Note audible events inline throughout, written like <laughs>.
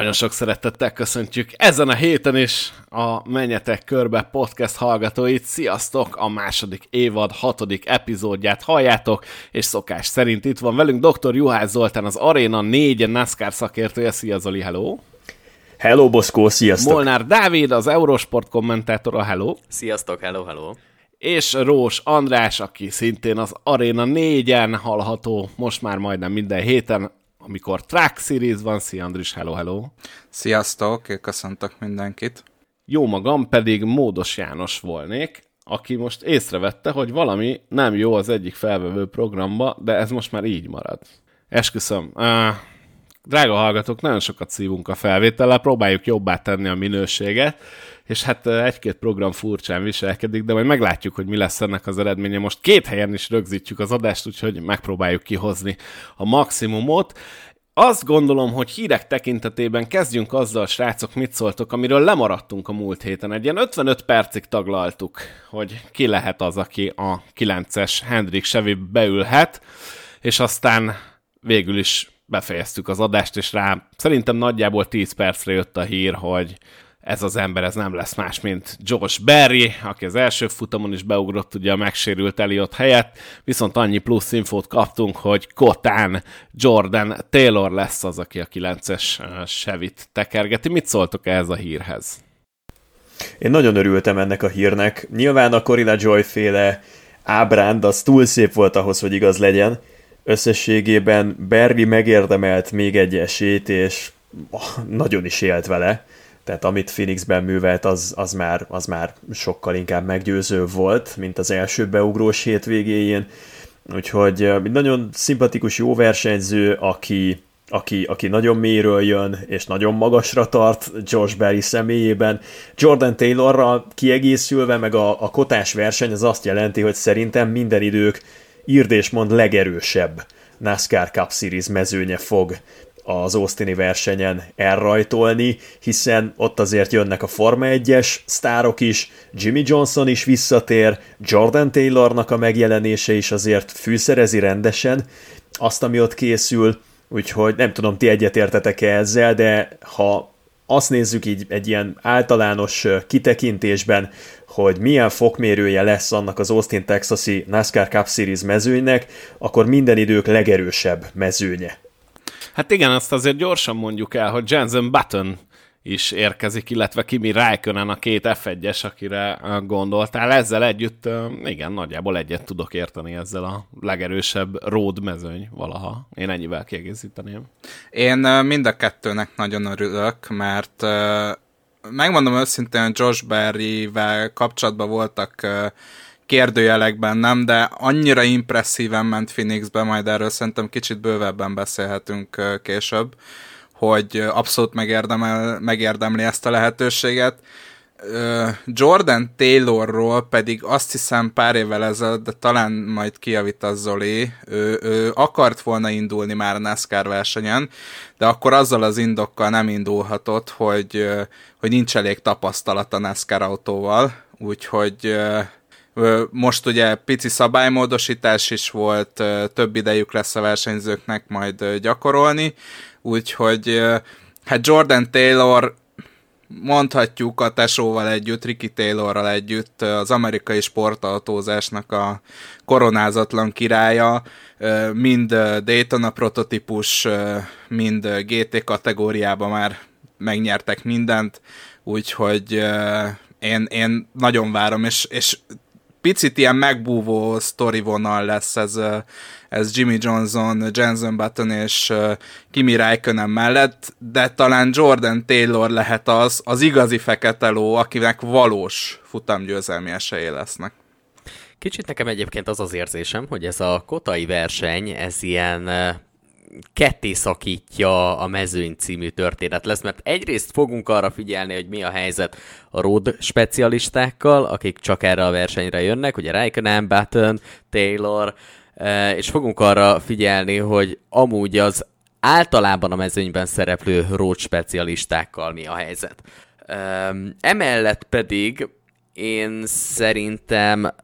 Nagyon sok szeretettel köszöntjük ezen a héten is a Menjetek Körbe podcast hallgatóit. Sziasztok! A második évad hatodik epizódját halljátok, és szokás szerint itt van velünk dr. Juhász Zoltán, az Arena 4 NASCAR szakértője. Szia Zoli, hello! Hello, Boszkó, sziasztok! Molnár Dávid, az Eurosport kommentátora, hello! Sziasztok, hello, hello! és Rós András, aki szintén az Arena 4-en hallható most már majdnem minden héten, amikor Track Series van. Szia Andris, hello, hello! Sziasztok, köszöntök mindenkit! Jó magam pedig Módos János volnék, aki most észrevette, hogy valami nem jó az egyik felvevő programba, de ez most már így marad. Esküszöm. Uh, drága hallgatók, nagyon sokat szívunk a felvétellel, próbáljuk jobbá tenni a minőséget, és hát egy-két program furcsán viselkedik, de majd meglátjuk, hogy mi lesz ennek az eredménye. Most két helyen is rögzítjük az adást, úgyhogy megpróbáljuk kihozni a maximumot. Azt gondolom, hogy hírek tekintetében kezdjünk azzal, srácok, mit szóltok, amiről lemaradtunk a múlt héten. Egy ilyen 55 percig taglaltuk, hogy ki lehet az, aki a 9-es Hendrik Chevy beülhet, és aztán végül is befejeztük az adást, és rá szerintem nagyjából 10 percre jött a hír, hogy ez az ember ez nem lesz más, mint Josh Berry, aki az első futamon is beugrott ugye a megsérült Eliott helyett, viszont annyi plusz infót kaptunk, hogy Kotán Jordan Taylor lesz az, aki a 9-es Chevy-t tekergeti. Mit szóltok ehhez a hírhez? Én nagyon örültem ennek a hírnek. Nyilván a Corina Joy féle ábránd az túl szép volt ahhoz, hogy igaz legyen. Összességében Berry megérdemelt még egy esélyt, és nagyon is élt vele tehát amit Phoenixben művelt, az, az, már, az már sokkal inkább meggyőző volt, mint az első beugrós hétvégéjén. Úgyhogy nagyon szimpatikus, jó versenyző, aki, aki, aki nagyon mélyről jön, és nagyon magasra tart George Berry személyében. Jordan Taylorral kiegészülve, meg a, a kotás verseny az azt jelenti, hogy szerintem minden idők írd és mond legerősebb NASCAR Cup Series mezőnye fog az Austini versenyen elrajtolni, hiszen ott azért jönnek a Forma 1-es sztárok is, Jimmy Johnson is visszatér, Jordan Taylornak a megjelenése is azért fűszerezi rendesen azt, ami ott készül, úgyhogy nem tudom, ti egyetértetek-e ezzel, de ha azt nézzük így egy ilyen általános kitekintésben, hogy milyen fokmérője lesz annak az Austin Texasi NASCAR Cup Series mezőnynek, akkor minden idők legerősebb mezőnye Hát igen, azt azért gyorsan mondjuk el, hogy Jensen Button is érkezik, illetve Kimi Räikkönen a két F1-es, akire gondoltál. Ezzel együtt, igen, nagyjából egyet tudok érteni ezzel a legerősebb road mezőny valaha. Én ennyivel kiegészíteném. Én mind a kettőnek nagyon örülök, mert megmondom őszintén, Josh Berry-vel kapcsolatban voltak kérdőjelek bennem, de annyira impresszíven ment Phoenixbe, majd erről szerintem kicsit bővebben beszélhetünk később, hogy abszolút megérdemel, megérdemli ezt a lehetőséget. Jordan Taylorról pedig azt hiszem pár évvel ezelőtt, de talán majd kijavít az Zoli, ő, ő akart volna indulni már a NASCAR versenyen, de akkor azzal az indokkal nem indulhatott, hogy, hogy nincs elég tapasztalat a NASCAR autóval, úgyhogy most ugye pici szabálymódosítás is volt, több idejük lesz a versenyzőknek majd gyakorolni, úgyhogy hát Jordan Taylor mondhatjuk a tesóval együtt, Ricky Taylorral együtt az amerikai sportautózásnak a koronázatlan királya, mind Daytona prototípus, mind GT kategóriában már megnyertek mindent, úgyhogy én, én nagyon várom, és, és picit ilyen megbúvó sztori vonal lesz ez, ez Jimmy Johnson, Jensen Button és Kimi Räikkönen mellett, de talán Jordan Taylor lehet az, az igazi fekete ló, akinek valós futamgyőzelmi esélye lesznek. Kicsit nekem egyébként az az érzésem, hogy ez a kotai verseny, ez ilyen ketté szakítja a mezőny című történet lesz, mert egyrészt fogunk arra figyelni, hogy mi a helyzet a road specialistákkal, akik csak erre a versenyre jönnek, ugye Raikkonen, Button, Taylor, eh, és fogunk arra figyelni, hogy amúgy az általában a mezőnyben szereplő road specialistákkal mi a helyzet. Emellett pedig én szerintem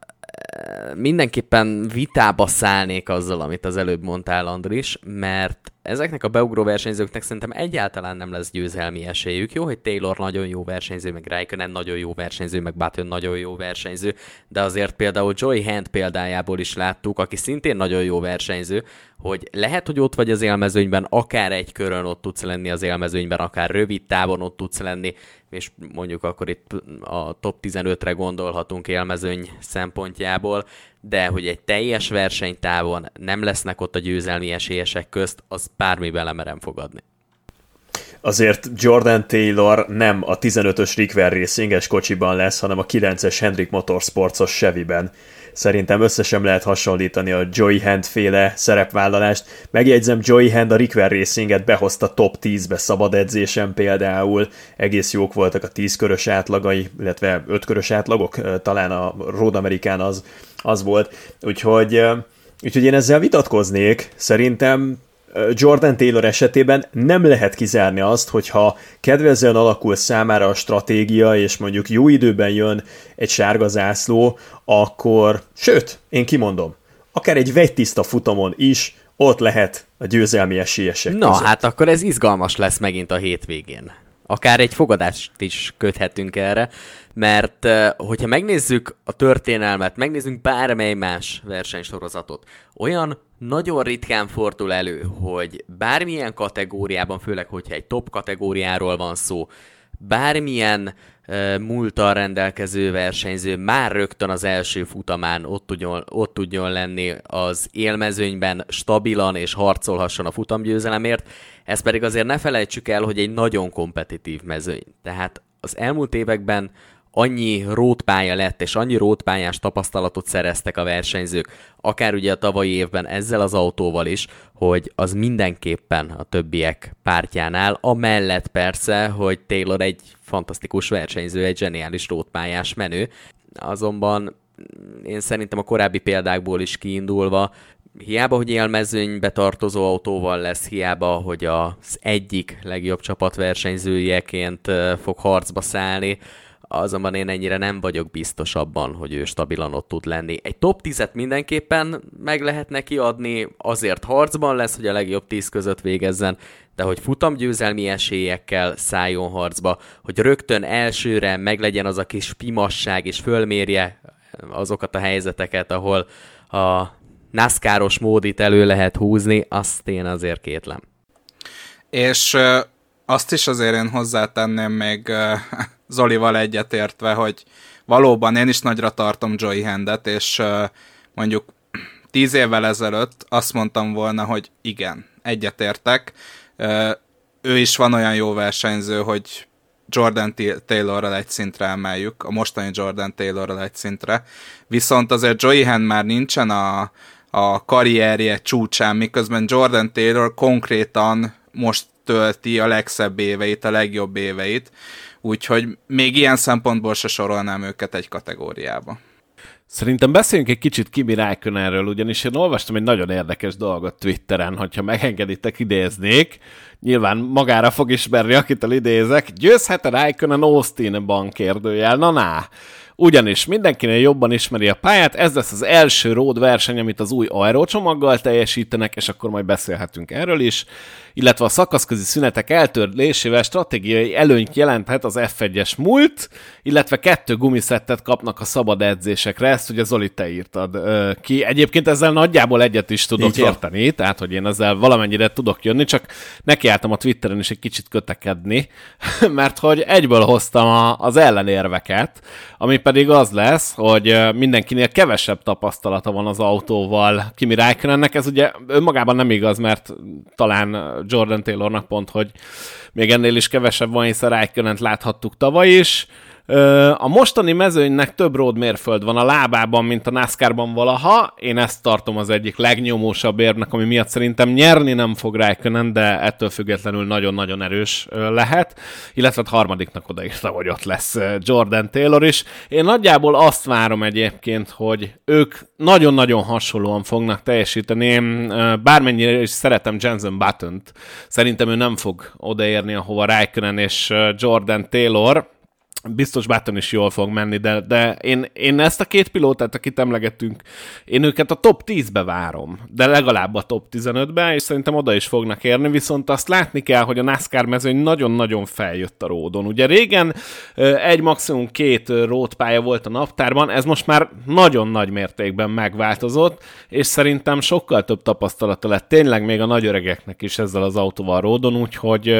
mindenképpen vitába szállnék azzal, amit az előbb mondtál, Andris, mert ezeknek a beugró versenyzőknek szerintem egyáltalán nem lesz győzelmi esélyük. Jó, hogy Taylor nagyon jó versenyző, meg Raikkonen nagyon jó versenyző, meg Button nagyon jó versenyző, de azért például Joy Hand példájából is láttuk, aki szintén nagyon jó versenyző, hogy lehet, hogy ott vagy az élmezőnyben, akár egy körön ott tudsz lenni az élmezőnyben, akár rövid távon ott tudsz lenni, és mondjuk akkor itt a top 15-re gondolhatunk élmezőny szempontjából, de hogy egy teljes versenytávon nem lesznek ott a győzelmi esélyesek közt, az bármi belemerem fogadni. Azért Jordan Taylor nem a 15-ös Rickver Racinges kocsiban lesz, hanem a 9-es Hendrik Motorsportos Chevy-ben. Szerintem össze sem lehet hasonlítani a Joey Hand féle szerepvállalást. Megjegyzem, Joey Hand a Rickver Racinget behozta top 10-be szabad edzésen például. Egész jók voltak a 10 körös átlagai, illetve 5 körös átlagok, talán a Road Amerikán az, az volt. Úgyhogy, úgyhogy én ezzel vitatkoznék. Szerintem Jordan Taylor esetében nem lehet kizárni azt, hogyha kedvezően alakul számára a stratégia, és mondjuk jó időben jön egy sárga zászló, akkor, sőt, én kimondom, akár egy vegytiszta futamon is ott lehet a győzelmi esélyesek Na, között. hát akkor ez izgalmas lesz megint a hétvégén. Akár egy fogadást is köthetünk erre, mert hogyha megnézzük a történelmet, megnézzük bármely más versenysorozatot, olyan nagyon ritkán fordul elő, hogy bármilyen kategóriában, főleg hogyha egy top kategóriáról van szó, bármilyen uh, múltal rendelkező versenyző már rögtön az első futamán ott tudjon, ott tudjon lenni az élmezőnyben stabilan és harcolhasson a futamgyőzelemért, ez pedig azért ne felejtsük el, hogy egy nagyon kompetitív mezőny. Tehát az elmúlt években annyi rótpálya lett, és annyi rótpályás tapasztalatot szereztek a versenyzők, akár ugye a tavalyi évben ezzel az autóval is, hogy az mindenképpen a többiek pártjánál, amellett persze, hogy Taylor egy fantasztikus versenyző, egy zseniális rótpályás menő, azonban én szerintem a korábbi példákból is kiindulva, hiába, hogy élmezőnybe tartozó autóval lesz, hiába, hogy az egyik legjobb csapat versenyzőjeként fog harcba szállni, azonban én ennyire nem vagyok biztos abban, hogy ő stabilan ott tud lenni. Egy top 10-et mindenképpen meg lehet neki adni, azért harcban lesz, hogy a legjobb 10 között végezzen, de hogy futamgyőzelmi esélyekkel szálljon harcba, hogy rögtön elsőre meglegyen az a kis pimasság, és fölmérje azokat a helyzeteket, ahol a NASCAR-os módit elő lehet húzni, azt én azért kétlem. És azt is azért én hozzátenném még <laughs> Zolival egyetértve, hogy valóban én is nagyra tartom Joey Hendet, és mondjuk tíz évvel ezelőtt azt mondtam volna, hogy igen, egyetértek. Ő is van olyan jó versenyző, hogy Jordan Taylorral egy szintre emeljük, a mostani Jordan Taylorral egy szintre. Viszont azért Joey Hand már nincsen a, a karrierje csúcsán, miközben Jordan Taylor konkrétan most tölti a legszebb éveit, a legjobb éveit, úgyhogy még ilyen szempontból se sorolnám őket egy kategóriába. Szerintem beszéljünk egy kicsit Kimi Räikkönenről, ugyanis én olvastam egy nagyon érdekes dolgot Twitteren, hogyha megengeditek idéznék. Nyilván magára fog ismerni, akit idézek. Győzhet-e Räikkönen Austinban kérdőjel? Na, na. Ugyanis mindenkinél jobban ismeri a pályát, ez lesz az első road verseny, amit az új aerocsomaggal teljesítenek, és akkor majd beszélhetünk erről is. Illetve a szakaszközi szünetek eltörlésével stratégiai előnyt jelenthet az F1-es múlt, illetve kettő gumiszettet kapnak a szabad edzésekre, ezt ugye Zoli te írtad ki. Egyébként ezzel nagyjából egyet is tudok érteni, tehát hogy én ezzel valamennyire tudok jönni, csak nekiálltam a Twitteren is egy kicsit kötekedni, <laughs> mert hogy egyből hoztam a, az ellenérveket, ami pedig az lesz, hogy mindenkinél kevesebb tapasztalata van az autóval Kimi Räikkönennek, ez ugye önmagában nem igaz, mert talán Jordan Taylornak pont, hogy még ennél is kevesebb van, hiszen Rijkönent láthattuk tavaly is. A mostani mezőnynek több road mérföld van a lábában, mint a NASCAR-ban valaha. Én ezt tartom az egyik legnyomósabb érvnek, ami miatt szerintem nyerni nem fog Rijkönen, de ettől függetlenül nagyon-nagyon erős lehet. Illetve a harmadiknak odaírta, hogy ott lesz Jordan Taylor is. Én nagyjából azt várom egyébként, hogy ők nagyon-nagyon hasonlóan fognak teljesíteni. Bármennyire is szeretem Jensen Button-t, szerintem ő nem fog odaérni, ahova Rijkönen és Jordan Taylor, biztos Button is jól fog menni, de, de én, én ezt a két pilótát, akit emlegettünk, én őket a top 10-be várom, de legalább a top 15-be, és szerintem oda is fognak érni, viszont azt látni kell, hogy a NASCAR mezőny nagyon-nagyon feljött a ródon. Ugye régen egy maximum két rótpálya volt a naptárban, ez most már nagyon nagy mértékben megváltozott, és szerintem sokkal több tapasztalata lett tényleg még a nagy öregeknek is ezzel az autóval ródon, úgyhogy,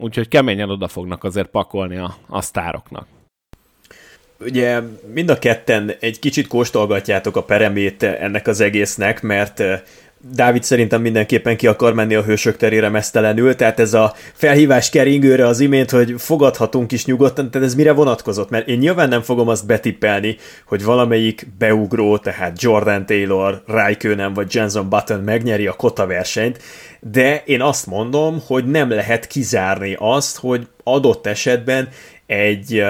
úgyhogy keményen oda fognak azért pakolni a, a sztároknak ugye mind a ketten egy kicsit kóstolgatjátok a peremét ennek az egésznek, mert eh, Dávid szerintem mindenképpen ki akar menni a hősök terére mesztelenül, tehát ez a felhívás keringőre az imént, hogy fogadhatunk is nyugodtan, tehát ez mire vonatkozott? Mert én nyilván nem fogom azt betippelni, hogy valamelyik beugró, tehát Jordan Taylor, Raikkonen vagy Jenson Button megnyeri a kota versenyt, de én azt mondom, hogy nem lehet kizárni azt, hogy adott esetben egy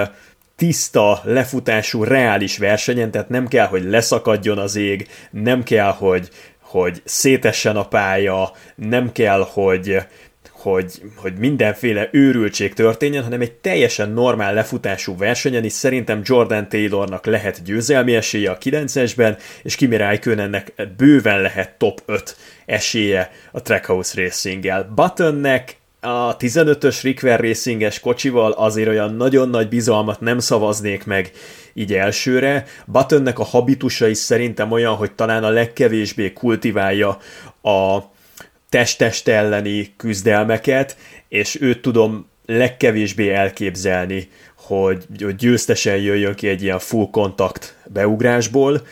tiszta, lefutású, reális versenyen, tehát nem kell, hogy leszakadjon az ég, nem kell, hogy, hogy szétessen a pálya, nem kell, hogy, hogy, hogy mindenféle őrültség történjen, hanem egy teljesen normál lefutású versenyen is szerintem Jordan Taylornak lehet győzelmi esélye a 9-esben, és Kimi Räikkönennek bőven lehet top 5 esélye a Trackhouse Racing-el. Buttonnek a 15-ös Rickver Racinges kocsival azért olyan nagyon nagy bizalmat nem szavaznék meg így elsőre. Buttonnek a habitusa is szerintem olyan, hogy talán a legkevésbé kultiválja a test-test elleni küzdelmeket, és őt tudom legkevésbé elképzelni, hogy, hogy győztesen jöjjön ki egy ilyen full kontakt beugrásból,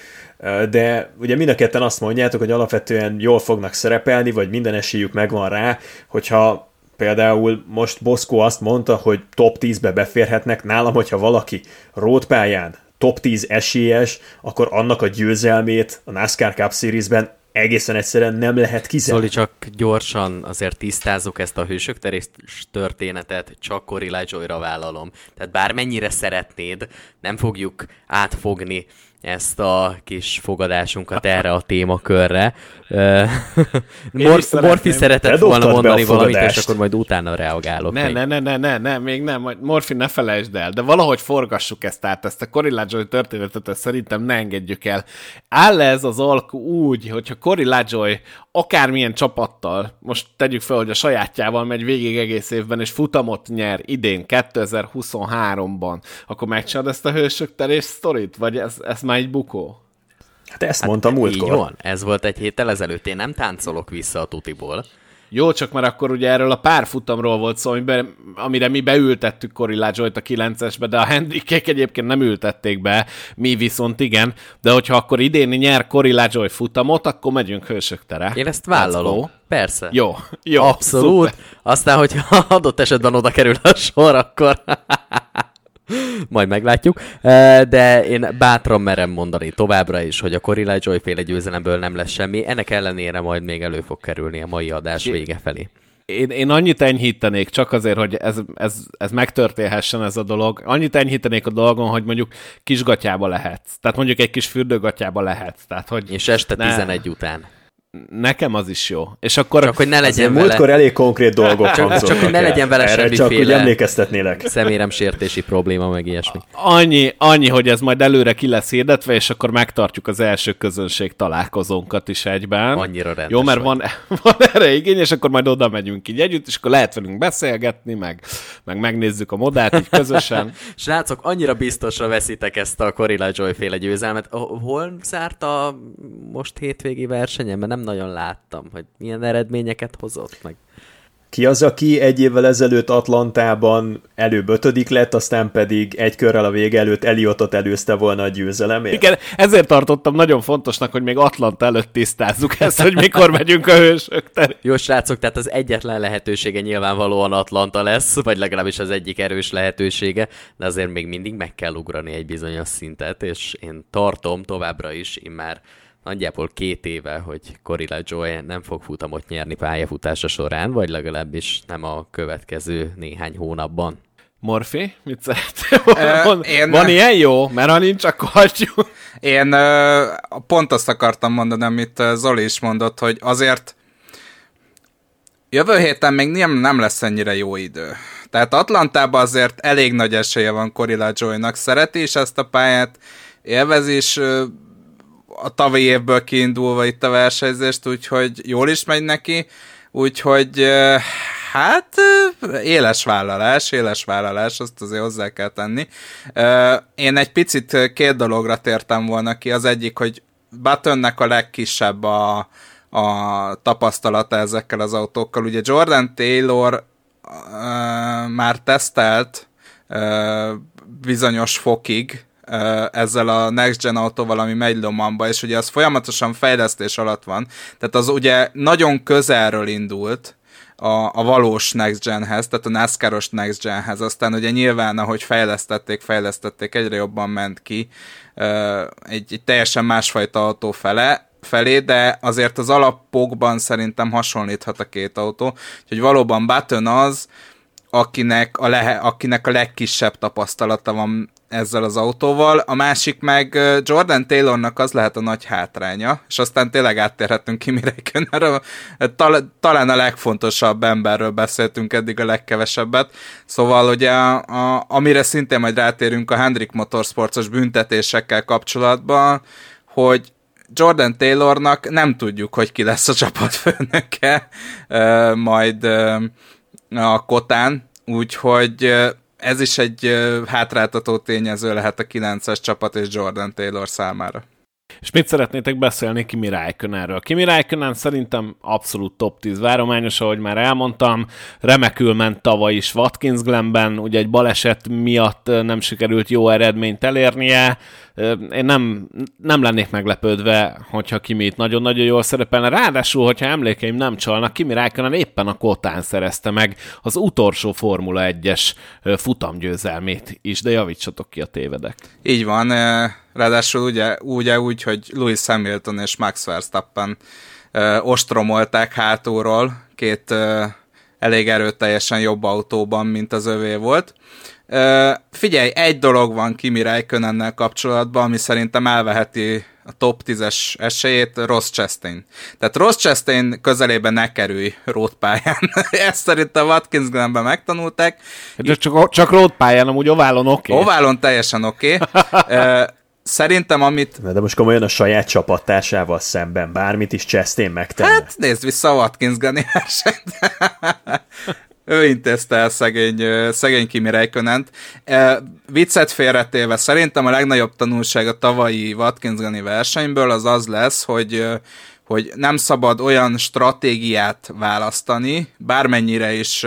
de ugye mind a ketten azt mondjátok, hogy alapvetően jól fognak szerepelni, vagy minden esélyük megvan rá, hogyha Például most Boszkó azt mondta, hogy top 10-be beférhetnek, nálam, hogyha valaki rótpályán top 10 esélyes, akkor annak a győzelmét a NASCAR Cup Series-ben egészen egyszerűen nem lehet kizárni. Zoli, csak gyorsan azért tisztázok ezt a hősök terés történetet, csak Cory Lajoyra vállalom. Tehát bármennyire szeretnéd, nem fogjuk átfogni ezt a kis fogadásunkat erre a témakörre. Mor- Morfi szeretett volna mondani valamit, és akkor majd utána reagálok. Ne, ne, ne, ne, ne, ne, még nem, Morfi ne felejtsd el, de valahogy forgassuk ezt át, ezt a Cory Lajoy történetet, ezt szerintem ne engedjük el. Áll ez az alkú úgy, hogyha Cory Lajoy akármilyen csapattal, most tegyük fel, hogy a sajátjával megy végig egész évben, és futamot nyer idén, 2023-ban, akkor megcsinálod ezt a hősök terés sztorit? Vagy ez, ez már egy bukó? Hát ezt hát mondtam múltkor. Így van, ez volt egy héttel ezelőtt. Én nem táncolok vissza a tutiból. Jó, csak már akkor ugye erről a párfutamról volt szó, amiben, amire mi beültettük Cory Lajoyt a 9-esbe, de a Hendrikek egyébként nem ültették be, mi viszont igen, de hogyha akkor idén nyer Cory Lajoy futamot, akkor megyünk hősök tere. Én ezt vállalom. Persze. Jó, jó. Abszolút. Szuper. Aztán, hogyha <laughs> adott esetben oda kerül a sor, akkor majd meglátjuk. De én bátran merem mondani továbbra is, hogy a Corilla Joy féle győzelemből nem lesz semmi. Ennek ellenére majd még elő fog kerülni a mai adás vége felé. Én, én annyit enyhítenék, csak azért, hogy ez, ez, ez megtörténhessen ez a dolog. Annyit enyhítenék a dolgon, hogy mondjuk kisgatyába lehetsz. Tehát mondjuk egy kis fürdőgatyába lehetsz. Tehát, hogy És este ne... 11 után nekem az is jó. És akkor... Csak hogy ne legyen vele... Múltkor elég konkrét dolgok Csak, csak hogy ne legyen vele Erre csak hogy emlékeztetnélek. Szemérem sértési probléma, meg ilyesmi. Annyi, annyi, hogy ez majd előre ki lesz hirdetve, és akkor megtartjuk az első közönség találkozónkat is egyben. Annyira rendes Jó, mert van, <laughs> van erre igény, és akkor majd oda megyünk így együtt, és akkor lehet velünk beszélgetni, meg, meg megnézzük a modát így közösen. <laughs> Srácok, annyira biztosra veszitek ezt a Corilla Joy féle győzelmet. Hol zárt a most hétvégi versenyen? Mert nem nagyon láttam, hogy milyen eredményeket hozott meg. Ki az, aki egy évvel ezelőtt Atlantában előbb ötödik lett, aztán pedig egy körrel a vége előtt Eliotot előzte volna a győzelemért? Igen, ezért tartottam nagyon fontosnak, hogy még Atlanta előtt tisztázzuk ezt, hogy mikor megyünk a hősök terén. Jó, srácok, tehát az egyetlen lehetősége nyilvánvalóan Atlanta lesz, vagy legalábbis az egyik erős lehetősége, de azért még mindig meg kell ugrani egy bizonyos szintet, és én tartom továbbra is, én már nagyjából két éve, hogy Corilla Joy nem fog futamot nyerni pályafutása során, vagy legalábbis nem a következő néhány hónapban. Morfi, mit szeretnél? Van, én... van ilyen jó? Mert ha nincs, akkor hagyjuk. Én pont azt akartam mondani, amit Zoli is mondott, hogy azért jövő héten még nem, nem lesz ennyire jó idő. Tehát Atlantában azért elég nagy esélye van Corilla Joy-nak. Szereti is ezt a pályát, élvezi is a tavalyi évből kiindulva itt a versenyzést, úgyhogy jól is megy neki, úgyhogy hát éles vállalás, éles vállalás, azt azért hozzá kell tenni. Én egy picit két dologra tértem volna ki, az egyik, hogy Buttonnek a legkisebb a, a tapasztalata ezekkel az autókkal. Ugye Jordan Taylor már tesztelt bizonyos fokig ezzel a Next Gen autóval, ami megy Lomamba, és ugye az folyamatosan fejlesztés alatt van, tehát az ugye nagyon közelről indult, a, a valós Next Genhez, tehát a NASCAR-os Next Genhez, aztán ugye nyilván, ahogy fejlesztették, fejlesztették, egyre jobban ment ki egy, egy teljesen másfajta autó fele, felé, de azért az alapokban szerintem hasonlíthat a két autó, úgyhogy valóban Button az, akinek a, lehe, akinek a legkisebb tapasztalata van ezzel az autóval, a másik meg Jordan Taylornak az lehet a nagy hátránya, és aztán tényleg áttérhetünk Kimi Räikkönenre, Tal- talán a legfontosabb emberről beszéltünk eddig a legkevesebbet, szóval ugye a, a, amire szintén majd rátérünk a Hendrik Motorsportos büntetésekkel kapcsolatban, hogy Jordan Taylornak nem tudjuk, hogy ki lesz a csapatfőnöke majd a kotán, úgyhogy ez is egy hátráltató tényező lehet a 9-es csapat és Jordan Taylor számára. És mit szeretnétek beszélni Kimi Räikkönenről? Kimi Räikkönen szerintem abszolút top 10 várományos, ahogy már elmondtam, remekül ment tavaly is Watkins Glenben, ugye egy baleset miatt nem sikerült jó eredményt elérnie, én nem, nem lennék meglepődve, hogyha Kimi itt nagyon-nagyon jól szerepelne. Ráadásul, hogyha emlékeim nem csalnak, Kimi Räikkönen éppen a Kotán szerezte meg az utolsó Formula 1-es futamgyőzelmét is, de javítsatok ki a tévedek. Így van, ráadásul ugye, ugye úgy, hogy Louis Hamilton és Max Verstappen ostromolták hátulról két elég erőteljesen jobb autóban, mint az övé volt. Uh, figyelj, egy dolog van Kimi Räikkönennel kapcsolatban, ami szerintem elveheti a top 10-es esélyét, Ross Chastain. Tehát Ross Chastain közelében ne kerülj rótpályán. <laughs> Ezt szerintem Watkins Glenben megtanulták. De csak, csak rótpályán, amúgy oválon oké. Okay. Oválon teljesen oké. <laughs> Okay. Szerintem, amit... De most komolyan a saját csapatásával szemben bármit is Chastain megtenne. Hát nézd vissza a Watkins Glenn <laughs> ő intézte el szegény, szegény Kimi Räikkönent. E, viccet félretéve, szerintem a legnagyobb tanulság a tavalyi Watkins versenyből az az lesz, hogy hogy nem szabad olyan stratégiát választani, bármennyire is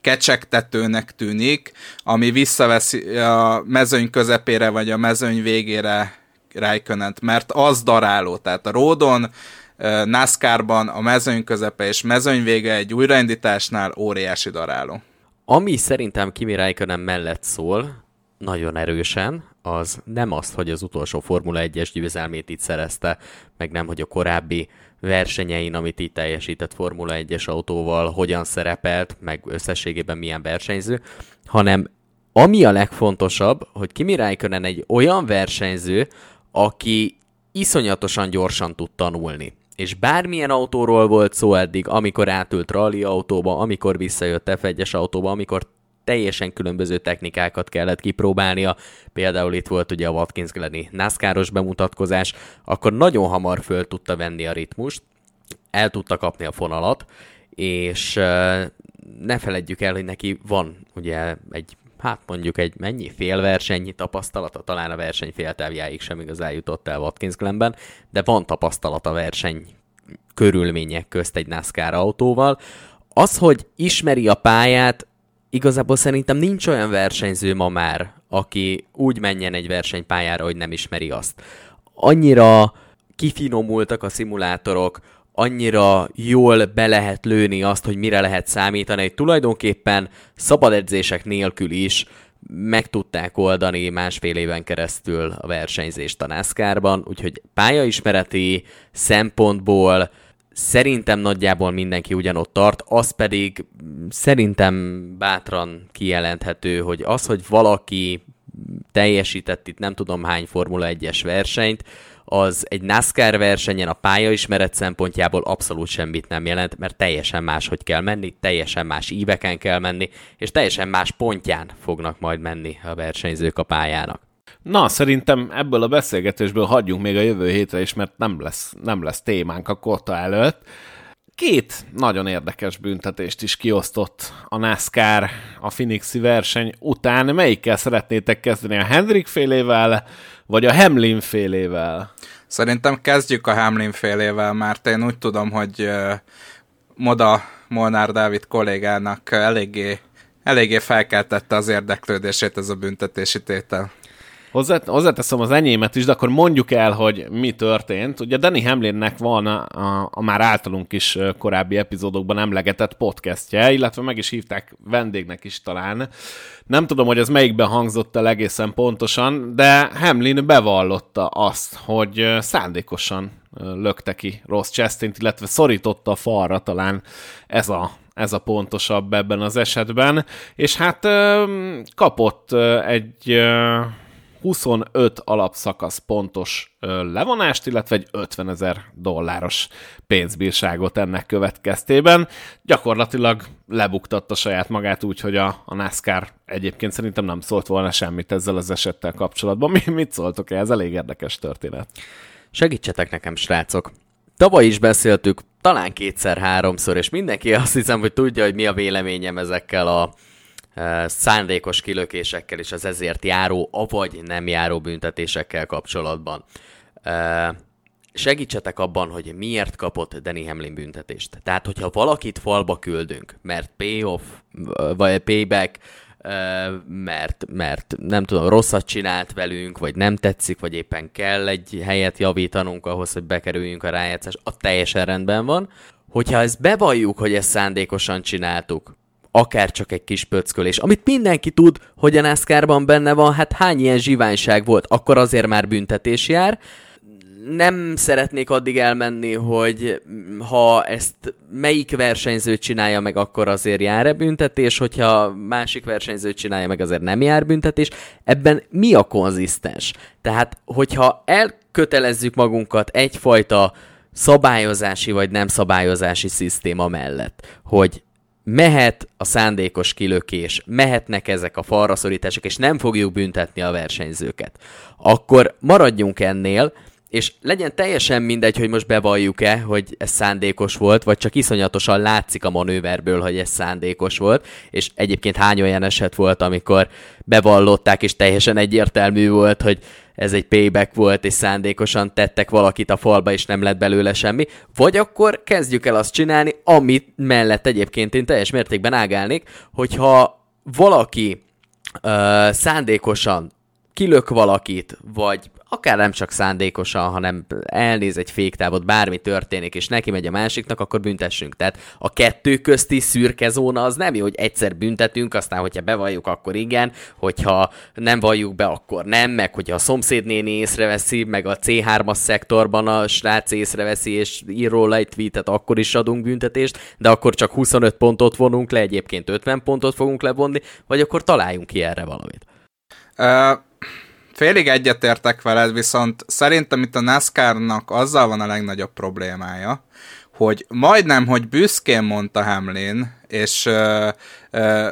kecsegtetőnek tűnik, ami visszaveszi a mezőny közepére vagy a mezőny végére Räikkönent, mert az daráló. Tehát a ródon NASCAR-ban a mezőny közepe és mezőny vége egy újraindításnál óriási daráló. Ami szerintem Kimi Räikkönen mellett szól, nagyon erősen, az nem azt, hogy az utolsó Formula 1-es győzelmét itt szerezte, meg nem, hogy a korábbi versenyein, amit itt teljesített Formula 1-es autóval, hogyan szerepelt, meg összességében milyen versenyző, hanem ami a legfontosabb, hogy Kimi Räikkönen egy olyan versenyző, aki iszonyatosan gyorsan tud tanulni. És bármilyen autóról volt szó eddig, amikor átült rally autóba, amikor visszajött F1-es autóba, amikor teljesen különböző technikákat kellett kipróbálnia, például itt volt ugye a Watkins Glenny NASCAR-os bemutatkozás, akkor nagyon hamar föl tudta venni a ritmust, el tudta kapni a fonalat, és ne feledjük el, hogy neki van ugye egy hát mondjuk egy mennyi félversenyi tapasztalata, talán a verseny féltávjáig sem igazán jutott el Watkins Glenben, de van tapasztalata verseny körülmények közt egy NASCAR autóval. Az, hogy ismeri a pályát, igazából szerintem nincs olyan versenyző ma már, aki úgy menjen egy versenypályára, hogy nem ismeri azt. Annyira kifinomultak a szimulátorok, annyira jól be lehet lőni azt, hogy mire lehet számítani, hogy tulajdonképpen szabad edzések nélkül is meg tudták oldani másfél éven keresztül a versenyzést a NASCAR-ban, úgyhogy pályaismereti szempontból szerintem nagyjából mindenki ugyanott tart, az pedig szerintem bátran kijelenthető, hogy az, hogy valaki teljesített itt nem tudom hány Formula 1-es versenyt, az egy NASCAR versenyen a pályaismeret szempontjából abszolút semmit nem jelent, mert teljesen máshogy kell menni, teljesen más íveken kell menni, és teljesen más pontján fognak majd menni a versenyzők a pályának. Na, szerintem ebből a beszélgetésből hagyjunk még a jövő hétre is, mert nem lesz, nem lesz témánk a kota előtt. Két nagyon érdekes büntetést is kiosztott a NASCAR a Phoenixi verseny után. Melyikkel szeretnétek kezdeni? A Hendrik félével, vagy a Hamlin félével? Szerintem kezdjük a Hamlin félével, mert én úgy tudom, hogy Moda Molnár Dávid kollégának eléggé, eléggé felkeltette az érdeklődését ez a büntetési tétel. Hozzá, hozzáteszem az enyémet is, de akkor mondjuk el, hogy mi történt. Ugye Danny Hamlinnek van a, a, a már általunk is korábbi epizódokban emlegetett podcastje, illetve meg is hívták vendégnek is talán. Nem tudom, hogy ez melyikben hangzott el egészen pontosan, de Hamlin bevallotta azt, hogy szándékosan lökte ki Ross Chastain, illetve szorította a falra talán ez a, ez a pontosabb ebben az esetben, és hát kapott egy 25 alapszakasz pontos levonást, illetve egy 50 ezer dolláros pénzbírságot ennek következtében. Gyakorlatilag lebuktatta saját magát úgy, hogy a, a NASCAR egyébként szerintem nem szólt volna semmit ezzel az esettel kapcsolatban. Mi, mit szóltok ez elég érdekes történet. Segítsetek nekem, srácok! Tavaly is beszéltük, talán kétszer-háromszor, és mindenki azt hiszem, hogy tudja, hogy mi a véleményem ezekkel a szándékos kilökésekkel és az ezért járó, avagy nem járó büntetésekkel kapcsolatban. Segítsetek abban, hogy miért kapott Danny Hamlin büntetést. Tehát, hogyha valakit falba küldünk, mert payoff, vagy payback, mert, mert nem tudom, rosszat csinált velünk, vagy nem tetszik, vagy éppen kell egy helyet javítanunk ahhoz, hogy bekerüljünk a rájátszás, a teljesen rendben van. Hogyha ezt bevalljuk, hogy ezt szándékosan csináltuk, akár csak egy kis pöckölés, amit mindenki tud, hogy a NASCAR-ban benne van, hát hány ilyen zsiványság volt, akkor azért már büntetés jár. Nem szeretnék addig elmenni, hogy ha ezt melyik versenyző csinálja meg, akkor azért jár-e büntetés, hogyha másik versenyző csinálja meg, azért nem jár büntetés. Ebben mi a konzisztens? Tehát, hogyha elkötelezzük magunkat egyfajta szabályozási vagy nem szabályozási szisztéma mellett, hogy mehet a szándékos kilökés, mehetnek ezek a falraszorítások, és nem fogjuk büntetni a versenyzőket, akkor maradjunk ennél, és legyen teljesen mindegy, hogy most bevalljuk-e, hogy ez szándékos volt, vagy csak iszonyatosan látszik a manőverből, hogy ez szándékos volt, és egyébként hány olyan eset volt, amikor bevallották, és teljesen egyértelmű volt, hogy ez egy payback volt, és szándékosan tettek valakit a falba, és nem lett belőle semmi, vagy akkor kezdjük el azt csinálni, amit mellett egyébként én teljes mértékben ágálnék, hogyha valaki ö, szándékosan kilök valakit, vagy akár nem csak szándékosan, hanem elnéz egy féktávot, bármi történik, és neki megy a másiknak, akkor büntessünk. Tehát a kettő közti szürke zóna az nem jó, hogy egyszer büntetünk, aztán, hogyha bevalljuk, akkor igen, hogyha nem valljuk be, akkor nem, meg hogyha a szomszédnéni észreveszi, meg a C3-as szektorban a srác észreveszi, és ír róla egy tweetet, akkor is adunk büntetést, de akkor csak 25 pontot vonunk le, egyébként 50 pontot fogunk levonni, vagy akkor találjunk ki erre valamit. Uh félig egyetértek veled, viszont szerintem itt a NASCAR-nak azzal van a legnagyobb problémája, hogy majdnem, hogy büszkén mondta Hamlin, és ö, ö,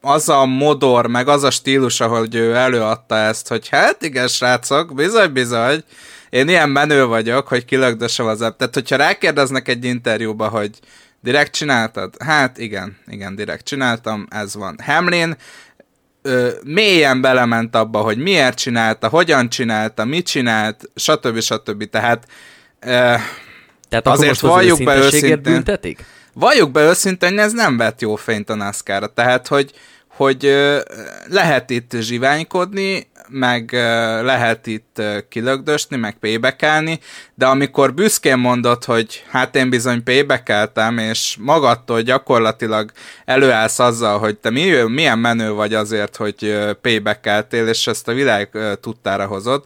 az a modor, meg az a stílus, ahogy ő előadta ezt, hogy hát igen, srácok, bizony, bizony, én ilyen menő vagyok, hogy kilögdösem az app. Tehát, hogyha rákérdeznek egy interjúba, hogy direkt csináltad? Hát igen, igen, direkt csináltam, ez van. Hamlin ö, mélyen belement abba, hogy miért csinálta, hogyan csinálta, mit csinált, stb. stb. Tehát, ö, Tehát azért valljuk be őszintén. Büntetik? Valljuk be őszintén, hogy ez nem vett jó fényt a NASCAR-ra. Tehát, hogy, hogy ö, lehet itt zsiványkodni, meg lehet itt kilögdösni, meg payback de amikor büszkén mondod, hogy hát én bizony payback és magadtól gyakorlatilag előállsz azzal, hogy te mi, milyen menő vagy azért, hogy payback és ezt a világ tudtára hozod,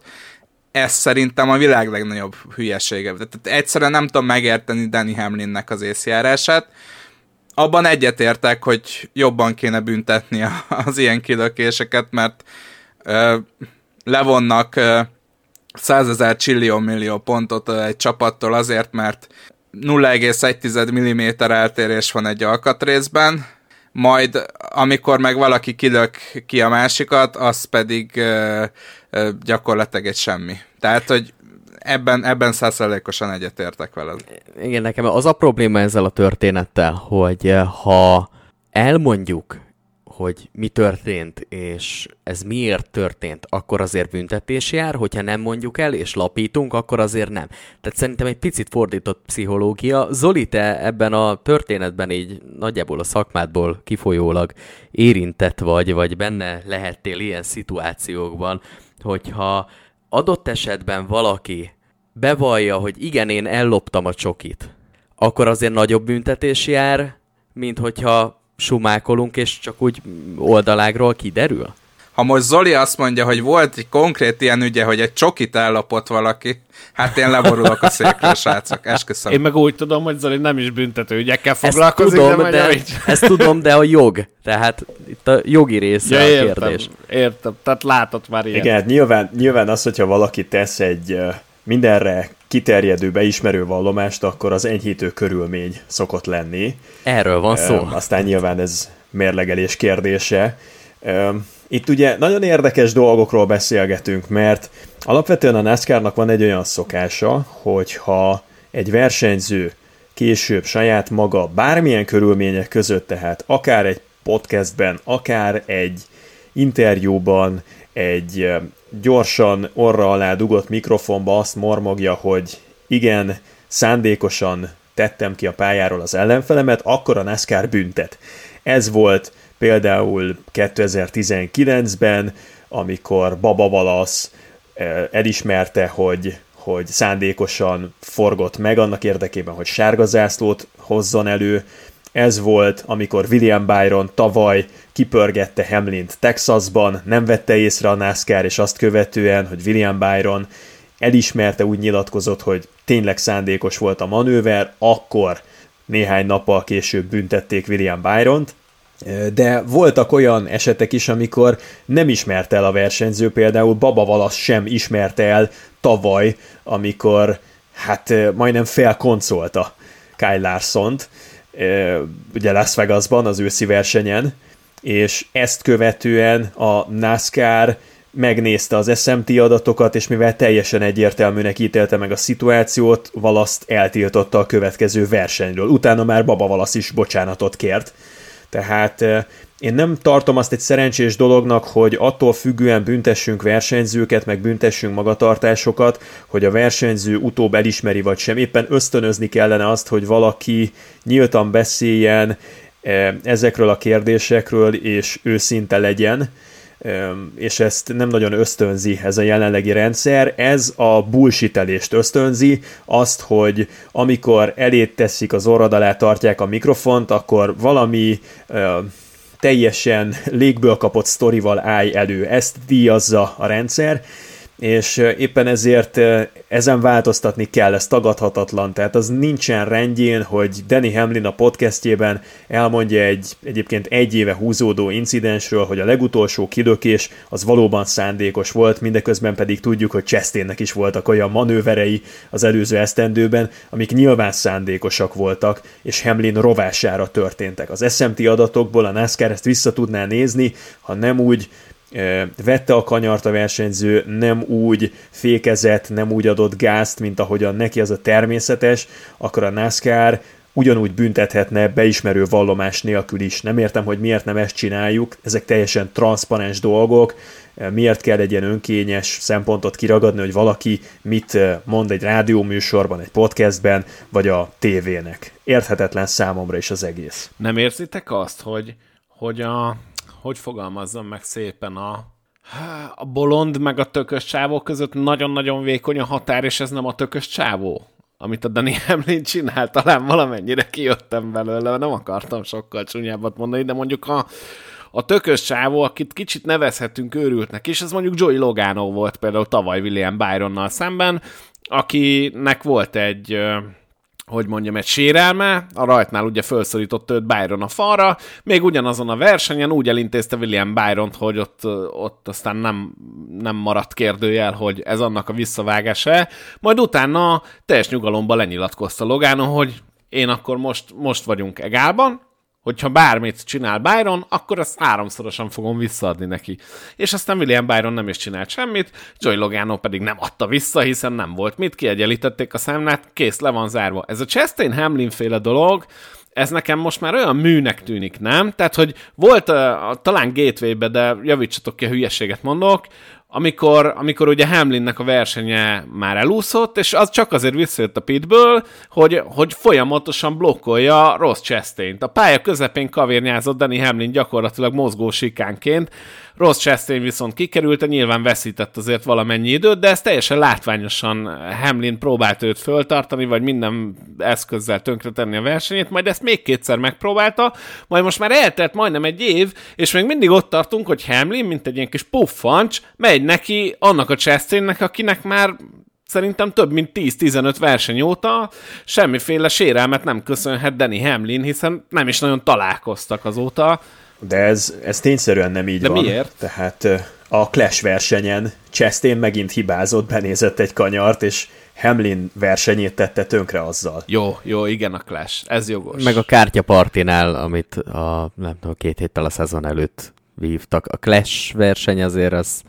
ez szerintem a világ legnagyobb hülyesége. Tehát egyszerűen nem tudom megérteni Danny Hamlinnek az észjárását. Abban egyetértek, hogy jobban kéne büntetni az ilyen kilökéseket, mert levonnak százezer csillió millió pontot egy csapattól azért, mert 0,1 mm eltérés van egy alkatrészben, majd amikor meg valaki kilök ki a másikat, az pedig gyakorlatilag egy semmi. Tehát, hogy ebben, ebben százszerzelékosan egyetértek veled. Igen, nekem az a probléma ezzel a történettel, hogy ha elmondjuk hogy mi történt, és ez miért történt, akkor azért büntetés jár, hogyha nem mondjuk el, és lapítunk, akkor azért nem. Tehát szerintem egy picit fordított pszichológia. Zoli, te ebben a történetben így nagyjából a szakmádból kifolyólag érintett vagy, vagy benne lehettél ilyen szituációkban, hogyha adott esetben valaki bevallja, hogy igen, én elloptam a csokit, akkor azért nagyobb büntetés jár, mint hogyha sumákolunk, és csak úgy oldalágról kiderül? Ha most Zoli azt mondja, hogy volt egy konkrét ilyen ügye, hogy egy csokit ellopott valaki, hát én leborulok a székről, <laughs> srácok, esküszöm. Én meg úgy tudom, hogy Zoli nem is büntető ügyekkel foglalkozik, ezt tudom, de, de ezt tudom, de a jog, tehát itt a jogi része ja, a értem, kérdés. Értem, tehát látott már ilyen. Igen, hát nyilván, nyilván az, hogyha valaki tesz egy mindenre kiterjedő, beismerő vallomást, akkor az enyhítő körülmény szokott lenni. Erről van szó. Aztán nyilván ez mérlegelés kérdése. Itt ugye nagyon érdekes dolgokról beszélgetünk, mert alapvetően a NASCAR-nak van egy olyan szokása, hogyha egy versenyző később saját maga bármilyen körülmények között, tehát akár egy podcastben, akár egy interjúban, egy gyorsan orra alá dugott mikrofonba azt mormogja, hogy igen, szándékosan tettem ki a pályáról az ellenfelemet, akkor a NASCAR büntet. Ez volt például 2019-ben, amikor Baba Valasz elismerte, hogy, hogy szándékosan forgott meg annak érdekében, hogy sárga zászlót hozzon elő, ez volt, amikor William Byron tavaly kipörgette Hamlint Texasban, nem vette észre a NASCAR, és azt követően, hogy William Byron elismerte, úgy nyilatkozott, hogy tényleg szándékos volt a manőver, akkor néhány nappal később büntették William Byron-t, de voltak olyan esetek is, amikor nem ismerte el a versenyző, például Baba Valasz sem ismerte el tavaly, amikor hát majdnem felkoncolta Kyle Larson-t, ugye Las Vegasban, az őszi versenyen, és ezt követően a NASCAR megnézte az SMT adatokat, és mivel teljesen egyértelműnek ítélte meg a szituációt, Valaszt eltiltotta a következő versenyről. Utána már Baba Valasz is bocsánatot kért. Tehát én nem tartom azt egy szerencsés dolognak, hogy attól függően büntessünk versenyzőket, meg büntessünk magatartásokat, hogy a versenyző utóbb elismeri vagy sem. Éppen ösztönözni kellene azt, hogy valaki nyíltan beszéljen ezekről a kérdésekről, és őszinte legyen, e, és ezt nem nagyon ösztönzi ez a jelenlegi rendszer. Ez a bullshitelést ösztönzi, azt, hogy amikor elét teszik az orrad alá tartják a mikrofont, akkor valami e, teljesen légből kapott sztorival állj elő. Ezt díjazza a rendszer, és éppen ezért ezen változtatni kell, ez tagadhatatlan, tehát az nincsen rendjén, hogy Danny Hamlin a podcastjében elmondja egy egyébként egy éve húzódó incidensről, hogy a legutolsó kilökés az valóban szándékos volt, mindeközben pedig tudjuk, hogy Chastainnek is voltak olyan manőverei az előző esztendőben, amik nyilván szándékosak voltak, és Hamlin rovására történtek. Az SMT adatokból a NASCAR ezt vissza tudná nézni, ha nem úgy vette a kanyart a versenyző, nem úgy fékezett, nem úgy adott gázt, mint ahogyan neki az a természetes, akkor a NASCAR ugyanúgy büntethetne beismerő vallomás nélkül is. Nem értem, hogy miért nem ezt csináljuk, ezek teljesen transzparens dolgok, miért kell egy ilyen önkényes szempontot kiragadni, hogy valaki mit mond egy rádióműsorban, egy podcastben, vagy a tévének. Érthetetlen számomra is az egész. Nem érzitek azt, hogy, hogy a hogy fogalmazzam meg szépen a a bolond meg a tökös csávó között. Nagyon-nagyon vékony a határ, és ez nem a tökös csávó, amit a Dani <laughs> Hamlin csinál, talán valamennyire kijöttem belőle, nem akartam sokkal csúnyábbat mondani, de mondjuk a, a tökös csávó, akit kicsit nevezhetünk őrültnek is, ez mondjuk Joey Logano volt például tavaly William Byronnal szemben, akinek volt egy hogy mondjam, egy sérelme, a rajtnál ugye felszorított őt Byron a falra, még ugyanazon a versenyen úgy elintézte William Byron-t, hogy ott, ott aztán nem, nem maradt kérdőjel, hogy ez annak a visszavágása majd utána teljes nyugalomba lenyilatkozta Logano, hogy én akkor most, most vagyunk egálban, hogyha bármit csinál Byron, akkor ezt háromszorosan fogom visszaadni neki. És aztán William Byron nem is csinált semmit, Joy Logano pedig nem adta vissza, hiszen nem volt mit, kiegyenlítették a számlát, kész, le van zárva. Ez a Chastain Hamlin féle dolog, ez nekem most már olyan műnek tűnik, nem? Tehát, hogy volt uh, talán gateway de javítsatok ki, a hülyeséget mondok, amikor, amikor ugye Hamlinnek a versenye már elúszott, és az csak azért visszajött a pitből, hogy, hogy folyamatosan blokkolja Ross chastain A pálya közepén kavérnyázott Danny Hamlin gyakorlatilag mozgó sikánként, Ross Chastain viszont kikerült, nyilván veszített azért valamennyi időt, de ez teljesen látványosan Hamlin próbált őt föltartani, vagy minden eszközzel tönkretenni a versenyét, majd ezt még kétszer megpróbálta, majd most már eltelt majdnem egy év, és még mindig ott tartunk, hogy Hamlin, mint egy ilyen kis puffancs, megy neki annak a Chastainnek, akinek már szerintem több mint 10-15 verseny óta semmiféle sérelmet nem köszönhet Danny Hamlin, hiszen nem is nagyon találkoztak azóta. De ez, ez tényszerűen nem így De van. miért? Tehát a Clash versenyen Chastain megint hibázott, benézett egy kanyart, és Hamlin versenyét tette tönkre azzal. Jó, jó, igen a Clash, ez jogos. Meg a kártyapartinál, amit a, nem tudom, két héttel a szezon előtt vívtak. A Clash verseny azért az...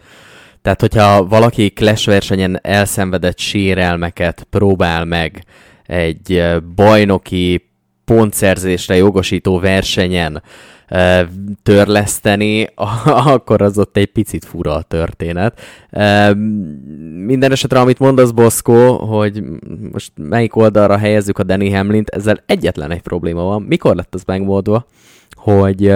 Tehát, hogyha valaki Clash versenyen elszenvedett sérelmeket próbál meg egy bajnoki pontszerzésre jogosító versenyen törleszteni, <laughs> akkor az ott egy picit fura a történet. Minden esetre, amit mondasz, Boszkó, hogy most melyik oldalra helyezzük a Danny Hamlint, ezzel egyetlen egy probléma van. Mikor lett az megmódva, hogy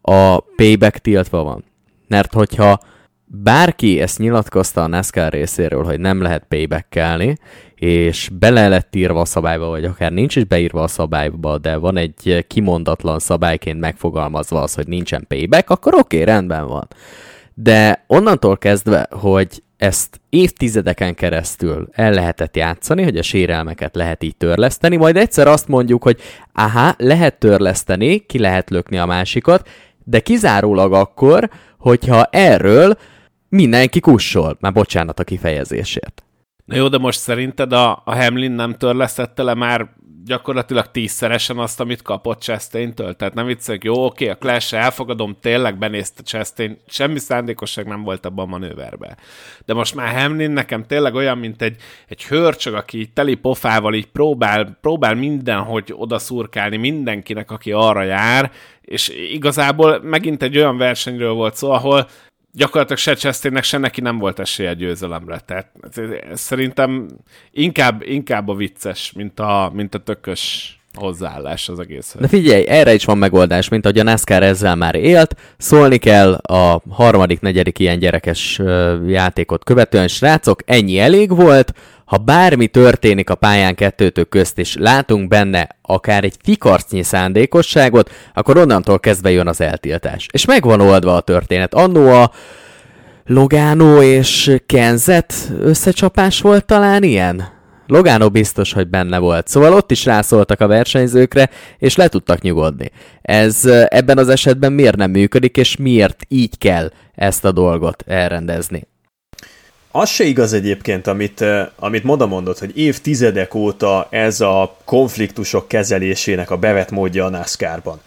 a payback tiltva van? Mert hogyha bárki ezt nyilatkozta a NASCAR részéről, hogy nem lehet paybackelni, és bele lett írva a szabályba, vagy akár nincs is beírva a szabályba, de van egy kimondatlan szabályként megfogalmazva az, hogy nincsen payback, akkor oké, okay, rendben van. De onnantól kezdve, hogy ezt évtizedeken keresztül el lehetett játszani, hogy a sérelmeket lehet így törleszteni, majd egyszer azt mondjuk, hogy aha, lehet törleszteni, ki lehet lökni a másikat, de kizárólag akkor, hogyha erről mindenki kussol. Már bocsánat a kifejezésért. Na jó, de most szerinted a, a Hamlin nem törlesztette le már gyakorlatilag tízszeresen azt, amit kapott Chastain-től? Tehát nem viccelek, jó, oké, a clash elfogadom, tényleg benézte Chastain, semmi szándékosság nem volt abban a manőverben. De most már Hamlin nekem tényleg olyan, mint egy, egy hörcsög, aki teli pofával így próbál, próbál mindenhogy odaszurkálni mindenkinek, aki arra jár, és igazából megint egy olyan versenyről volt szó, ahol gyakorlatilag se Chastainnek, se neki nem volt esélye győzelemre. Tehát szerintem inkább, inkább a vicces, mint a, mint a tökös hozzáállás az egész. De figyelj, erre is van megoldás, mint ahogy a NASCAR ezzel már élt. Szólni kell a harmadik, negyedik ilyen gyerekes játékot követően, srácok, ennyi elég volt, ha bármi történik a pályán kettőtök közt, és látunk benne akár egy fikarcnyi szándékosságot, akkor onnantól kezdve jön az eltiltás. És megvan oldva a történet. Annó a Logano és Kenzet összecsapás volt talán ilyen? Logano biztos, hogy benne volt. Szóval ott is rászóltak a versenyzőkre, és le tudtak nyugodni. Ez ebben az esetben miért nem működik, és miért így kell ezt a dolgot elrendezni? Az se igaz egyébként, amit, amit Moda mondott, hogy évtizedek óta ez a konfliktusok kezelésének a bevett módja a NASCAR-ban.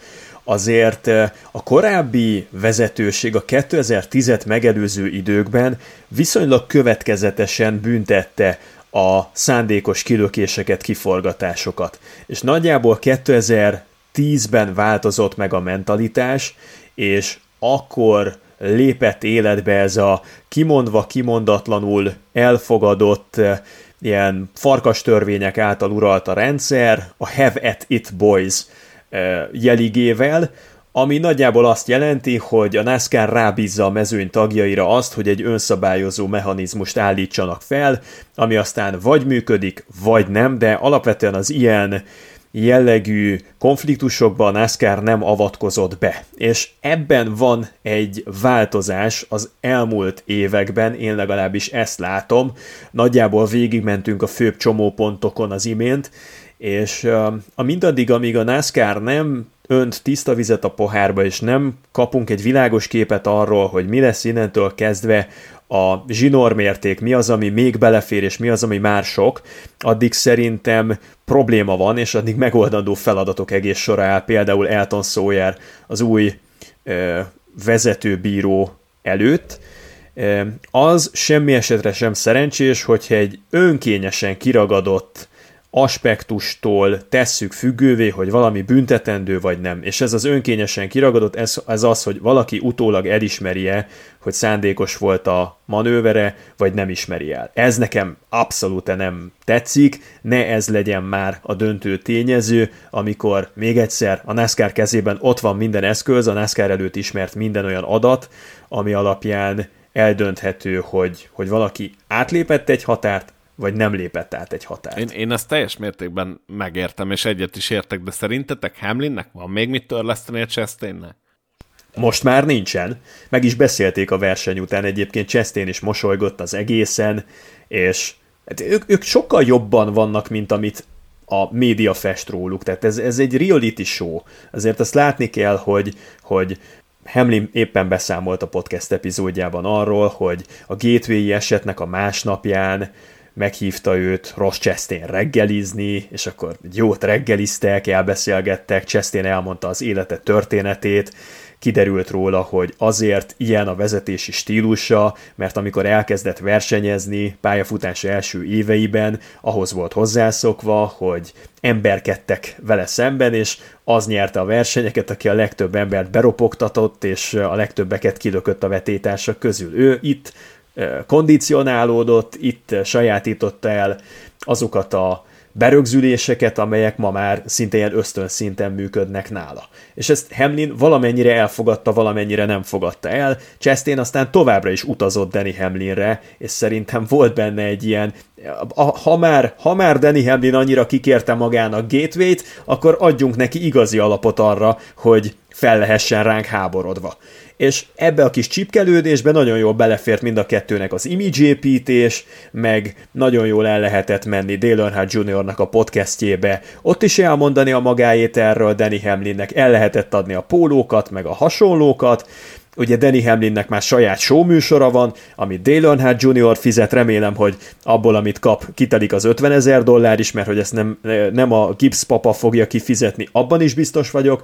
Azért a korábbi vezetőség a 2010-et megelőző időkben viszonylag következetesen büntette a szándékos kilökéseket, kiforgatásokat. És nagyjából 2010-ben változott meg a mentalitás, és akkor lépett életbe ez a kimondva, kimondatlanul elfogadott eh, ilyen farkas törvények által uralt a rendszer, a Have at it boys eh, jeligével, ami nagyjából azt jelenti, hogy a NASCAR rábízza a mezőny tagjaira azt, hogy egy önszabályozó mechanizmust állítsanak fel, ami aztán vagy működik, vagy nem, de alapvetően az ilyen jellegű konfliktusokban NASCAR nem avatkozott be. És ebben van egy változás az elmúlt években, én legalábbis ezt látom. Nagyjából végigmentünk a főbb csomópontokon az imént, és a mindaddig, amíg a NASCAR nem önt tiszta vizet a pohárba, és nem kapunk egy világos képet arról, hogy mi lesz innentől kezdve a zsinórmérték, mi az, ami még belefér, és mi az, ami már sok, addig szerintem probléma van, és addig megoldandó feladatok egész sora áll, például Elton Sawyer az új ö, vezetőbíró előtt, az semmi esetre sem szerencsés, hogyha egy önkényesen kiragadott aspektustól tesszük függővé, hogy valami büntetendő vagy nem. És ez az önkényesen kiragadott, ez, ez az, hogy valaki utólag elismerje, hogy szándékos volt a manővere, vagy nem ismeri el. Ez nekem abszolút nem tetszik, ne ez legyen már a döntő tényező, amikor még egyszer a NASCAR kezében ott van minden eszköz, a NASCAR előtt ismert minden olyan adat, ami alapján eldönthető, hogy, hogy valaki átlépett egy határt, vagy nem lépett át egy határt. Én, én ezt teljes mértékben megértem, és egyet is értek, de szerintetek Hamlinnek van még mit törleszteni a Chastainnek? Most már nincsen. Meg is beszélték a verseny után egyébként, Chastain is mosolygott az egészen, és hát ők, ők sokkal jobban vannak, mint amit a média fest róluk. Tehát ez, ez egy reality show. Azért azt látni kell, hogy, hogy Hamlin éppen beszámolt a podcast epizódjában arról, hogy a gateway esetnek a másnapján meghívta őt Ross Chastain reggelizni, és akkor jót reggeliztek, elbeszélgettek, Chastain elmondta az élete történetét, kiderült róla, hogy azért ilyen a vezetési stílusa, mert amikor elkezdett versenyezni pályafutás első éveiben, ahhoz volt hozzászokva, hogy emberkedtek vele szemben, és az nyerte a versenyeket, aki a legtöbb embert beropogtatott, és a legtöbbeket kilökött a vetétársak közül. Ő itt kondicionálódott, itt sajátította el azokat a berögzüléseket, amelyek ma már szinte ilyen ösztön szinten működnek nála. És ezt Hamlin valamennyire elfogadta, valamennyire nem fogadta el. Chastain aztán továbbra is utazott Danny Hamlinre, és szerintem volt benne egy ilyen, ha már, ha már Danny Hamlin annyira kikérte magának gateway-t, akkor adjunk neki igazi alapot arra, hogy fel lehessen ránk háborodva és ebbe a kis csipkelődésbe nagyon jól belefért mind a kettőnek az építés, meg nagyon jól el lehetett menni Dale Earnhardt Jr.-nak a podcastjébe, ott is elmondani a magáét erről Danny Hamlinnek, el lehetett adni a pólókat, meg a hasonlókat, ugye Danny Hamlinnek már saját show műsora van, amit Dale Earnhardt Jr. fizet, remélem, hogy abból, amit kap, kitelik az 50 ezer dollár is, mert hogy ezt nem, nem a Gibbs papa fogja kifizetni, abban is biztos vagyok,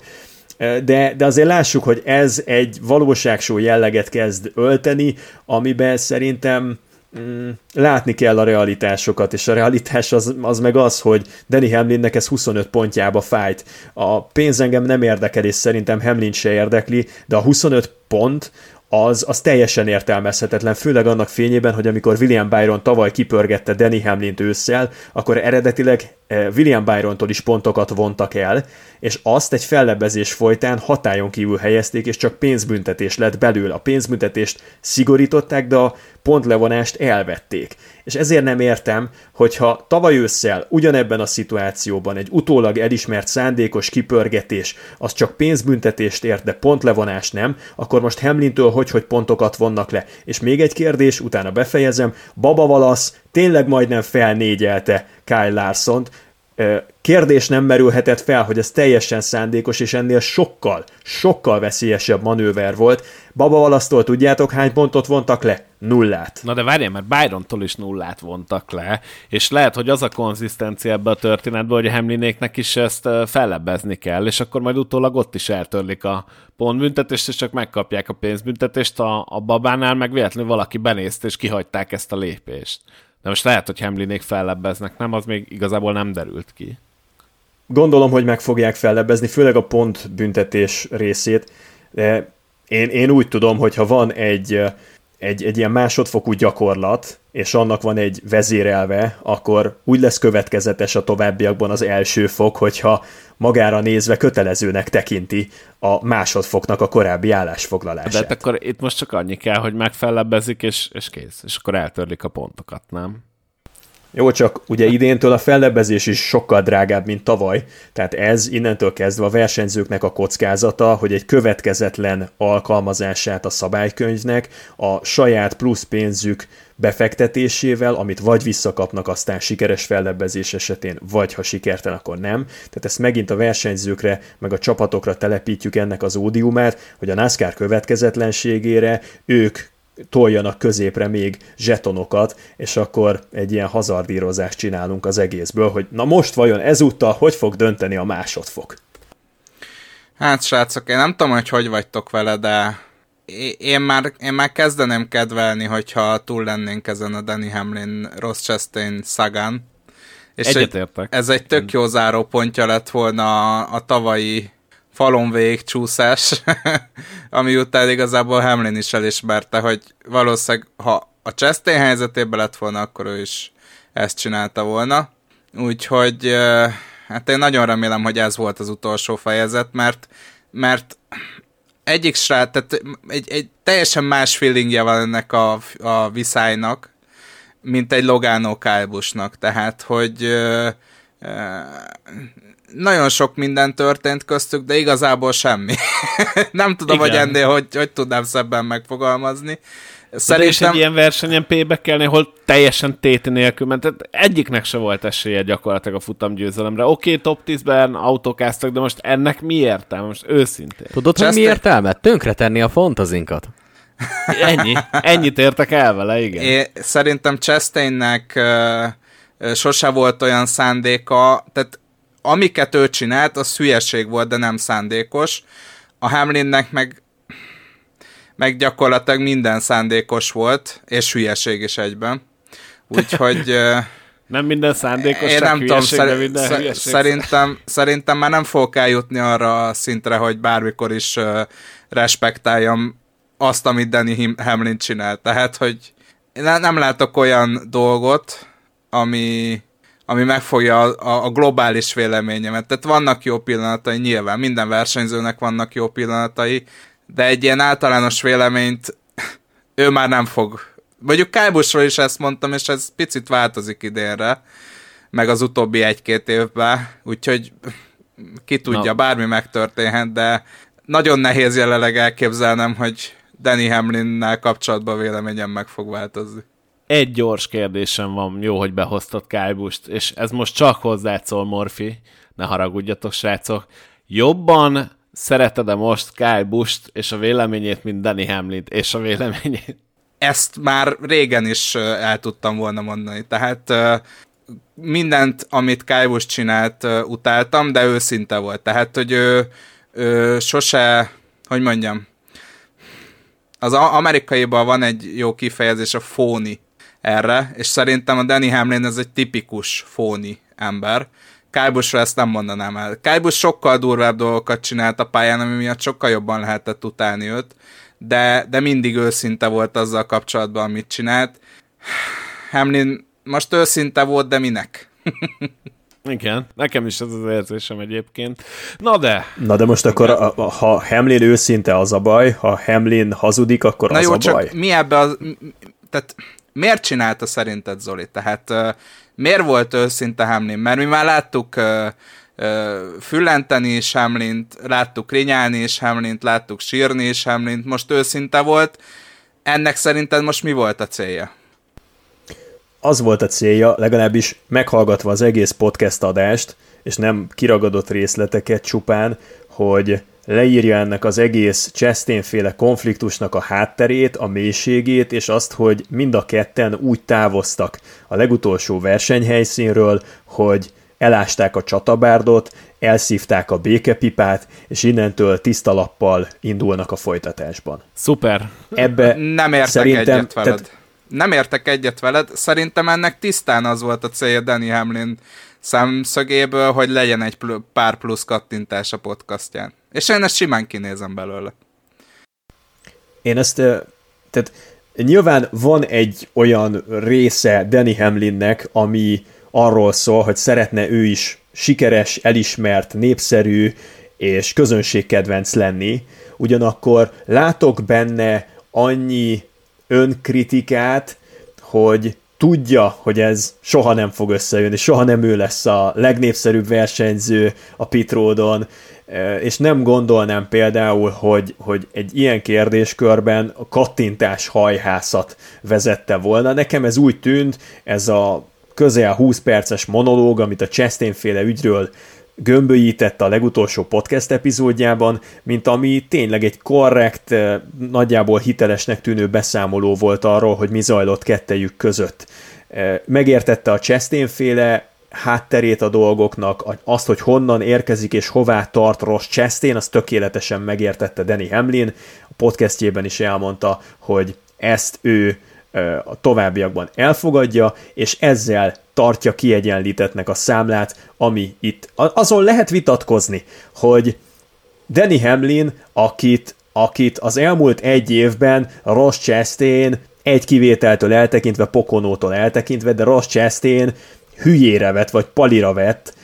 de, de azért lássuk, hogy ez egy valóságsó jelleget kezd ölteni, amiben szerintem mm, látni kell a realitásokat, és a realitás az, az meg az, hogy Danny Hamlinnek ez 25 pontjába fájt. A pénz engem nem érdekel, és szerintem Hamlin se érdekli, de a 25 pont az, az teljesen értelmezhetetlen, főleg annak fényében, hogy amikor William Byron tavaly kipörgette Danny Hamlin ősszel, akkor eredetileg William Byrontól is pontokat vontak el, és azt egy fellebezés folytán hatályon kívül helyezték, és csak pénzbüntetés lett belőle. A pénzbüntetést szigorították, de a pontlevonást elvették. És ezért nem értem, hogyha tavaly ősszel ugyanebben a szituációban egy utólag elismert szándékos kipörgetés az csak pénzbüntetést ért, de pontlevonás nem, akkor most Hamlintől hogy, hogy pontokat vonnak le. És még egy kérdés, utána befejezem, Baba Valasz tényleg majdnem felnégyelte Kyle larson Kérdés nem merülhetett fel, hogy ez teljesen szándékos, és ennél sokkal, sokkal veszélyesebb manőver volt. Baba Valasztól tudjátok hány pontot vontak le? Nullát. Na de várjál, mert Byrontól is nullát vontak le, és lehet, hogy az a konzisztencia ebbe a történetben, hogy a Hemlinéknek is ezt fellebbezni kell, és akkor majd utólag ott is eltörlik a pontbüntetést, és csak megkapják a pénzbüntetést a, a babánál, meg véletlenül valaki benézte, és kihagyták ezt a lépést. De most lehet, hogy Hemlinék fellebbeznek, nem? Az még igazából nem derült ki. Gondolom, hogy meg fogják fellebbezni, főleg a pont büntetés részét, de én, én úgy tudom, hogy ha van egy, egy, egy ilyen másodfokú gyakorlat, és annak van egy vezérelve, akkor úgy lesz következetes a továbbiakban az első fok, hogyha magára nézve kötelezőnek tekinti a másodfoknak a korábbi állásfoglalását. De hát akkor itt most csak annyi kell, hogy megfellebbezik, és, és kész. És akkor eltörlik a pontokat, nem? Jó, csak ugye idéntől a fellebbezés is sokkal drágább, mint tavaly, tehát ez innentől kezdve a versenyzőknek a kockázata, hogy egy következetlen alkalmazását a szabálykönyvnek a saját plusz pénzük befektetésével, amit vagy visszakapnak aztán sikeres fellebbezés esetén, vagy ha sikertelen, akkor nem. Tehát ezt megint a versenyzőkre, meg a csapatokra telepítjük ennek az ódiumát, hogy a NASCAR következetlenségére ők toljanak középre még zsetonokat, és akkor egy ilyen hazardírozást csinálunk az egészből, hogy na most vajon ezúttal hogy fog dönteni a másodfok? Hát srácok, én nem tudom, hogy hogy vagytok vele, de én már, én már kezdeném kedvelni, hogyha túl lennénk ezen a Danny Hamlin, Ross Chastain szagán. És egy, ez egy tök jó záró pontja lett volna a, a tavalyi falon végig csúszás, <laughs> ami után igazából Hamlin is elismerte, hogy valószínűleg ha a Chastain helyzetében lett volna, akkor ő is ezt csinálta volna. Úgyhogy hát én nagyon remélem, hogy ez volt az utolsó fejezet, mert, mert egyik srác, tehát egy, egy teljesen más feelingje van ennek a, a viszálynak, mint egy Logano Kálbusnak, tehát, hogy nagyon sok minden történt köztük, de igazából semmi. <laughs> nem tudom, Igen. hogy ennél hogy, hogy tudnám szebben megfogalmazni. Szerintem... De és egy ilyen versenyen p kelni, ahol teljesen téti nélkül ment. Tehát egyiknek se volt esélye gyakorlatilag a futamgyőzelemre. Oké, okay, top 10-ben autókáztak, de most ennek mi értelme? Most őszintén. Tudod, Chester... hogy mi értelme? Tönkretenni a fantazinkat. Ennyi. Ennyit értek el vele, igen. É, szerintem Chastainnek uh, sose volt olyan szándéka, tehát amiket ő csinált, az hülyeség volt, de nem szándékos. A Hamlinnek meg meg gyakorlatilag minden szándékos volt, és hülyeség is egyben. Úgyhogy... nem minden szándékos, én nem tudom, szer- minden szer- szerintem, szerintem már nem fogok eljutni arra a szintre, hogy bármikor is uh, respektáljam azt, amit Danny Hamlin csinál. Tehát, hogy ne, nem látok olyan dolgot, ami, ami megfogja a, a, a globális véleményemet. Tehát vannak jó pillanatai, nyilván minden versenyzőnek vannak jó pillanatai, de egy ilyen általános véleményt ő már nem fog. Mondjuk Kábusról is ezt mondtam, és ez picit változik idénre, meg az utóbbi egy-két évben, úgyhogy ki tudja, no. bármi megtörténhet, de nagyon nehéz jelenleg elképzelnem, hogy Danny Hamlinnel kapcsolatban véleményem meg fog változni. Egy gyors kérdésem van, jó, hogy behoztad Kábust, és ez most csak hozzád szól, Morfi, ne haragudjatok, srácok. Jobban szereted-e most Kyle és a véleményét, mint Danny Hamlin és a véleményét? Ezt már régen is el tudtam volna mondani. Tehát mindent, amit Kyle csinált, utáltam, de őszinte volt. Tehát, hogy ő, ő sose, hogy mondjam, az amerikaiban van egy jó kifejezés, a fóni erre, és szerintem a Danny Hamlin ez egy tipikus fóni ember, Kájbusra ezt nem mondanám el. Kájbus sokkal durvább dolgokat csinált a pályán, ami miatt sokkal jobban lehetett utálni őt, de, de mindig őszinte volt azzal kapcsolatban, amit csinált. Hamlin most őszinte volt, de minek? <laughs> Igen, nekem is ez az érzésem egyébként. Na de... Na de most akkor, a, a, ha Hamlin őszinte, az a baj, ha Hamlin hazudik, akkor Na az jó, a csak baj. mi ebbe az... Tehát miért csinálta szerinted Zoli? Tehát uh, miért volt őszinte Hamlin? Mert mi már láttuk uh, füllenteni is Hamlint, láttuk rinyálni is Hamlint, láttuk sírni is Hamlint, most őszinte volt. Ennek szerinted most mi volt a célja? Az volt a célja, legalábbis meghallgatva az egész podcast adást, és nem kiragadott részleteket csupán, hogy leírja ennek az egész Chastain-féle konfliktusnak a hátterét, a mélységét, és azt, hogy mind a ketten úgy távoztak a legutolsó versenyhelyszínről, hogy elásták a csatabárdot, elszívták a békepipát, és innentől tiszta lappal indulnak a folytatásban. Szuper. Ebbe nem értek szerintem, egyet veled. Tehát... Nem értek egyet veled. Szerintem ennek tisztán az volt a célja Danny Hamlin szemszögéből, hogy legyen egy pár plusz kattintás a podcastján. És én ezt simán kinézem belőle. Én ezt, tehát nyilván van egy olyan része Danny Hamlinnek, ami arról szól, hogy szeretne ő is sikeres, elismert, népszerű és közönségkedvenc lenni, ugyanakkor látok benne annyi önkritikát, hogy tudja, hogy ez soha nem fog összejönni, soha nem ő lesz a legnépszerűbb versenyző a pitródon, és nem gondolnám például, hogy, hogy egy ilyen kérdéskörben a kattintás hajhászat vezette volna. Nekem ez úgy tűnt, ez a közel 20 perces monológ, amit a Chastain féle ügyről gömbölyített a legutolsó podcast epizódjában, mint ami tényleg egy korrekt, nagyjából hitelesnek tűnő beszámoló volt arról, hogy mi zajlott kettejük között. Megértette a Chastain féle hátterét a dolgoknak, azt, hogy honnan érkezik és hová tart Ross Chastain, azt tökéletesen megértette Danny Hamlin. A podcastjében is elmondta, hogy ezt ő a továbbiakban elfogadja, és ezzel tartja kiegyenlítetnek a számlát, ami itt. Azon lehet vitatkozni, hogy Danny Hamlin, akit, akit az elmúlt egy évben Ross Chastain egy kivételtől eltekintve, Pokonótól eltekintve, de Ross Chastain hülyére vett, vagy palira vett,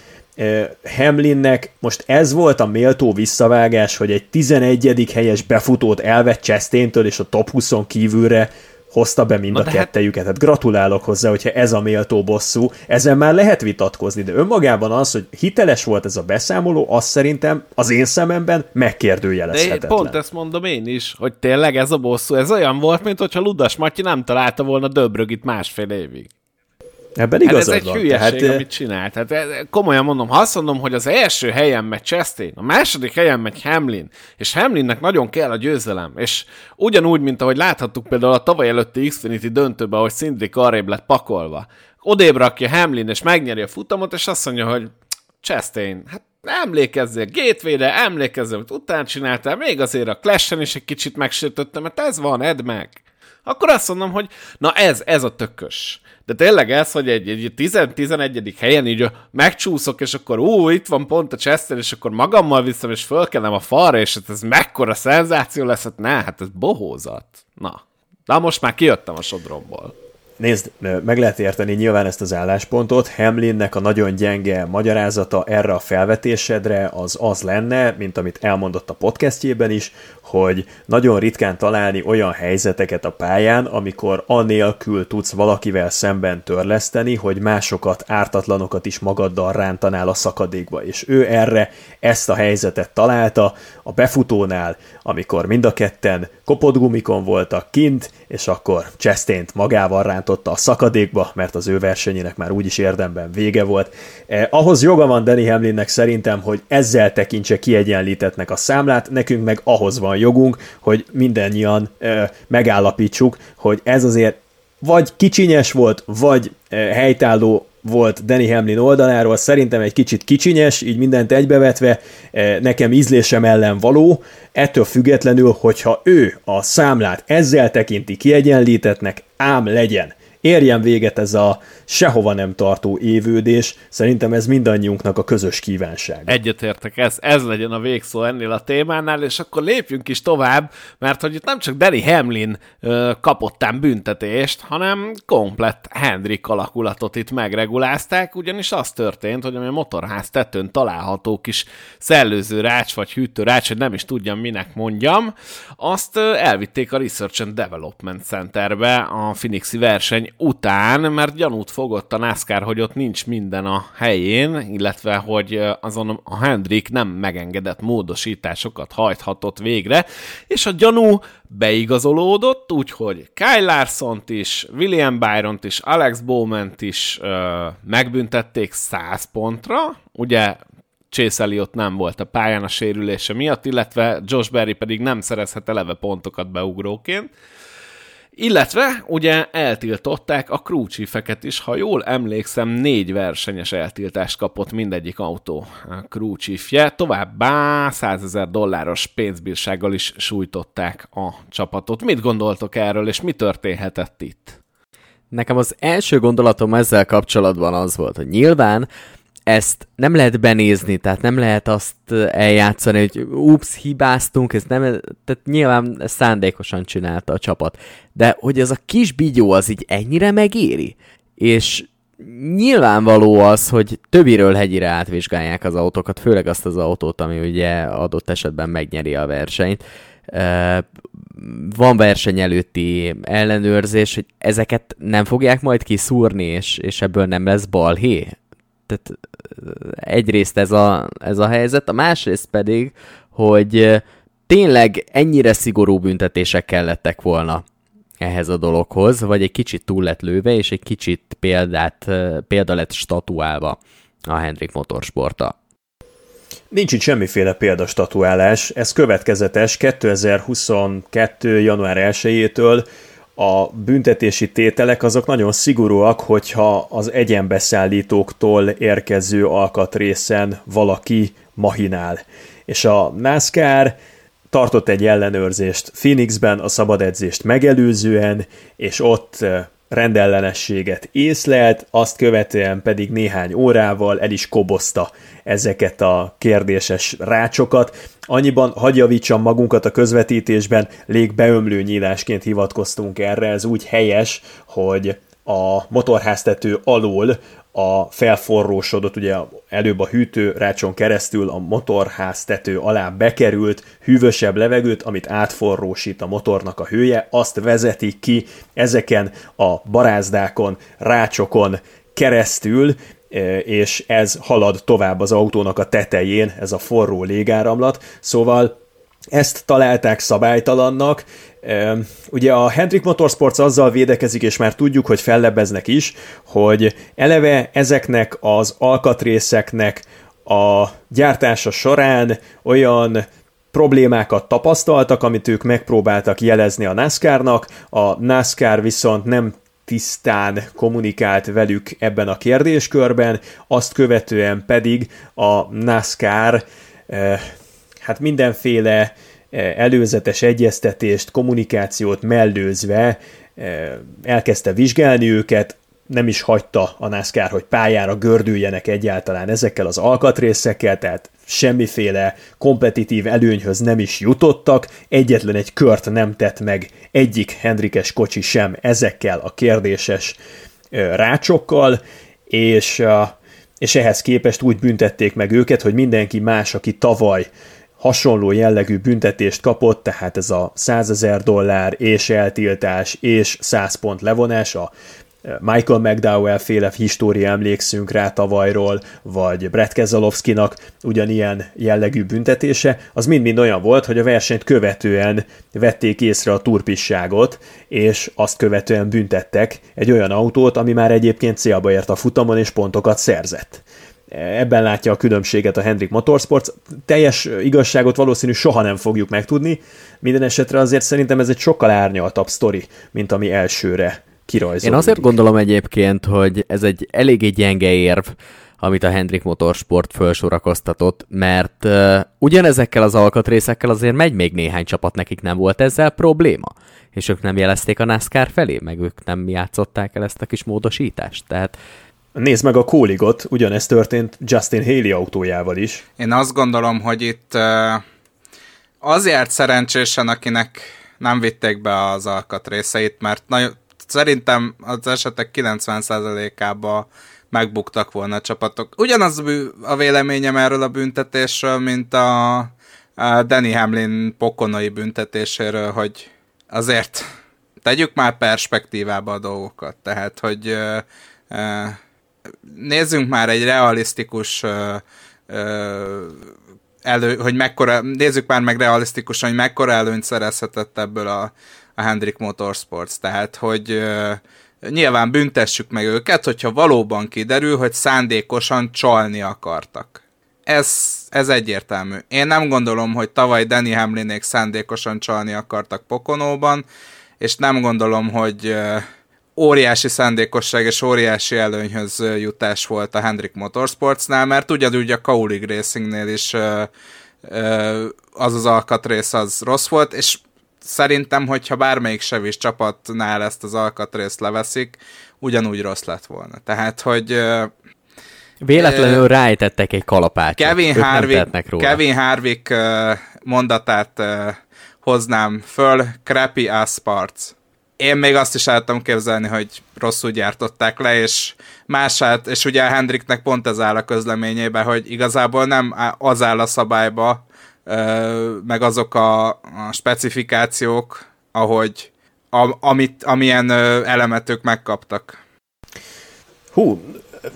Hamlinnek most ez volt a méltó visszavágás, hogy egy 11. helyes befutót elvett Chastaintől, és a top 20 kívülre hozta be mind Na a hát- kettejüket. Hát gratulálok hozzá, hogyha ez a méltó bosszú. Ezen már lehet vitatkozni, de önmagában az, hogy hiteles volt ez a beszámoló, azt szerintem az én szememben megkérdőjelezhetetlen. De pont ezt mondom én is, hogy tényleg ez a bosszú, ez olyan volt, mint hogyha Ludas Matyi nem találta volna Döbrögit másfél évig. Ebben igazad hát ez egy hülyeség, Tehát, amit csinált. Tehát komolyan mondom, ha azt mondom, hogy az első helyen megy Chastain, a második helyen megy Hamlin, és Hamlinnek nagyon kell a győzelem, és ugyanúgy, mint ahogy láthattuk például a tavaly előtti Xfinity döntőben, ahogy Szindrik arrébb lett pakolva, odébb rakja Hamlin, és megnyeri a futamot, és azt mondja, hogy Chastain, hát emlékezzél Gateway-re, emlékezzél, hogy után csináltál, még azért a clash is egy kicsit megsértöttem, mert ez van, edd meg. Akkor azt mondom, hogy na ez, ez a tökös. De tényleg ez, hogy egy, egy 10-11. helyen így megcsúszok, és akkor ú, itt van pont a Chester, és akkor magammal viszem, és fölkenem a falra, és hát ez mekkora szenzáció lesz, hát ne, hát ez bohózat. Na, na most már kijöttem a sodromból. Nézd, meg lehet érteni nyilván ezt az álláspontot. Hamlinnek a nagyon gyenge magyarázata erre a felvetésedre az az lenne, mint amit elmondott a podcastjében is, hogy nagyon ritkán találni olyan helyzeteket a pályán, amikor anélkül tudsz valakivel szemben törleszteni, hogy másokat, ártatlanokat is magaddal rántanál a szakadékba. És ő erre ezt a helyzetet találta a befutónál, amikor mind a ketten kopott gumikon voltak kint, és akkor Chastain magával rántotta a szakadékba, mert az ő versenyének már úgyis érdemben vége volt. Eh, ahhoz joga van Danny Hamlinnek szerintem, hogy ezzel tekintse kiegyenlítetnek a számlát, nekünk meg ahhoz van jogunk, hogy mindannyian eh, megállapítsuk, hogy ez azért vagy kicsinyes volt, vagy eh, helytálló volt Danny Hamlin oldaláról, szerintem egy kicsit kicsinyes, így mindent egybevetve, eh, nekem ízlésem ellen való, ettől függetlenül, hogyha ő a számlát ezzel tekinti kiegyenlítetnek, ám legyen érjen véget ez a sehova nem tartó évődés, szerintem ez mindannyiunknak a közös kívánság. Egyetértek, ez, ez legyen a végszó ennél a témánál, és akkor lépjünk is tovább, mert hogy itt nem csak Danny Hamlin ö, kapottán büntetést, hanem komplett Hendrik alakulatot itt megregulázták, ugyanis az történt, hogy ami a motorház tetőn található kis szellőző rács, vagy hűtő rács, hogy nem is tudjam minek mondjam, azt elvitték a Research and Development Centerbe a Phoenixi verseny után, mert gyanút fogott a NASCAR, hogy ott nincs minden a helyén, illetve hogy azon a Hendrik nem megengedett módosításokat hajthatott végre, és a gyanú beigazolódott, úgyhogy Kyle larson is, William Byron-t is, Alex Bowman-t is ö, megbüntették 100 pontra, ugye Chase Elliott nem volt a pályán a sérülése miatt, illetve Josh Berry pedig nem szerezhet eleve pontokat beugróként. Illetve ugye eltiltották a crewchiefeket is, ha jól emlékszem, négy versenyes eltiltást kapott mindegyik autó crewchiefje, továbbá 100 ezer dolláros pénzbírsággal is sújtották a csapatot. Mit gondoltok erről, és mi történhetett itt? Nekem az első gondolatom ezzel kapcsolatban az volt, hogy nyilván ezt nem lehet benézni, tehát nem lehet azt eljátszani, hogy ups, hibáztunk, ez nem, tehát nyilván szándékosan csinálta a csapat. De hogy ez a kis bigyó az így ennyire megéri? És nyilvánvaló az, hogy többiről hegyire átvizsgálják az autókat, főleg azt az autót, ami ugye adott esetben megnyeri a versenyt. van verseny előtti ellenőrzés, hogy ezeket nem fogják majd kiszúrni, és, és ebből nem lesz balhé? Tehát egyrészt ez a, ez a helyzet, a másrészt pedig, hogy tényleg ennyire szigorú büntetések kellettek volna ehhez a dologhoz, vagy egy kicsit túl lett lőve, és egy kicsit példát, példa lett statuálva a Hendrik Motorsporta. Nincs itt semmiféle példastatuálás, ez következetes 2022. január 1-től a büntetési tételek azok nagyon szigorúak, hogyha az egyenbeszállítóktól érkező alkatrészen valaki mahinál. És a NASCAR tartott egy ellenőrzést Phoenixben a szabad edzést megelőzően, és ott rendellenességet észlelt, azt követően pedig néhány órával el is kobozta ezeket a kérdéses rácsokat. Annyiban hagyjavítsam magunkat a közvetítésben, légbeömlő nyílásként hivatkoztunk erre, ez úgy helyes, hogy a motorháztető alól a felforrósodott, ugye előbb a hűtő rácson keresztül a motorház tető alá bekerült hűvösebb levegőt, amit átforrósít a motornak a hője, azt vezetik ki ezeken a barázdákon, rácsokon keresztül, e, és ez halad tovább az autónak a tetején, ez a forró légáramlat, szóval ezt találták szabálytalannak, Ugye a Hendrik Motorsports azzal védekezik, és már tudjuk, hogy fellebeznek is, hogy eleve ezeknek az alkatrészeknek a gyártása során olyan problémákat tapasztaltak, amit ők megpróbáltak jelezni a NASCAR-nak, a NASCAR viszont nem tisztán kommunikált velük ebben a kérdéskörben, azt követően pedig a NASCAR hát mindenféle E, előzetes egyeztetést, kommunikációt mellőzve e, elkezdte vizsgálni őket, nem is hagyta a NASCAR, hogy pályára gördüljenek egyáltalán ezekkel az alkatrészekkel, tehát semmiféle kompetitív előnyhöz nem is jutottak, egyetlen egy kört nem tett meg egyik Hendrikes kocsi sem ezekkel a kérdéses e, rácsokkal, és, és ehhez képest úgy büntették meg őket, hogy mindenki más, aki tavaly hasonló jellegű büntetést kapott, tehát ez a 100 ezer dollár és eltiltás és 100 pont levonás, a Michael McDowell féle história emlékszünk rá tavalyról, vagy Brett Keselowski-nak ugyanilyen jellegű büntetése, az mind-mind olyan volt, hogy a versenyt követően vették észre a turpisságot, és azt követően büntettek egy olyan autót, ami már egyébként célba ért a futamon, és pontokat szerzett ebben látja a különbséget a Hendrik Motorsports. Teljes igazságot valószínű soha nem fogjuk megtudni, minden esetre azért szerintem ez egy sokkal árnyaltabb sztori, mint ami elsőre kirajzolódik. Én azért gondolom egyébként, hogy ez egy eléggé gyenge érv, amit a Hendrik Motorsport felsorakoztatott, mert uh, ugyanezekkel az alkatrészekkel azért megy még néhány csapat, nekik nem volt ezzel probléma, és ők nem jelezték a NASCAR felé, meg ők nem játszották el ezt a kis módosítást, tehát Nézd meg a kóligot, ugyanezt történt Justin Haley autójával is. Én azt gondolom, hogy itt azért szerencsésen, akinek nem vitték be az alkatrészeit, mert nagyon, szerintem az esetek 90%-ába megbuktak volna a csapatok. Ugyanaz a véleményem erről a büntetésről, mint a, a Danny Hamlin pokonai büntetéséről, hogy azért tegyük már perspektívába a dolgokat. Tehát, hogy nézzünk már egy realisztikus elő, hogy mekkora, nézzük már meg realisztikusan, hogy mekkora előnyt szerezhetett ebből a, a Hendrik Motorsports. Tehát, hogy uh, nyilván büntessük meg őket, hogyha valóban kiderül, hogy szándékosan csalni akartak. Ez, ez egyértelmű. Én nem gondolom, hogy tavaly Danny Hamlinék szándékosan csalni akartak Pokonóban, és nem gondolom, hogy óriási szándékosság és óriási előnyhöz jutás volt a Hendrik Motorsportsnál, mert ugyanúgy a Kaulig Racingnél is az az alkatrész az rossz volt, és szerintem, hogyha bármelyik sevis csapatnál ezt az alkatrészt leveszik, ugyanúgy rossz lett volna. Tehát, hogy Véletlenül uh, rájtettek egy kalapácsot. Kevin Harvick, Kevin Harvick uh, mondatát uh, hoznám föl, crappy ass parts én még azt is tudom képzelni, hogy rosszul gyártották le, és mását, és ugye a Hendriknek pont ez áll a közleményében, hogy igazából nem az áll a szabályba, meg azok a, a specifikációk, ahogy a, amit, amilyen elemet ők megkaptak. Hú,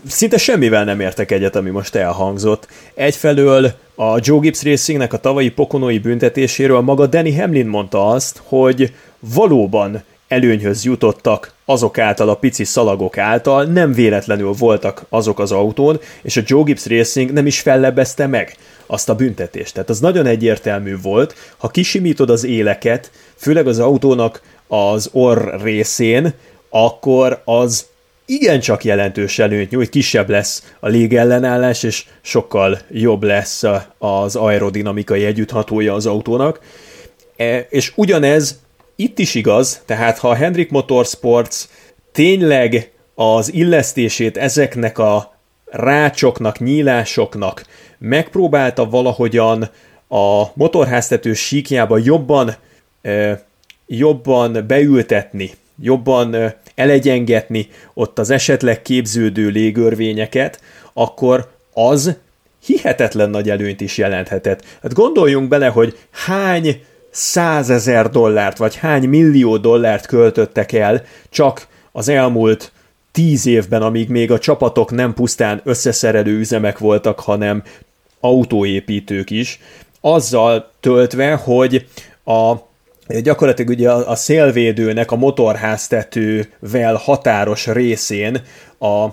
szinte semmivel nem értek egyet, ami most elhangzott. Egyfelől a Joe Gibbs Racingnek a tavalyi pokonói büntetéséről maga Danny Hamlin mondta azt, hogy valóban előnyhöz jutottak azok által, a pici szalagok által, nem véletlenül voltak azok az autón, és a Joe Gibbs Racing nem is fellebezte meg azt a büntetést. Tehát az nagyon egyértelmű volt, ha kisimítod az éleket, főleg az autónak az orr részén, akkor az igencsak jelentős előnyt nyújt, kisebb lesz a légellenállás, és sokkal jobb lesz az aerodinamikai együtthatója az autónak. E, és ugyanez itt is igaz, tehát ha a Hendrik Motorsports tényleg az illesztését ezeknek a rácsoknak, nyílásoknak megpróbálta valahogyan a motorháztető síkjába jobban, jobban beültetni, jobban elegyengetni ott az esetleg képződő légörvényeket, akkor az hihetetlen nagy előnyt is jelenthetett. Hát gondoljunk bele, hogy hány százezer dollárt, vagy hány millió dollárt költöttek el csak az elmúlt tíz évben, amíg még a csapatok nem pusztán összeszerelő üzemek voltak, hanem autóépítők is, azzal töltve, hogy a gyakorlatilag ugye a, a szélvédőnek a motorháztetővel határos részén a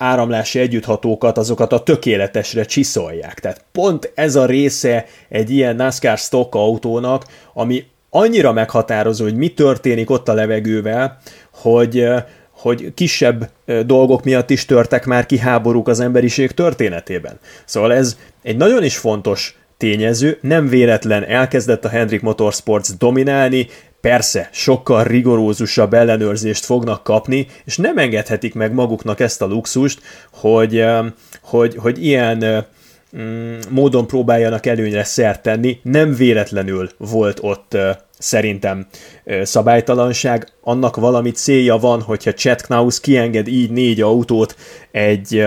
áramlási együtthatókat, azokat a tökéletesre csiszolják. Tehát pont ez a része egy ilyen NASCAR stock autónak, ami annyira meghatározó, hogy mi történik ott a levegővel, hogy hogy kisebb dolgok miatt is törtek már ki háborúk az emberiség történetében. Szóval ez egy nagyon is fontos tényező, nem véletlen elkezdett a Hendrik Motorsports dominálni, Persze, sokkal rigorózusabb ellenőrzést fognak kapni, és nem engedhetik meg maguknak ezt a luxust, hogy, hogy, hogy ilyen mm, módon próbáljanak előnyre szert tenni. Nem véletlenül volt ott szerintem szabálytalanság. Annak valami célja van, hogyha Chad Knaus kienged így négy autót egy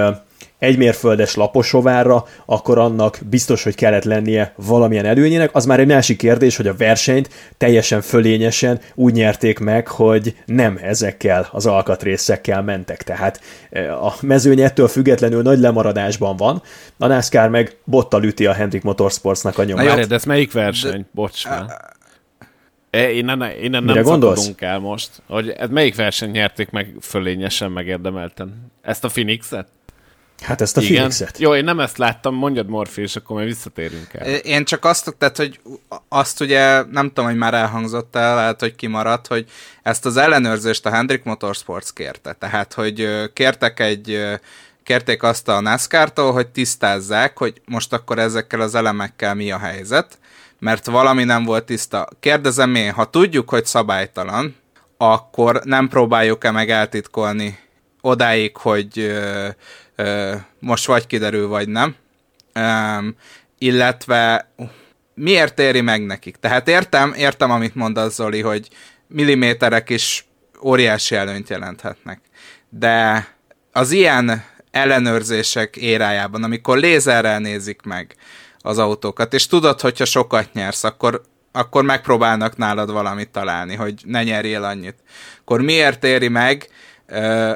egy mérföldes laposovárra, akkor annak biztos, hogy kellett lennie valamilyen előnyének. Az már egy másik kérdés, hogy a versenyt teljesen fölényesen úgy nyerték meg, hogy nem ezekkel az alkatrészekkel mentek. Tehát e, a mezőny ettől függetlenül nagy lemaradásban van, a NASCAR meg bottal üti a Hendrik Motorsportsnak a nyomát. Várj, de ez melyik verseny? De... Bocs már. E, innen, innen nem szakadunk el most. Hogy ez melyik verseny nyerték meg fölényesen, megérdemelten? Ezt a Phoenixet? Hát ezt a Igen. Phoenixet. Jó, én nem ezt láttam, mondjad Morfi, és akkor majd visszatérünk el. Én csak azt, tehát, hogy azt ugye, nem tudom, hogy már elhangzott el, lehet, hogy kimaradt, hogy ezt az ellenőrzést a Hendrik Motorsports kérte. Tehát, hogy kértek egy kérték azt a NASCAR-tól, hogy tisztázzák, hogy most akkor ezekkel az elemekkel mi a helyzet, mert valami nem volt tiszta. Kérdezem én, ha tudjuk, hogy szabálytalan, akkor nem próbáljuk-e meg eltitkolni odáig, hogy most vagy kiderül, vagy nem. illetve miért éri meg nekik? Tehát értem, értem, amit mondasz Zoli, hogy milliméterek is óriási előnyt jelenthetnek. De az ilyen ellenőrzések érájában, amikor lézerrel nézik meg az autókat, és tudod, hogyha sokat nyersz, akkor, akkor megpróbálnak nálad valamit találni, hogy ne nyerjél annyit. Akkor miért éri meg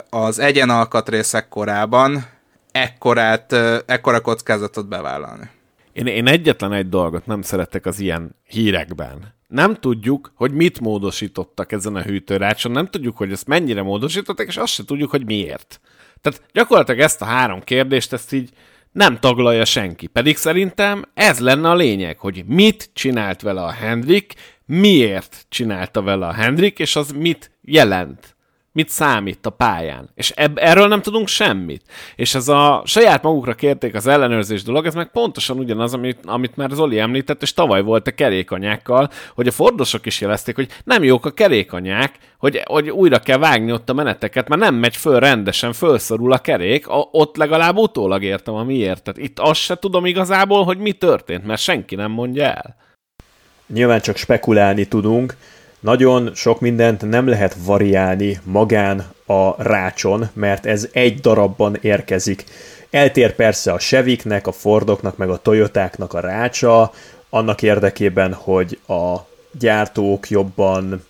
az egyenalkatrészek korában ekkorát, ekkora kockázatot bevállalni. Én, én egyetlen egy dolgot nem szeretek az ilyen hírekben. Nem tudjuk, hogy mit módosítottak ezen a hűtőrácson, nem tudjuk, hogy ezt mennyire módosítottak, és azt se tudjuk, hogy miért. Tehát gyakorlatilag ezt a három kérdést, ezt így nem taglalja senki. Pedig szerintem ez lenne a lényeg, hogy mit csinált vele a Hendrik, miért csinálta vele a Hendrik, és az mit jelent mit számít a pályán. És eb- erről nem tudunk semmit. És ez a saját magukra kérték az ellenőrzés dolog, ez meg pontosan ugyanaz, amit, amit már Zoli említett, és tavaly volt a kerékanyákkal, hogy a fordosok is jelezték, hogy nem jók a kerékanyák, hogy, hogy újra kell vágni ott a meneteket, mert nem megy föl rendesen, fölszorul a kerék, a, ott legalább utólag értem a miért. Tehát itt azt se tudom igazából, hogy mi történt, mert senki nem mondja el. Nyilván csak spekulálni tudunk, nagyon sok mindent nem lehet variálni magán a rácson, mert ez egy darabban érkezik. Eltér persze a Cheviknek, a Fordoknak, meg a Toyotáknak a rácsa, annak érdekében, hogy a gyártók jobban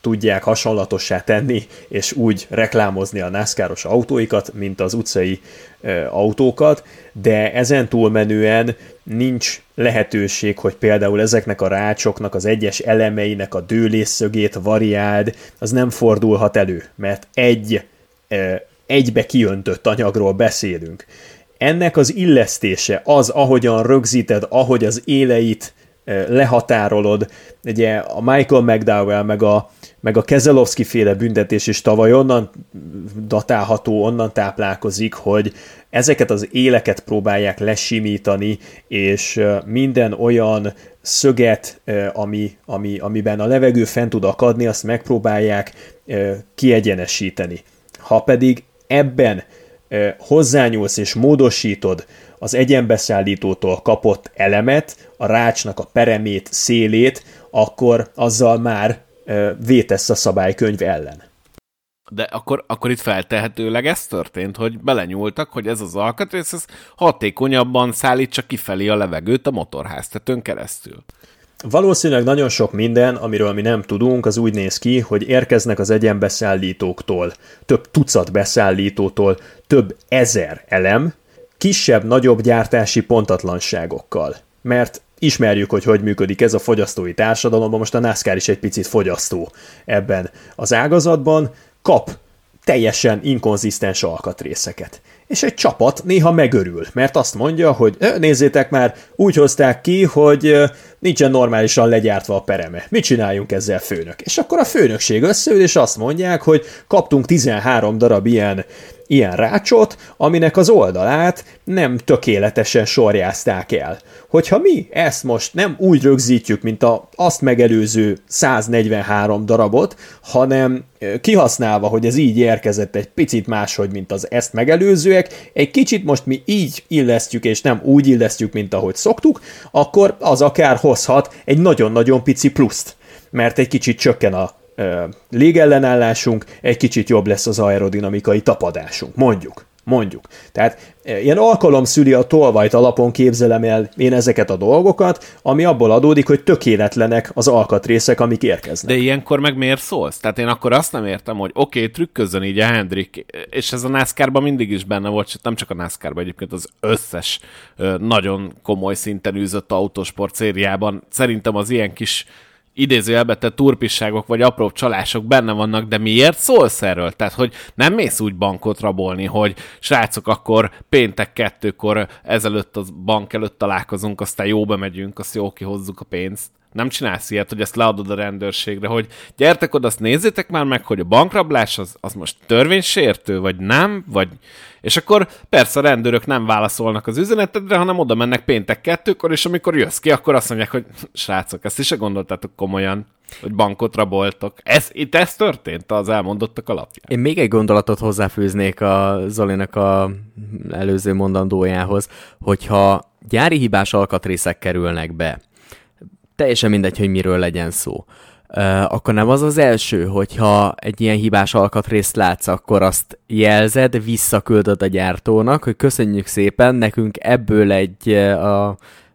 tudják hasonlatossá tenni, és úgy reklámozni a NASCAR-os autóikat, mint az utcai e, autókat, de ezen túlmenően nincs lehetőség, hogy például ezeknek a rácsoknak, az egyes elemeinek a dőlésszögét variáld, az nem fordulhat elő, mert egy egybe kiöntött anyagról beszélünk. Ennek az illesztése, az, ahogyan rögzíted, ahogy az éleit lehatárolod. Ugye a Michael McDowell meg a, meg a Kezelowski féle büntetés is tavaly onnan datálható, onnan táplálkozik, hogy ezeket az éleket próbálják lesimítani, és minden olyan szöget, ami, ami, amiben a levegő fent tud akadni, azt megpróbálják kiegyenesíteni. Ha pedig ebben hozzányúlsz és módosítod az egyenbeszállítótól kapott elemet, a rácsnak a peremét, szélét, akkor azzal már vétesz a szabálykönyv ellen. De akkor, akkor itt feltehetőleg ez történt, hogy belenyúltak, hogy ez az alkatrész ez hatékonyabban szállítsa kifelé a levegőt a motorháztetőn keresztül. Valószínűleg nagyon sok minden, amiről mi nem tudunk, az úgy néz ki, hogy érkeznek az egyenbeszállítóktól, több tucat beszállítótól, több ezer elem, kisebb-nagyobb gyártási pontatlanságokkal. Mert ismerjük, hogy hogy működik ez a fogyasztói társadalomban, most a NASCAR is egy picit fogyasztó ebben az ágazatban, kap teljesen inkonzisztens alkatrészeket. És egy csapat néha megörül, mert azt mondja, hogy nézzétek már, úgy hozták ki, hogy nincsen normálisan legyártva a pereme. Mit csináljunk ezzel főnök? És akkor a főnökség összeül, és azt mondják, hogy kaptunk 13 darab ilyen ilyen rácsot, aminek az oldalát nem tökéletesen sorjázták el. Hogyha mi ezt most nem úgy rögzítjük, mint a azt megelőző 143 darabot, hanem kihasználva, hogy ez így érkezett egy picit máshogy, mint az ezt megelőzőek, egy kicsit most mi így illesztjük, és nem úgy illesztjük, mint ahogy szoktuk, akkor az akár hozhat egy nagyon-nagyon pici pluszt mert egy kicsit csökken a légellenállásunk, egy kicsit jobb lesz az aerodinamikai tapadásunk, mondjuk. Mondjuk. Tehát ilyen alkalom szüli a tolvajt alapon képzelem el én ezeket a dolgokat, ami abból adódik, hogy tökéletlenek az alkatrészek, amik érkeznek. De ilyenkor meg miért szólsz? Tehát én akkor azt nem értem, hogy oké, okay, trükközzön így a Hendrik, és ez a NASCAR-ban mindig is benne volt, nem csak a NASCAR-ban, egyébként az összes nagyon komoly szinten űzött autósport szériában. Szerintem az ilyen kis idézőjelbe tett turpisságok vagy apró csalások benne vannak, de miért szólsz erről? Tehát, hogy nem mész úgy bankot rabolni, hogy srácok, akkor péntek kettőkor ezelőtt a bank előtt találkozunk, aztán jó bemegyünk, azt jó kihozzuk a pénzt. Nem csinálsz ilyet, hogy ezt leadod a rendőrségre, hogy gyertek oda, azt nézzétek már meg, hogy a bankrablás az, az most törvénysértő, vagy nem, vagy... És akkor persze a rendőrök nem válaszolnak az üzenetedre, hanem oda mennek péntek kettőkor, és amikor jössz ki, akkor azt mondják, hogy <laughs> srácok, ezt is gondoltátok komolyan, hogy bankot raboltok. Ez, itt ez történt az elmondottak alapján. Én még egy gondolatot hozzáfűznék a Zolinak a előző mondandójához, hogyha gyári hibás alkatrészek kerülnek be, teljesen mindegy, hogy miről legyen szó. Akkor nem az az első, hogyha egy ilyen hibás alkatrészt látsz, akkor azt jelzed, visszaküldöd a gyártónak, hogy köszönjük szépen, nekünk ebből egy a,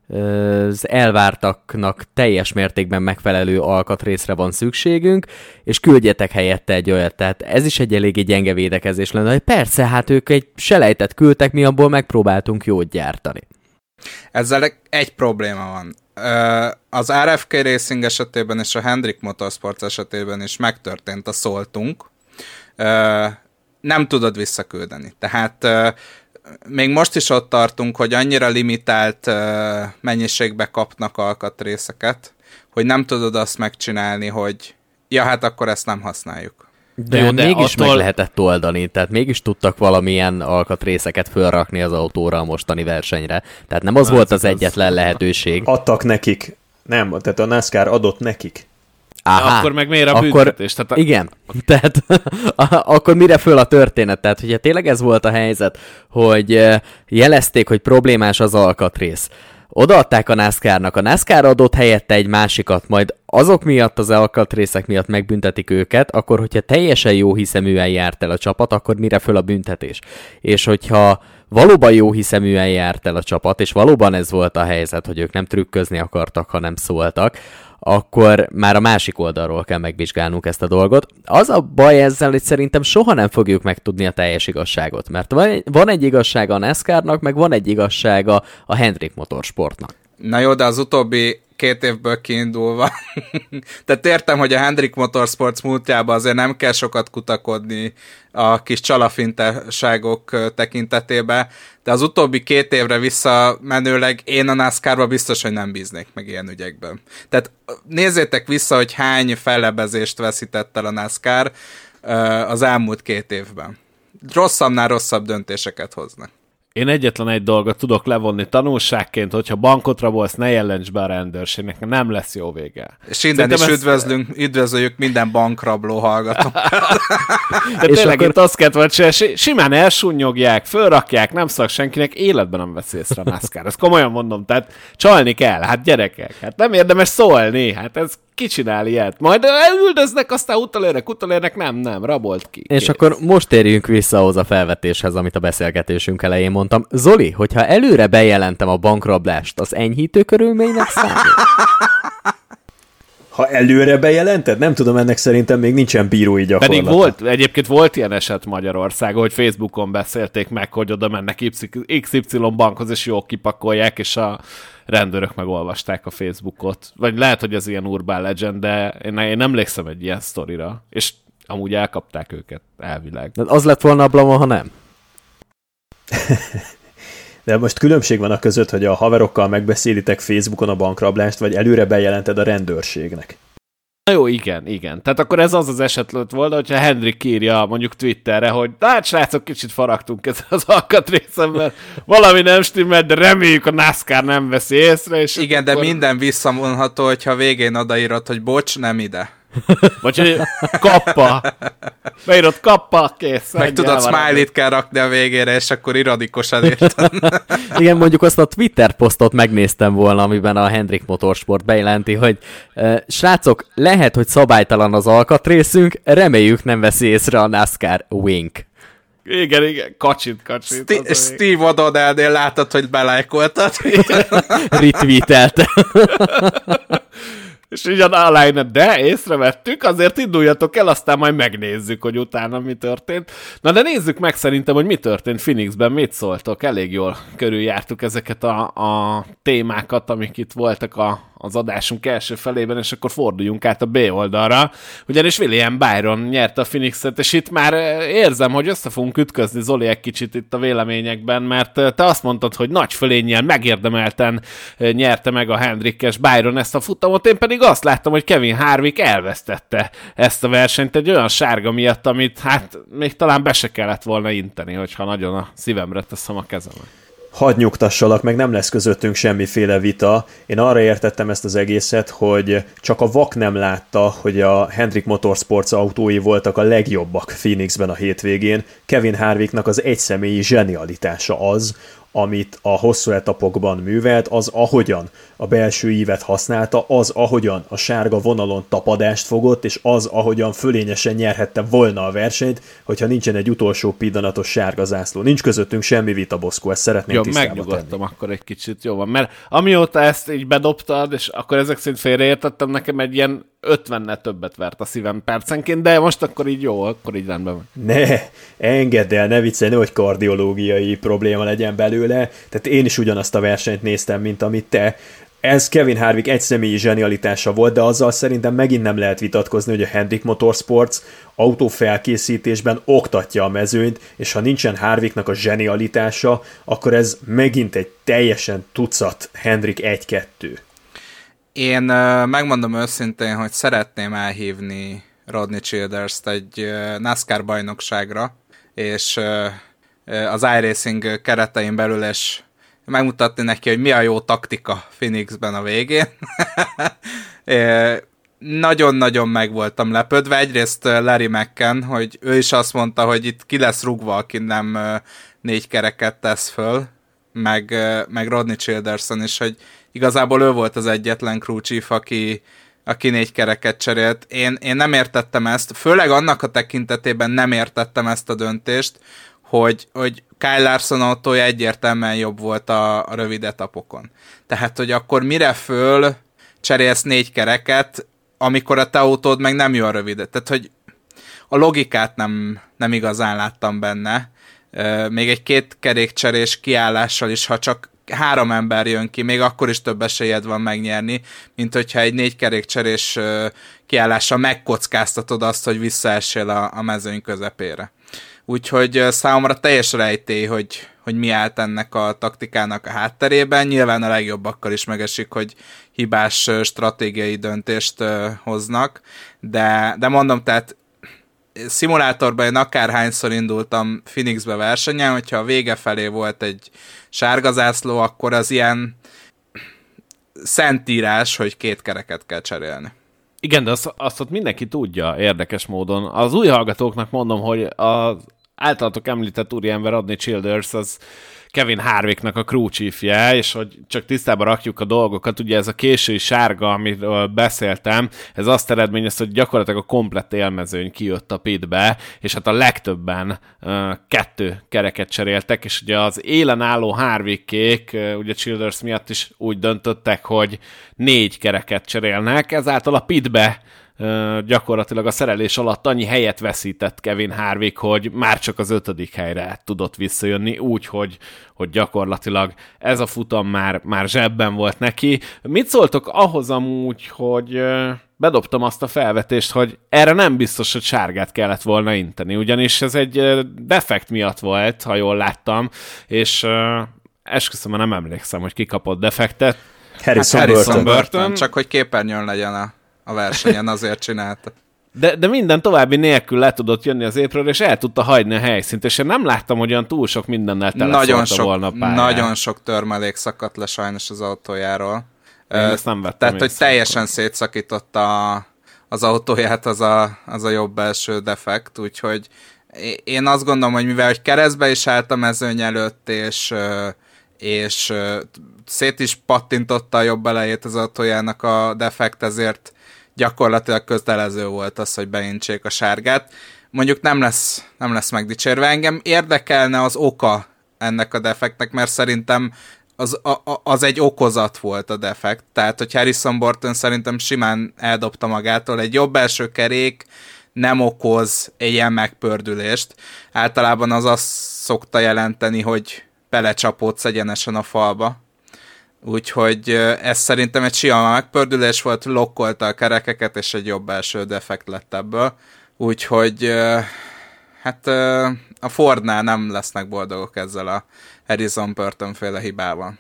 az elvártaknak teljes mértékben megfelelő alkatrészre van szükségünk, és küldjetek helyette egy olyat. Tehát ez is egy eléggé gyenge védekezés lenne, hogy persze, hát ők egy selejtet küldtek, mi abból megpróbáltunk jót gyártani. Ezzel egy probléma van az RFK Racing esetében és a Hendrik Motorsports esetében is megtörtént a szoltunk. Nem tudod visszaküldeni. Tehát még most is ott tartunk, hogy annyira limitált mennyiségbe kapnak alkatrészeket, hogy nem tudod azt megcsinálni, hogy ja, hát akkor ezt nem használjuk. De, Jó, de mégis attól... meg lehetett oldani, tehát mégis tudtak valamilyen alkatrészeket fölrakni az autóra a mostani versenyre. Tehát nem az hát, volt az, az egyetlen lehetőség. Adtak nekik. Nem, tehát a NASCAR adott nekik. Aha, akkor meg miért a akkor, büntetés? Tehát a... Igen, <laughs> tehát akkor mire föl a történet? Tehát, hogyha tényleg ez volt a helyzet, hogy jelezték, hogy problémás az alkatrész, odaadták a NASCAR-nak, a NASCAR adott helyette egy másikat, majd azok miatt, az alkatrészek miatt megbüntetik őket, akkor hogyha teljesen jó hiszeműen járt el a csapat, akkor mire föl a büntetés? És hogyha valóban jó hiszeműen járt el a csapat, és valóban ez volt a helyzet, hogy ők nem trükközni akartak, hanem szóltak, akkor már a másik oldalról kell megvizsgálnunk ezt a dolgot. Az a baj ezzel, hogy szerintem soha nem fogjuk megtudni a teljes igazságot, mert van egy, van egy igazsága a NASCAR-nak, meg van egy igazsága a Hendrik Motorsportnak. Na jó, de az utóbbi két évből kiindulva. <laughs> Tehát értem, hogy a Hendrik Motorsports múltjában azért nem kell sokat kutakodni a kis csalafinteságok tekintetében, de az utóbbi két évre visszamenőleg én a NASCAR-ba biztos, hogy nem bíznék meg ilyen ügyekben. Tehát nézzétek vissza, hogy hány fellebezést veszített el a NASCAR az elmúlt két évben. Rosszabbnál rosszabb döntéseket hoznak. Én egyetlen egy dolgot tudok levonni tanulságként, hogyha bankot rabolsz, ne jelents be a rendőrségnek, nem lesz jó vége. És innen is üdvözlünk, üdvözöljük minden bankrabló hallgatókat. <laughs> De és tényleg akkor... itt azt kellett, hogy simán elsúnyogják, fölrakják, nem szak senkinek, életben nem vesz észre a NASCAR. Ezt komolyan mondom, tehát csalni kell, hát gyerekek, hát nem érdemes szólni, hát ez ki csinál ilyet? Majd elüldöznek, aztán utalérnek, utalérnek, nem, nem, rabolt ki. És Kész. akkor most térjünk vissza ahhoz a felvetéshez, amit a beszélgetésünk elején mondtam. Zoli, hogyha előre bejelentem a bankrablást, az enyhítő körülménynek számít? Ha előre bejelented? Nem tudom, ennek szerintem még nincsen bírói gyakorlata. Pedig volt, egyébként volt ilyen eset Magyarországon, hogy Facebookon beszélték meg, hogy oda mennek XY bankhoz, és jól kipakolják, és a rendőrök megolvasták a Facebookot. Vagy lehet, hogy ez ilyen urban legend, de én, én emlékszem egy ilyen sztorira. És amúgy elkapták őket, elvileg. De az lett volna a blama, ha nem? De most különbség van a között, hogy a haverokkal megbeszélitek Facebookon a bankrablást, vagy előre bejelented a rendőrségnek. Na jó, igen, igen. Tehát akkor ez az az eset lett volna, hogyha Hendrik írja mondjuk Twitterre, hogy hát srácok, kicsit faragtunk ez az alkatrészem, mert valami nem stimmel, de reméljük a NASCAR nem veszi észre. És igen, akkor... de minden visszamondható, hogyha végén odaírod, hogy bocs, nem ide. Vagy hogy kappa. Beírod kappa, kész. Meg tudod, smiley-t kell rakni a végére, és akkor iradikosan <laughs> érted. Igen, mondjuk azt a Twitter posztot megnéztem volna, amiben a Hendrik Motorsport bejelenti, hogy srácok, lehet, hogy szabálytalan az alkatrészünk, reméljük nem veszi észre a NASCAR wink. Igen, igen, kacsit, kacsit. St- Steve O'Donnellnél látod, hogy belájkoltad. <laughs> Retweetelte. <laughs> És így a line de észrevettük, azért induljatok el, aztán majd megnézzük, hogy utána mi történt. Na de nézzük meg szerintem, hogy mi történt Phoenixben, mit szóltok. Elég jól körüljártuk ezeket a, a témákat, amik itt voltak a, az adásunk első felében, és akkor forduljunk át a B oldalra, ugyanis William Byron nyerte a Phoenixet, és itt már érzem, hogy össze fogunk ütközni Zoli egy kicsit itt a véleményekben, mert te azt mondtad, hogy nagy fölénnyel megérdemelten nyerte meg a Hendrickes Byron ezt a futamot, én pedig azt láttam, hogy Kevin Harvick elvesztette ezt a versenyt egy olyan sárga miatt, amit hát még talán be se kellett volna inteni, hogyha nagyon a szívemre teszem a kezemet hadd nyugtassalak, meg nem lesz közöttünk semmiféle vita. Én arra értettem ezt az egészet, hogy csak a vak nem látta, hogy a Hendrik Motorsports autói voltak a legjobbak Phoenixben a hétvégén. Kevin Harvicknak az egyszemélyi zsenialitása az, amit a hosszú etapokban művelt, az ahogyan a belső ívet használta, az ahogyan a sárga vonalon tapadást fogott, és az ahogyan fölényesen nyerhette volna a versenyt, hogyha nincsen egy utolsó pillanatos sárga zászló. Nincs közöttünk semmi vita, Boszkó, ezt szeretném Jó, megnyugodtam tenni. akkor egy kicsit, jó van, mert amióta ezt így bedobtad, és akkor ezek szerint félreértettem, nekem egy ilyen 50 többet vert a szívem percenként, de most akkor így jó, akkor így rendben van. Ne, engedd el, ne viccelj, hogy kardiológiai probléma legyen belőle. Tehát én is ugyanazt a versenyt néztem, mint amit te. Ez Kevin Harvick egy személyi zsenialitása volt, de azzal szerintem megint nem lehet vitatkozni, hogy a Hendrik Motorsports autófelkészítésben oktatja a mezőnyt, és ha nincsen Harvicknak a zsenialitása, akkor ez megint egy teljesen tucat Hendrik 1-2. Én megmondom őszintén, hogy szeretném elhívni Rodney Childers-t egy NASCAR bajnokságra, és az iRacing keretein belül, és megmutatni neki, hogy mi a jó taktika Phoenixben a végén. <laughs> Nagyon-nagyon meg voltam lepődve. Egyrészt Larry McCann, hogy ő is azt mondta, hogy itt ki lesz rugva, aki nem négy kereket tesz föl, meg, meg Rodney Childerson is, hogy igazából ő volt az egyetlen crew chief, aki, aki négy kereket cserélt. Én, én nem értettem ezt, főleg annak a tekintetében nem értettem ezt a döntést, hogy, hogy Kyle Larson autója egyértelműen jobb volt a, a rövid etapokon. Tehát, hogy akkor mire föl cserélsz négy kereket, amikor a te autód meg nem jó a rövid. Tehát, hogy a logikát nem, nem igazán láttam benne. Még egy két kerékcserés kiállással is, ha csak három ember jön ki, még akkor is több esélyed van megnyerni, mint hogyha egy négy kerékcserés kiállással megkockáztatod azt, hogy visszaessél a, a mezőny közepére. Úgyhogy számomra teljes rejtély, hogy, hogy mi állt ennek a taktikának a hátterében. Nyilván a legjobbakkal is megesik, hogy hibás stratégiai döntést hoznak, de, de mondom, tehát szimulátorban én akárhányszor indultam Phoenixbe versenyen, hogyha a vége felé volt egy sárgazászló, akkor az ilyen szentírás, hogy két kereket kell cserélni. Igen, de azt, azt ott mindenki tudja érdekes módon. Az új hallgatóknak mondom, hogy az általatok említett úriember Adni Childers az Kevin Harvicknak a crew chiefje, és hogy csak tisztába rakjuk a dolgokat, ugye ez a késői sárga, amiről beszéltem, ez azt eredményez, hogy gyakorlatilag a komplett élmezőny kijött a pitbe, és hát a legtöbben uh, kettő kereket cseréltek, és ugye az élen álló Harvickék, uh, ugye Childers miatt is úgy döntöttek, hogy négy kereket cserélnek, ezáltal a pitbe gyakorlatilag a szerelés alatt annyi helyet veszített Kevin Harvick, hogy már csak az ötödik helyre tudott visszajönni, úgy, hogy, hogy gyakorlatilag ez a futam már, már zsebben volt neki. Mit szóltok ahhoz amúgy, hogy bedobtam azt a felvetést, hogy erre nem biztos, hogy sárgát kellett volna inteni, ugyanis ez egy defekt miatt volt, ha jól láttam, és esküszöm, nem emlékszem, hogy ki kapott defektet. Harrison, hát Harrison Burton. Burton. Csak hogy képernyőn legyen a a versenyen, azért csinálta. De, de minden további nélkül le tudott jönni az épről, és el tudta hagyni a helyszínt, és én nem láttam, hogy olyan túl sok mindennel tele nagyon sok, volna pályán. Nagyon sok törmelék szakadt le sajnos az autójáról. Én ezt nem vettem Tehát, hogy teljesen szétszakította az autóját az a, az a jobb belső defekt, úgyhogy én azt gondolom, hogy mivel hogy keresztbe is állt a mezőny előtt, és, és szét is pattintotta a jobb elejét az autójának a defekt, ezért gyakorlatilag kötelező volt az, hogy beintsék a sárgát. Mondjuk nem lesz, nem lesz megdicsérve. Engem érdekelne az oka ennek a defektnek, mert szerintem az, a, az egy okozat volt a defekt. Tehát, hogy Harrison Burton szerintem simán eldobta magától. Egy jobb első kerék nem okoz egy ilyen megpördülést. Általában az azt szokta jelenteni, hogy belecsapódsz egyenesen a falba. Úgyhogy ez szerintem egy sima megpördülés volt, lokkolta a kerekeket, és egy jobb első defekt lett ebből. Úgyhogy hát a Fordnál nem lesznek boldogok ezzel a Harrison Burton féle hibával.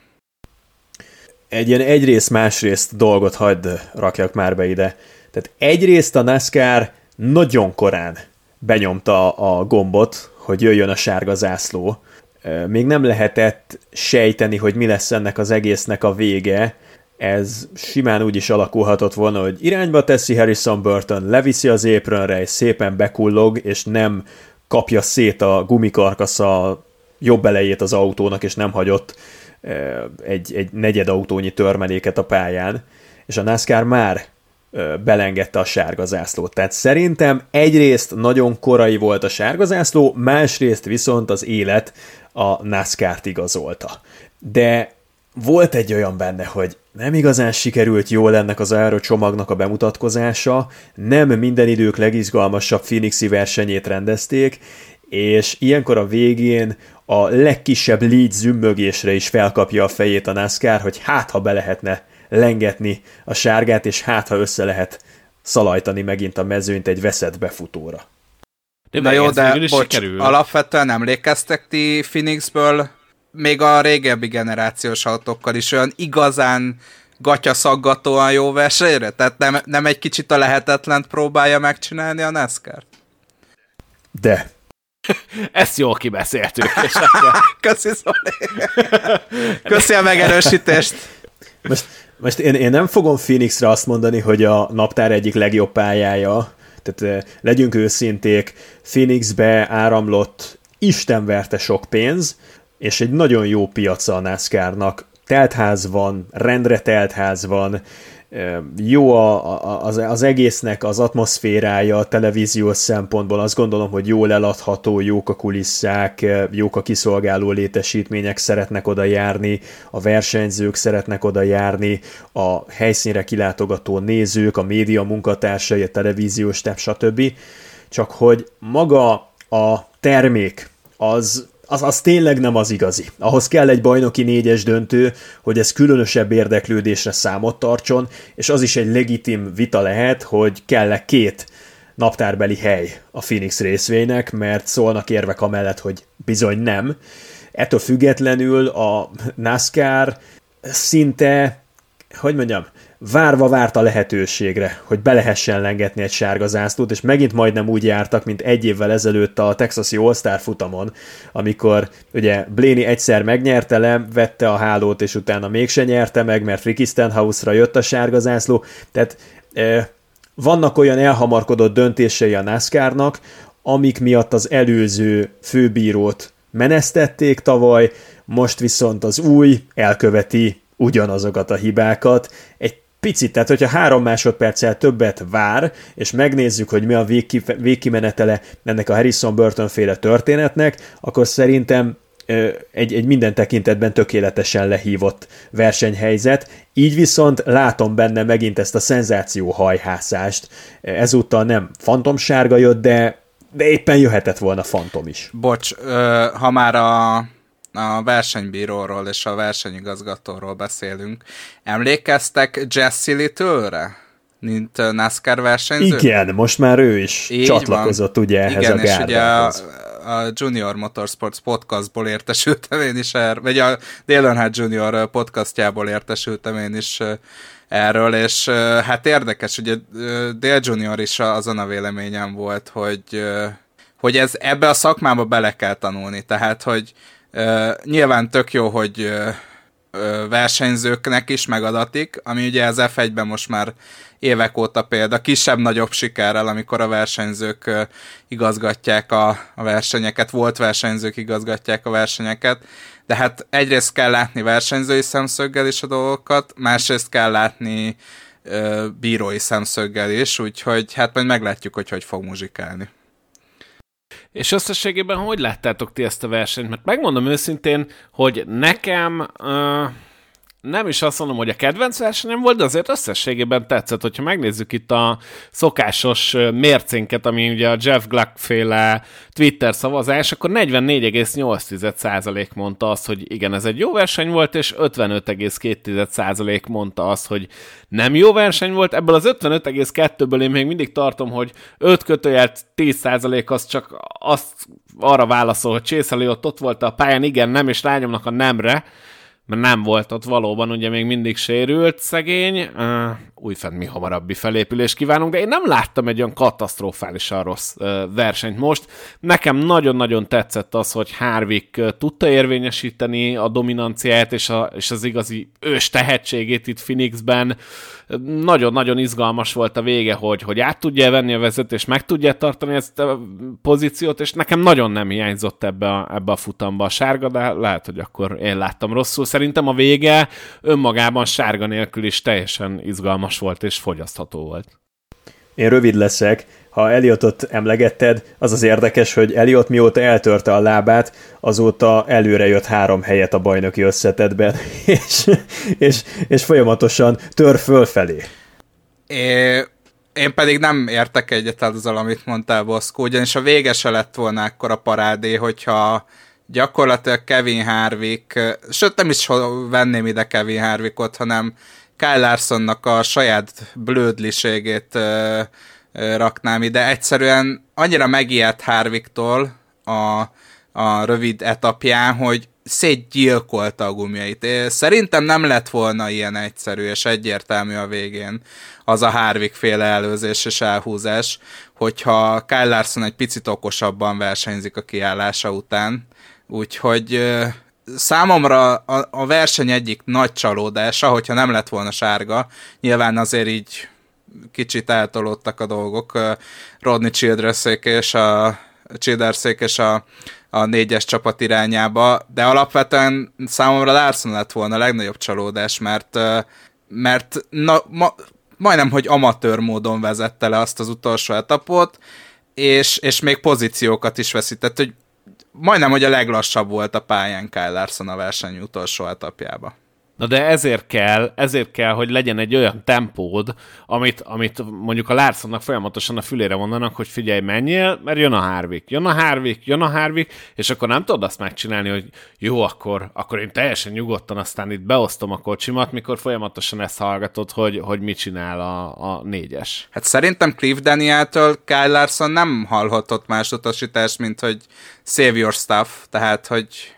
Egy ilyen egyrészt másrészt dolgot hagyd rakjak már be ide. Tehát egyrészt a NASCAR nagyon korán benyomta a gombot, hogy jöjjön a sárga zászló, még nem lehetett sejteni, hogy mi lesz ennek az egésznek a vége, ez simán úgy is alakulhatott volna, hogy irányba teszi Harrison Burton, leviszi az épronre, és szépen bekullog, és nem kapja szét a gumikarkasza jobb elejét az autónak, és nem hagyott egy, egy negyed autónyi törmeléket a pályán. És a NASCAR már belengedte a sárga. Tehát szerintem egyrészt nagyon korai volt a sárga másrészt viszont az élet a NASCAR-t igazolta. De volt egy olyan benne, hogy nem igazán sikerült jól ennek az csomagnak a bemutatkozása, nem minden idők legizgalmasabb Phoenixi versenyét rendezték, és ilyenkor a végén a legkisebb légy zümmögésre is felkapja a fejét a NASCAR, hogy hát ha be lehetne lengetni a sárgát, és hát ha össze lehet szalajtani megint a mezőnyt egy veszett befutóra. De Na jó, de bocs, sikerül. alapvetően emlékeztek ti Phoenixből még a régebbi generációs autókkal is olyan igazán gatyaszaggatóan jó versenyre? Tehát nem, nem egy kicsit a lehetetlent próbálja megcsinálni a NASCAR? De. <laughs> Ezt jól kibeszéltük. <laughs> Köszi, Zoli. Köszi a megerősítést. Most, most én, én nem fogom Phoenixre azt mondani, hogy a naptár egyik legjobb pályája, tehát legyünk őszinték, Phoenixbe áramlott istenverte sok pénz, és egy nagyon jó piaca a NASCAR-nak. Teltház van, rendre teltház van, jó a, a, az, egésznek az atmoszférája a televíziós szempontból, azt gondolom, hogy jól eladható, jók a kulisszák, jók a kiszolgáló létesítmények, szeretnek oda járni, a versenyzők szeretnek oda járni, a helyszínre kilátogató nézők, a média munkatársai, a televíziós táb, stb. Csak hogy maga a termék az az, az tényleg nem az igazi. Ahhoz kell egy bajnoki négyes döntő, hogy ez különösebb érdeklődésre számot tartson, és az is egy legitim vita lehet, hogy kell-e két naptárbeli hely a Phoenix részvénynek, mert szólnak érvek amellett, hogy bizony nem. Ettől függetlenül a NASCAR szinte, hogy mondjam, várva várt a lehetőségre, hogy be lehessen lengetni egy sárga zászlót, és megint majdnem úgy jártak, mint egy évvel ezelőtt a Texasi All-Star futamon, amikor ugye Blaney egyszer megnyerte le, vette a hálót, és utána mégse nyerte meg, mert Ricky Stenhouse-ra jött a sárga zászló, tehát e, vannak olyan elhamarkodott döntései a NASCAR-nak, amik miatt az előző főbírót menesztették tavaly, most viszont az új elköveti ugyanazokat a hibákat. Egy picit, tehát hogyha három másodperccel többet vár, és megnézzük, hogy mi a végkimenetele ennek a Harrison Burton féle történetnek, akkor szerintem egy, egy minden tekintetben tökéletesen lehívott versenyhelyzet, így viszont látom benne megint ezt a szenzáció hajhászást. Ezúttal nem fantomsárga jött, de, de éppen jöhetett volna fantom is. Bocs, ha már a a versenybíróról és a versenyigazgatóról beszélünk. Emlékeztek Jesse Little-re? mint NASCAR versenyző? Igen, most már ő is Így csatlakozott van. ugye ehhez Igen, a gárdához. és ugye a, a Junior Motorsports podcastból értesültem én is erről, vagy a Dale Earnhardt Junior podcastjából értesültem én is erről, és hát érdekes, ugye Dale Junior is azon a véleményem volt, hogy hogy ez ebbe a szakmába bele kell tanulni, tehát hogy nyilván tök jó, hogy versenyzőknek is megadatik, ami ugye az F1-ben most már évek óta példa, kisebb-nagyobb sikerrel, amikor a versenyzők igazgatják a, a versenyeket, volt versenyzők igazgatják a versenyeket, de hát egyrészt kell látni versenyzői szemszöggel is a dolgokat, másrészt kell látni ö, bírói szemszöggel is, úgyhogy hát majd meglátjuk, hogy hogy fog muzsikálni. És összességében hogy láttátok ti ezt a versenyt? Mert megmondom őszintén, hogy nekem... Uh nem is azt mondom, hogy a kedvenc versenyem volt, de azért összességében tetszett, hogyha megnézzük itt a szokásos mércénket, ami ugye a Jeff Gluck féle Twitter szavazás, akkor 44,8% mondta azt, hogy igen, ez egy jó verseny volt, és 55,2% mondta azt, hogy nem jó verseny volt. Ebből az 55,2-ből én még mindig tartom, hogy 5 kötőjelt 10% az csak azt arra válaszol, hogy Chase ott, ott volt a pályán, igen, nem, és rányomnak a nemre, mert nem volt ott valóban, ugye még mindig sérült szegény, uh, újfent mi hamarabbi felépülés kívánunk, de én nem láttam egy olyan katasztrofálisan rossz uh, versenyt most. Nekem nagyon-nagyon tetszett az, hogy Harvick uh, tudta érvényesíteni a dominanciát és, a, és az igazi ős tehetségét itt Phoenixben. Nagyon-nagyon izgalmas volt a vége, hogy, hogy át tudja venni a vezetés, meg tudja tartani ezt a pozíciót, és nekem nagyon nem hiányzott ebbe a, ebbe a futamba a sárga, de lehet, hogy akkor én láttam rosszul. Szerintem a vége önmagában sárga nélkül is teljesen izgalmas volt és fogyasztható volt. Én rövid leszek. Ha Eliotot emlegetted, az az érdekes, hogy Eliot mióta eltörte a lábát, azóta előre jött három helyet a bajnoki összetetben, <laughs> és, és, és folyamatosan tör fölfelé. É, én pedig nem értek egyet azzal, amit mondtál, Boszkó, ugyanis a vége se lett volna akkor a parádé, hogyha gyakorlatilag Kevin Harvick, sőt nem is venném ide Kevin Harvickot, hanem Kyle Larsonnak a saját blödliségét raknám ide. Egyszerűen annyira megijedt Harvicktól a, a rövid etapján, hogy szétgyilkolta a gumjait. Szerintem nem lett volna ilyen egyszerű és egyértelmű a végén az a Harvick féle előzés és elhúzás, hogyha Kyle Larson egy picit okosabban versenyzik a kiállása után, Úgyhogy számomra a, a verseny egyik nagy csalódása, hogyha nem lett volna sárga, nyilván azért így kicsit eltolódtak a dolgok. Rodney childress és a Cséderszék és a, a négyes csapat irányába, de alapvetően számomra Larson lett volna a legnagyobb csalódás, mert, mert na, ma, majdnem, hogy amatőr módon vezette le azt az utolsó etapot, és, és még pozíciókat is veszített, hogy majdnem, hogy a leglassabb volt a pályán Kyle Larson a verseny utolsó etapjába. Na de ezért kell, ezért kell, hogy legyen egy olyan tempód, amit, amit mondjuk a Larsonnak folyamatosan a fülére mondanak, hogy figyelj, menjél, mert jön a Harvick, jön a Harvick, jön a Harvick, és akkor nem tudod azt megcsinálni, hogy jó, akkor, akkor én teljesen nyugodtan aztán itt beosztom a kocsimat, mikor folyamatosan ezt hallgatod, hogy, hogy mit csinál a, a négyes. Hát szerintem Cliff Danieltől Kyle Larson nem hallhatott más utasítást, mint hogy save your stuff, tehát hogy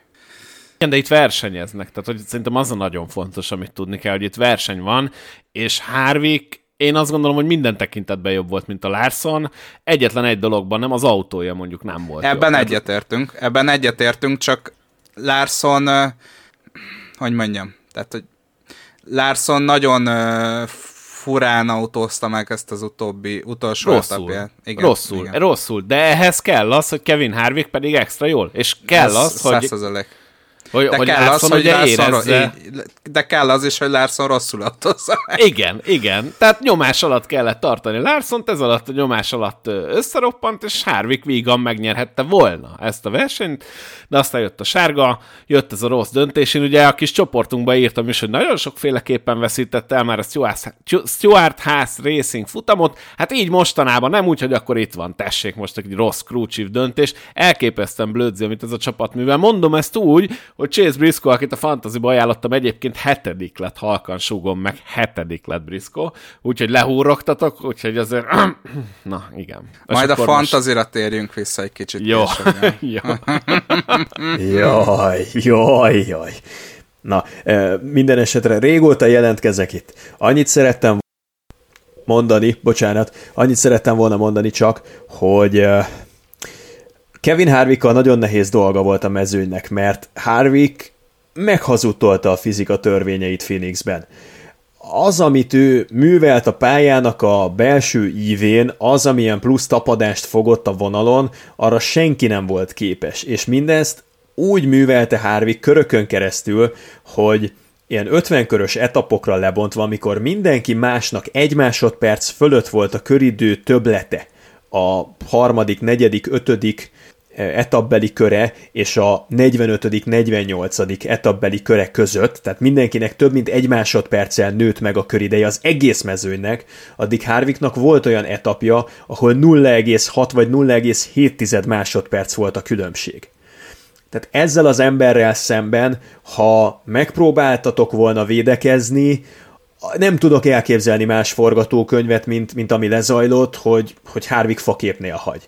igen, de itt versenyeznek, tehát hogy szerintem az a nagyon fontos, amit tudni kell, hogy itt verseny van, és Harvick én azt gondolom, hogy minden tekintetben jobb volt, mint a Larson. Egyetlen egy dologban nem, az autója mondjuk nem volt Ebben jobb. egyetértünk, ebben egyetértünk, csak Larson, hogy mondjam, tehát, hogy Larson nagyon furán autózta meg ezt az utóbbi, utolsó rosszul, etapját. Igen, rosszul, igen. rosszul, de ehhez kell az, hogy Kevin Harvick pedig extra jól, és kell Ez az, hogy... Hogy, de hogy kell Larson, az, hogy érezze... de kell az is, hogy Larson rosszul adtozza Igen, igen. Tehát nyomás alatt kellett tartani larson ez alatt a nyomás alatt összeroppant, és Harvick vígan megnyerhette volna ezt a versenyt, de aztán jött a sárga, jött ez a rossz döntés. Én ugye a kis csoportunkba írtam is, hogy nagyon sokféleképpen veszítette el már a Stuart Haas Racing futamot, hát így mostanában nem úgy, hogy akkor itt van, tessék most egy rossz crew döntés, elképesztően blödzi, amit ez a csapat művel. Mondom ezt úgy, hogy Chase Briscoe, akit a fantasy ajánlottam, egyébként hetedik lett, halkan súgom meg, hetedik lett Briscoe, úgyhogy lehúrogtatok, úgyhogy azért, <clears throat> na igen. Majd a fantazira most... térjünk vissza egy kicsit. Jó, <laughs> jó. jaj, jaj, jaj. Na, minden esetre régóta jelentkezek itt. Annyit szerettem mondani, bocsánat, annyit szerettem volna mondani csak, hogy Kevin Harvickkal nagyon nehéz dolga volt a mezőnynek, mert Harvick meghazudtolta a fizika törvényeit Phoenixben. Az, amit ő művelt a pályának a belső ívén, az, amilyen plusz tapadást fogott a vonalon, arra senki nem volt képes, és mindezt úgy művelte Harvick körökön keresztül, hogy ilyen 50 körös etapokra lebontva, amikor mindenki másnak egy másodperc fölött volt a köridő töblete, a harmadik, negyedik, ötödik etapbeli köre és a 45.-48. etapbeli köre között, tehát mindenkinek több mint egy másodperccel nőtt meg a körideje az egész mezőnynek, addig Harvicknak volt olyan etapja, ahol 0,6 vagy 0,7 másodperc volt a különbség. Tehát ezzel az emberrel szemben, ha megpróbáltatok volna védekezni, nem tudok elképzelni más forgatókönyvet, mint, mint ami lezajlott, hogy, hogy Harvick faképnél hagy.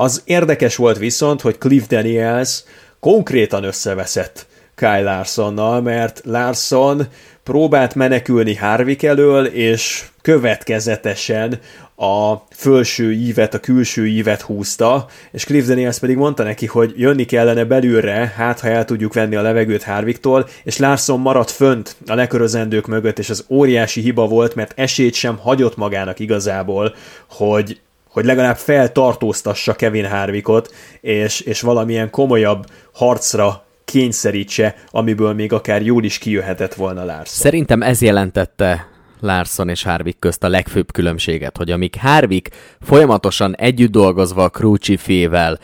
Az érdekes volt viszont, hogy Cliff Daniels konkrétan összeveszett Kyle Larsonnal, mert Larson próbált menekülni Harvick elől, és következetesen a felső ívet, a külső ívet húzta, és Cliff Daniels pedig mondta neki, hogy jönni kellene belülre, hát ha el tudjuk venni a levegőt Harvicktól, és Larson maradt fönt a lekörözendők mögött, és az óriási hiba volt, mert esélyt sem hagyott magának igazából, hogy hogy legalább feltartóztassa Kevin Harvickot, és, és valamilyen komolyabb harcra kényszerítse, amiből még akár jól is kijöhetett volna Larson. Szerintem ez jelentette Larson és Harvick közt a legfőbb különbséget, hogy amíg Harvick folyamatosan együtt dolgozva a crew chiefével,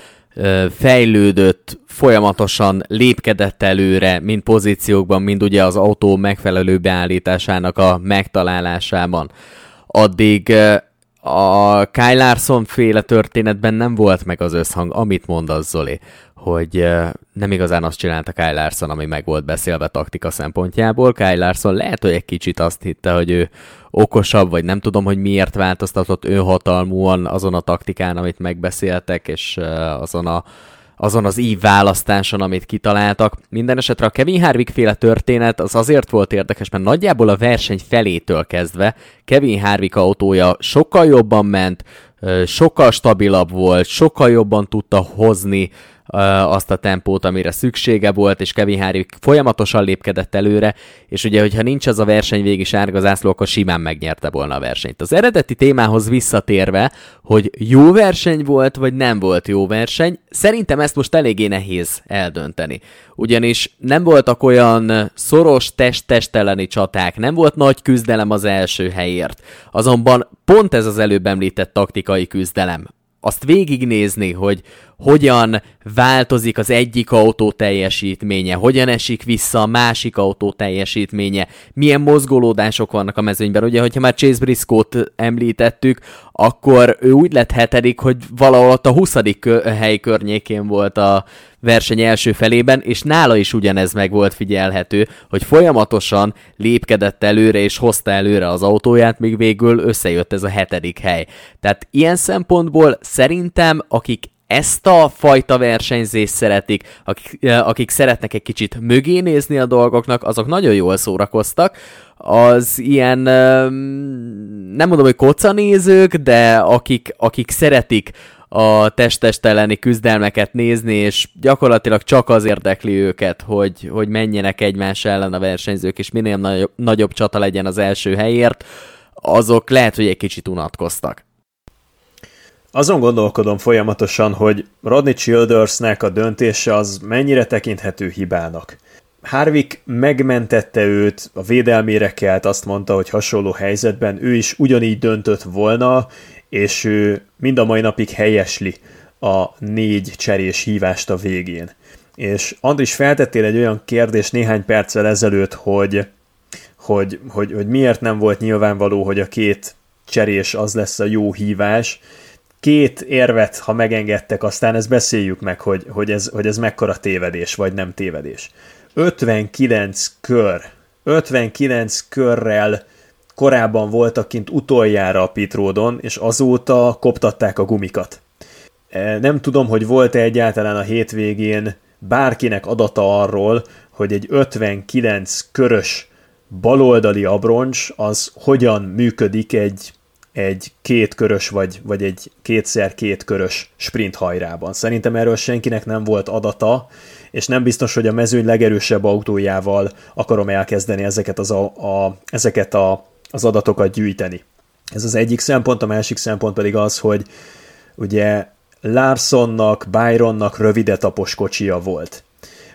fejlődött, folyamatosan lépkedett előre, mind pozíciókban, mind ugye az autó megfelelő beállításának a megtalálásában, addig a Kyle Larson féle történetben nem volt meg az összhang, amit mond az Zoli, hogy nem igazán azt csinálta Kyle Larson, ami meg volt beszélve taktika szempontjából. Kyle Larson lehet, hogy egy kicsit azt hitte, hogy ő okosabb, vagy nem tudom, hogy miért változtatott önhatalmúan azon a taktikán, amit megbeszéltek, és azon a azon az ív választáson, amit kitaláltak. Minden esetre a Kevin Harvick féle történet az azért volt érdekes, mert nagyjából a verseny felétől kezdve Kevin Harvick autója sokkal jobban ment, sokkal stabilabb volt, sokkal jobban tudta hozni azt a tempót, amire szüksége volt, és Kevin Harvick folyamatosan lépkedett előre, és ugye, hogyha nincs az a verseny végi sárga zászló, akkor simán megnyerte volna a versenyt. Az eredeti témához visszatérve, hogy jó verseny volt, vagy nem volt jó verseny, szerintem ezt most eléggé nehéz eldönteni. Ugyanis nem voltak olyan szoros test-test elleni csaták, nem volt nagy küzdelem az első helyért. Azonban pont ez az előbb említett taktikai küzdelem, azt végignézni, hogy hogyan változik az egyik autó teljesítménye, hogyan esik vissza a másik autó teljesítménye, milyen mozgolódások vannak a mezőnyben. Ugye, hogyha már Chase Briscoe-t említettük, akkor ő úgy lett hetedik, hogy valahol ott a 20. hely környékén volt a verseny első felében, és nála is ugyanez meg volt figyelhető, hogy folyamatosan lépkedett előre és hozta előre az autóját, míg végül összejött ez a hetedik hely. Tehát ilyen szempontból szerintem, akik ezt a fajta versenyzést szeretik, akik, akik szeretnek egy kicsit mögé nézni a dolgoknak, azok nagyon jól szórakoztak. Az ilyen, nem mondom, hogy kocanézők, de akik, akik szeretik a testest elleni küzdelmeket nézni, és gyakorlatilag csak az érdekli őket, hogy, hogy menjenek egymás ellen a versenyzők, és minél nagyobb, nagyobb csata legyen az első helyért, azok lehet, hogy egy kicsit unatkoztak. Azon gondolkodom folyamatosan, hogy Rodney Childersnek a döntése az mennyire tekinthető hibának. Harvick megmentette őt, a védelmére kelt, azt mondta, hogy hasonló helyzetben ő is ugyanígy döntött volna, és ő mind a mai napig helyesli a négy cserés hívást a végén. És Andris feltettél egy olyan kérdést néhány perccel ezelőtt, hogy, hogy, hogy, hogy miért nem volt nyilvánvaló, hogy a két cserés az lesz a jó hívás. Két érvet, ha megengedtek, aztán ezt beszéljük meg, hogy, hogy, ez, hogy ez mekkora tévedés, vagy nem tévedés. 59 kör, 59 körrel korábban voltak kint utoljára a pitródon, és azóta koptatták a gumikat. E, nem tudom, hogy volt-e egyáltalán a hétvégén bárkinek adata arról, hogy egy 59 körös baloldali abroncs az hogyan működik egy, egy kétkörös vagy, vagy egy kétszer kétkörös sprint hajrában. Szerintem erről senkinek nem volt adata, és nem biztos, hogy a mezőny legerősebb autójával akarom elkezdeni ezeket, az a, a, ezeket a az adatokat gyűjteni. Ez az egyik szempont, a másik szempont pedig az, hogy ugye Larsonnak, Byronnak rövidetapos kocsia volt.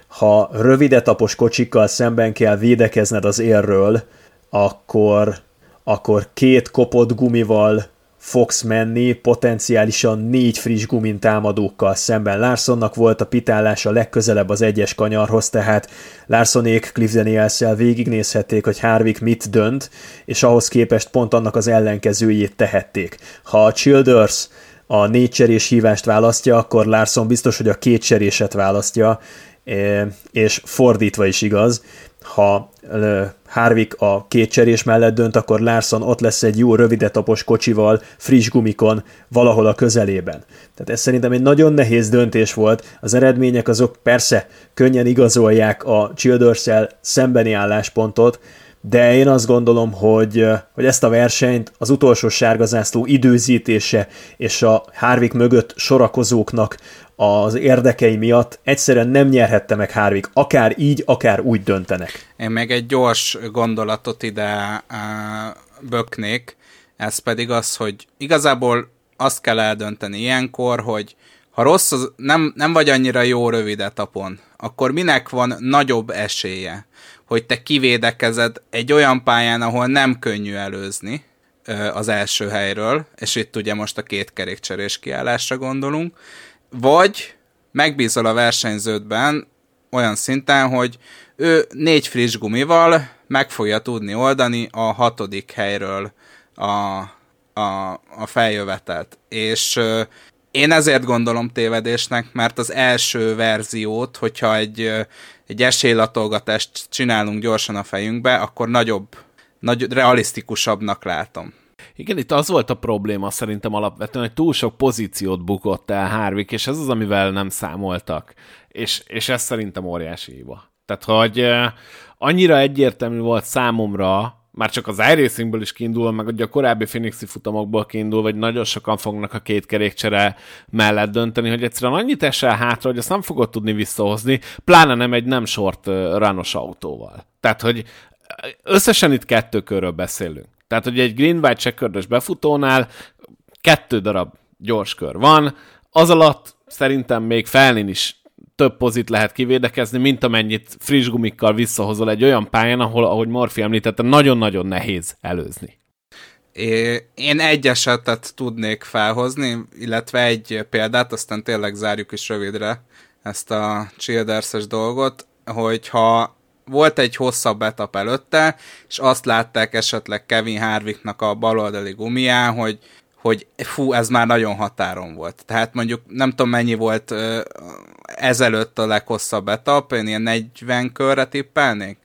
Ha rövidetapos kocsikkal szemben kell védekezned az érről, akkor, akkor két kopott gumival fogsz menni, potenciálisan négy friss gumin támadókkal szemben. Larsonnak volt a pitállása legközelebb az egyes kanyarhoz, tehát Larsonék Cliff Daniels-szel végignézhették, hogy Harvick mit dönt, és ahhoz képest pont annak az ellenkezőjét tehették. Ha a Childers a négy cserés hívást választja, akkor Larson biztos, hogy a két cseréset választja, eh, és fordítva is igaz ha Harvick a két cserés mellett dönt, akkor Larson ott lesz egy jó rövidetapos kocsival, friss gumikon, valahol a közelében. Tehát ez szerintem egy nagyon nehéz döntés volt. Az eredmények azok persze könnyen igazolják a childers szembeni álláspontot, de én azt gondolom, hogy, hogy ezt a versenyt az utolsó sárgazászló időzítése és a Harvick mögött sorakozóknak az érdekei miatt egyszerűen nem nyerhette meg Harvick, akár így, akár úgy döntenek. Én még egy gyors gondolatot ide böknék, ez pedig az, hogy igazából azt kell eldönteni ilyenkor, hogy ha rossz, az, nem, nem vagy annyira jó rövid etapon, akkor minek van nagyobb esélye, hogy te kivédekezed egy olyan pályán, ahol nem könnyű előzni az első helyről, és itt ugye most a két kerékcserés kiállásra gondolunk, vagy megbízol a versenyződben olyan szinten, hogy ő négy friss gumival meg fogja tudni oldani a hatodik helyről a, a, a feljövetet. És én ezért gondolom tévedésnek, mert az első verziót, hogyha egy, egy esélylatolgatást csinálunk gyorsan a fejünkbe, akkor nagyobb, nagy, realisztikusabbnak látom. Igen, itt az volt a probléma szerintem alapvetően, hogy túl sok pozíciót bukott el Harvick, és ez az, amivel nem számoltak. És, és ez szerintem óriási hiba. Tehát, hogy annyira egyértelmű volt számomra, már csak az iRacingből is kiindulva, meg ugye a korábbi Phoenixi futamokból kiindul, vagy nagyon sokan fognak a két kerékcsere mellett dönteni, hogy egyszerűen annyit esel hátra, hogy azt nem fogod tudni visszahozni, pláne nem egy nem sort ranos autóval. Tehát, hogy összesen itt kettő körről beszélünk. Tehát, hogy egy green white checkerdös befutónál kettő darab gyors kör van, az alatt szerintem még felnén is több pozit lehet kivédekezni, mint amennyit friss gumikkal visszahozol egy olyan pályán, ahol, ahogy Morfi említette, nagyon-nagyon nehéz előzni. Én egy esetet tudnék felhozni, illetve egy példát, aztán tényleg zárjuk is rövidre ezt a childers dolgot, hogyha volt egy hosszabb etap előtte, és azt látták esetleg Kevin Harvicknak a baloldali gumián, hogy hogy fú, ez már nagyon határon volt. Tehát mondjuk nem tudom mennyi volt ezelőtt a leghosszabb etap, én ilyen 40 körre tippelnék.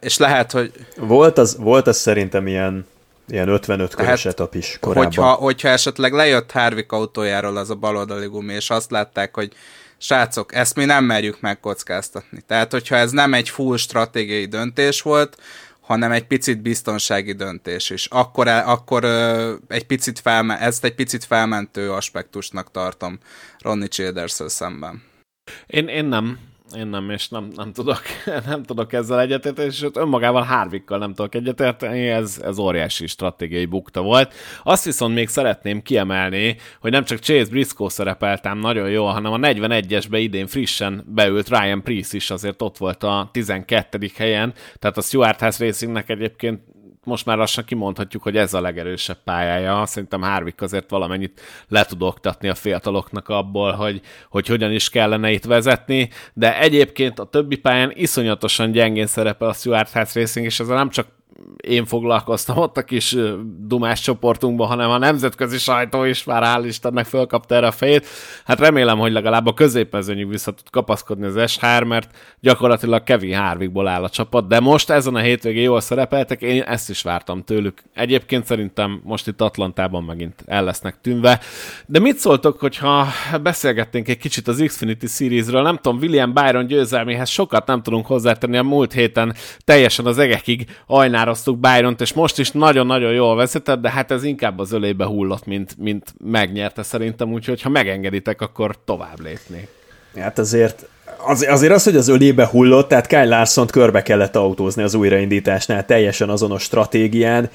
És lehet, hogy... Volt az, volt az szerintem ilyen, ilyen 55 körös etap is korábban. Hogyha, hogyha esetleg lejött Harvick autójáról az a baloldali gumi, és azt látták, hogy srácok, ezt mi nem merjük megkockáztatni. Tehát, hogyha ez nem egy full stratégiai döntés volt, hanem egy picit biztonsági döntés is. Akkor, akkor egy picit felme, ezt egy picit felmentő aspektusnak tartom Ronnie childers szemben. Én, én nem én nem, és nem, nem, tudok, <laughs> nem tudok ezzel egyetérteni, és önmagával Hárvikkal nem tudok egyetérteni, ez, ez óriási stratégiai bukta volt. Azt viszont még szeretném kiemelni, hogy nem csak Chase Briscoe szerepeltem nagyon jól, hanem a 41-esbe idén frissen beült Ryan Priest is azért ott volt a 12. helyen, tehát a Stuart House Racingnek egyébként most már lassan kimondhatjuk, hogy ez a legerősebb pályája. Szerintem Harvick azért valamennyit le tud oktatni a fiataloknak abból, hogy, hogy hogyan is kellene itt vezetni, de egyébként a többi pályán iszonyatosan gyengén szerepel a Stuart House Racing, és ezzel nem csak én foglalkoztam ott a kis dumás csoportunkban, hanem a nemzetközi sajtó is már hál' Istennek fölkapta erre a fejét. Hát remélem, hogy legalább a középmezőnyig vissza tud kapaszkodni az S3, mert gyakorlatilag Kevin Harvickból áll a csapat, de most ezen a hétvégén jól szerepeltek, én ezt is vártam tőlük. Egyébként szerintem most itt Atlantában megint el lesznek tűnve. De mit szóltok, hogyha beszélgetnénk egy kicsit az Xfinity Seriesről? Nem tudom, William Byron győzelméhez sokat nem tudunk hozzátenni. A múlt héten teljesen az egekig ajnál elárasztuk byron és most is nagyon-nagyon jól vezetett, de hát ez inkább az ölébe hullott, mint, mint megnyerte szerintem, úgyhogy ha megengeditek, akkor tovább lépnék. Hát azért az, azért az, hogy az ölébe hullott, tehát Kyle larson körbe kellett autózni az újraindításnál teljesen azonos stratégián,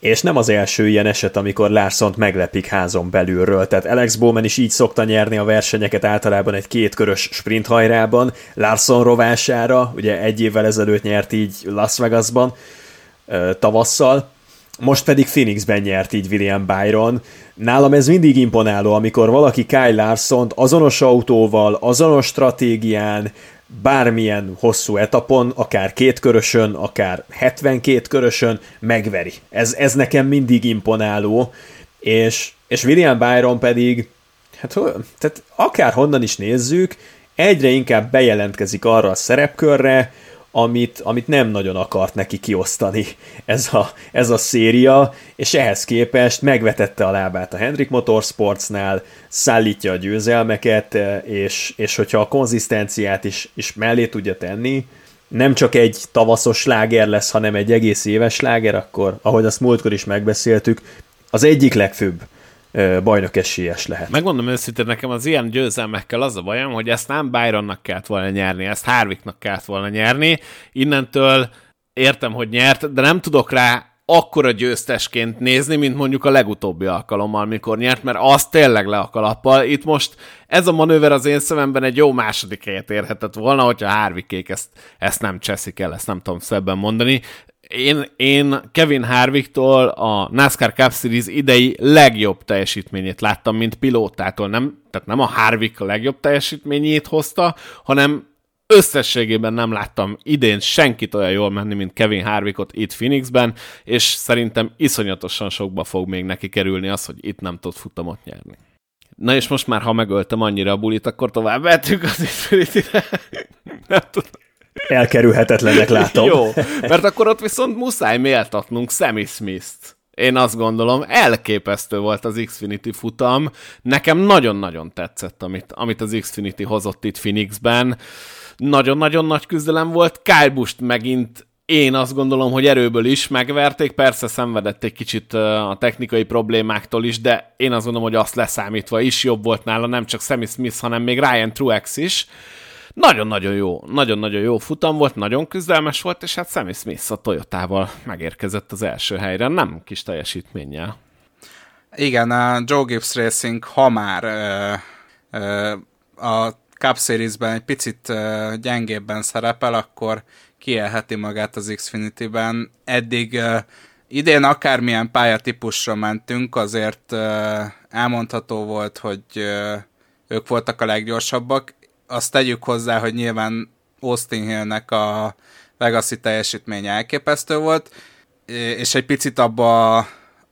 és nem az első ilyen eset, amikor Larson meglepik házon belülről. Tehát Alex Bowman is így szokta nyerni a versenyeket általában egy kétkörös sprint hajrában, Larson rovására, ugye egy évvel ezelőtt nyert így Las Vegasban, tavasszal, most pedig Phoenixben nyert így William Byron. Nálam ez mindig imponáló, amikor valaki Kyle larson azonos autóval, azonos stratégián, bármilyen hosszú etapon, akár kétkörösön, akár 72 körösön megveri. Ez, ez nekem mindig imponáló, és, és William Byron pedig, hát tehát akár honnan is nézzük, egyre inkább bejelentkezik arra a szerepkörre, amit, amit nem nagyon akart neki kiosztani ez a, ez a széria, és ehhez képest megvetette a lábát a Hendrik Motorsportsnál, szállítja a győzelmeket, és, és hogyha a konzisztenciát is, is mellé tudja tenni, nem csak egy tavaszos sláger lesz, hanem egy egész éves sláger, akkor, ahogy azt múltkor is megbeszéltük, az egyik legfőbb bajnok esélyes lehet. Megmondom őszintén, nekem az ilyen győzelmekkel az a bajom, hogy ezt nem Byronnak kellett volna nyerni, ezt Harvicknak kellett volna nyerni. Innentől értem, hogy nyert, de nem tudok rá akkora győztesként nézni, mint mondjuk a legutóbbi alkalommal, mikor nyert, mert az tényleg le a kalappal. Itt most ez a manőver az én szememben egy jó második helyet érhetett volna, hogyha Hárvikék ezt, ezt nem cseszik el, ezt nem tudom szebben mondani én, én Kevin Harvicktól a NASCAR Cup Series idei legjobb teljesítményét láttam, mint pilótától. Nem, tehát nem a Harvick a legjobb teljesítményét hozta, hanem összességében nem láttam idén senkit olyan jól menni, mint Kevin Harvickot itt Phoenixben, és szerintem iszonyatosan sokba fog még neki kerülni az, hogy itt nem tud futamot nyerni. Na és most már, ha megöltem annyira a bulit, akkor tovább vettük az Infinity-re. <laughs> nem tudom. Elkerülhetetlennek látom. Jó, mert akkor ott viszont muszáj méltatnunk Sammy Smith-t. Én azt gondolom, elképesztő volt az Xfinity futam. Nekem nagyon-nagyon tetszett, amit, amit az Xfinity hozott itt Phoenixben. Nagyon-nagyon nagy küzdelem volt. Kyle Busch megint én azt gondolom, hogy erőből is megverték, persze szenvedett egy kicsit a technikai problémáktól is, de én azt gondolom, hogy azt leszámítva is jobb volt nála nem csak Sammy Smith, hanem még Ryan Truex is. Nagyon-nagyon jó, nagyon-nagyon jó futam volt, nagyon küzdelmes volt, és hát Sammy Smith a Toyotával megérkezett az első helyre, nem kis teljesítménnyel. Igen, a Joe Gibbs Racing, ha már ö, ö, a Cup Series-ben egy picit ö, gyengébben szerepel, akkor kielheti magát az Xfinity-ben. Eddig uh, idén akármilyen pályatípusra mentünk, azért uh, elmondható volt, hogy uh, ők voltak a leggyorsabbak. Azt tegyük hozzá, hogy nyilván Austin Hillnek a Legacy teljesítmény elképesztő volt, és egy picit abba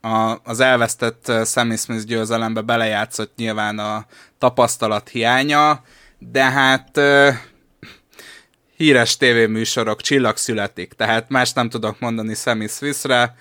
a, az elvesztett Sammy Smith győzelembe belejátszott nyilván a tapasztalat hiánya, de hát híres tévéműsorok, csillag születik, tehát más nem tudok mondani Sammy Swissre.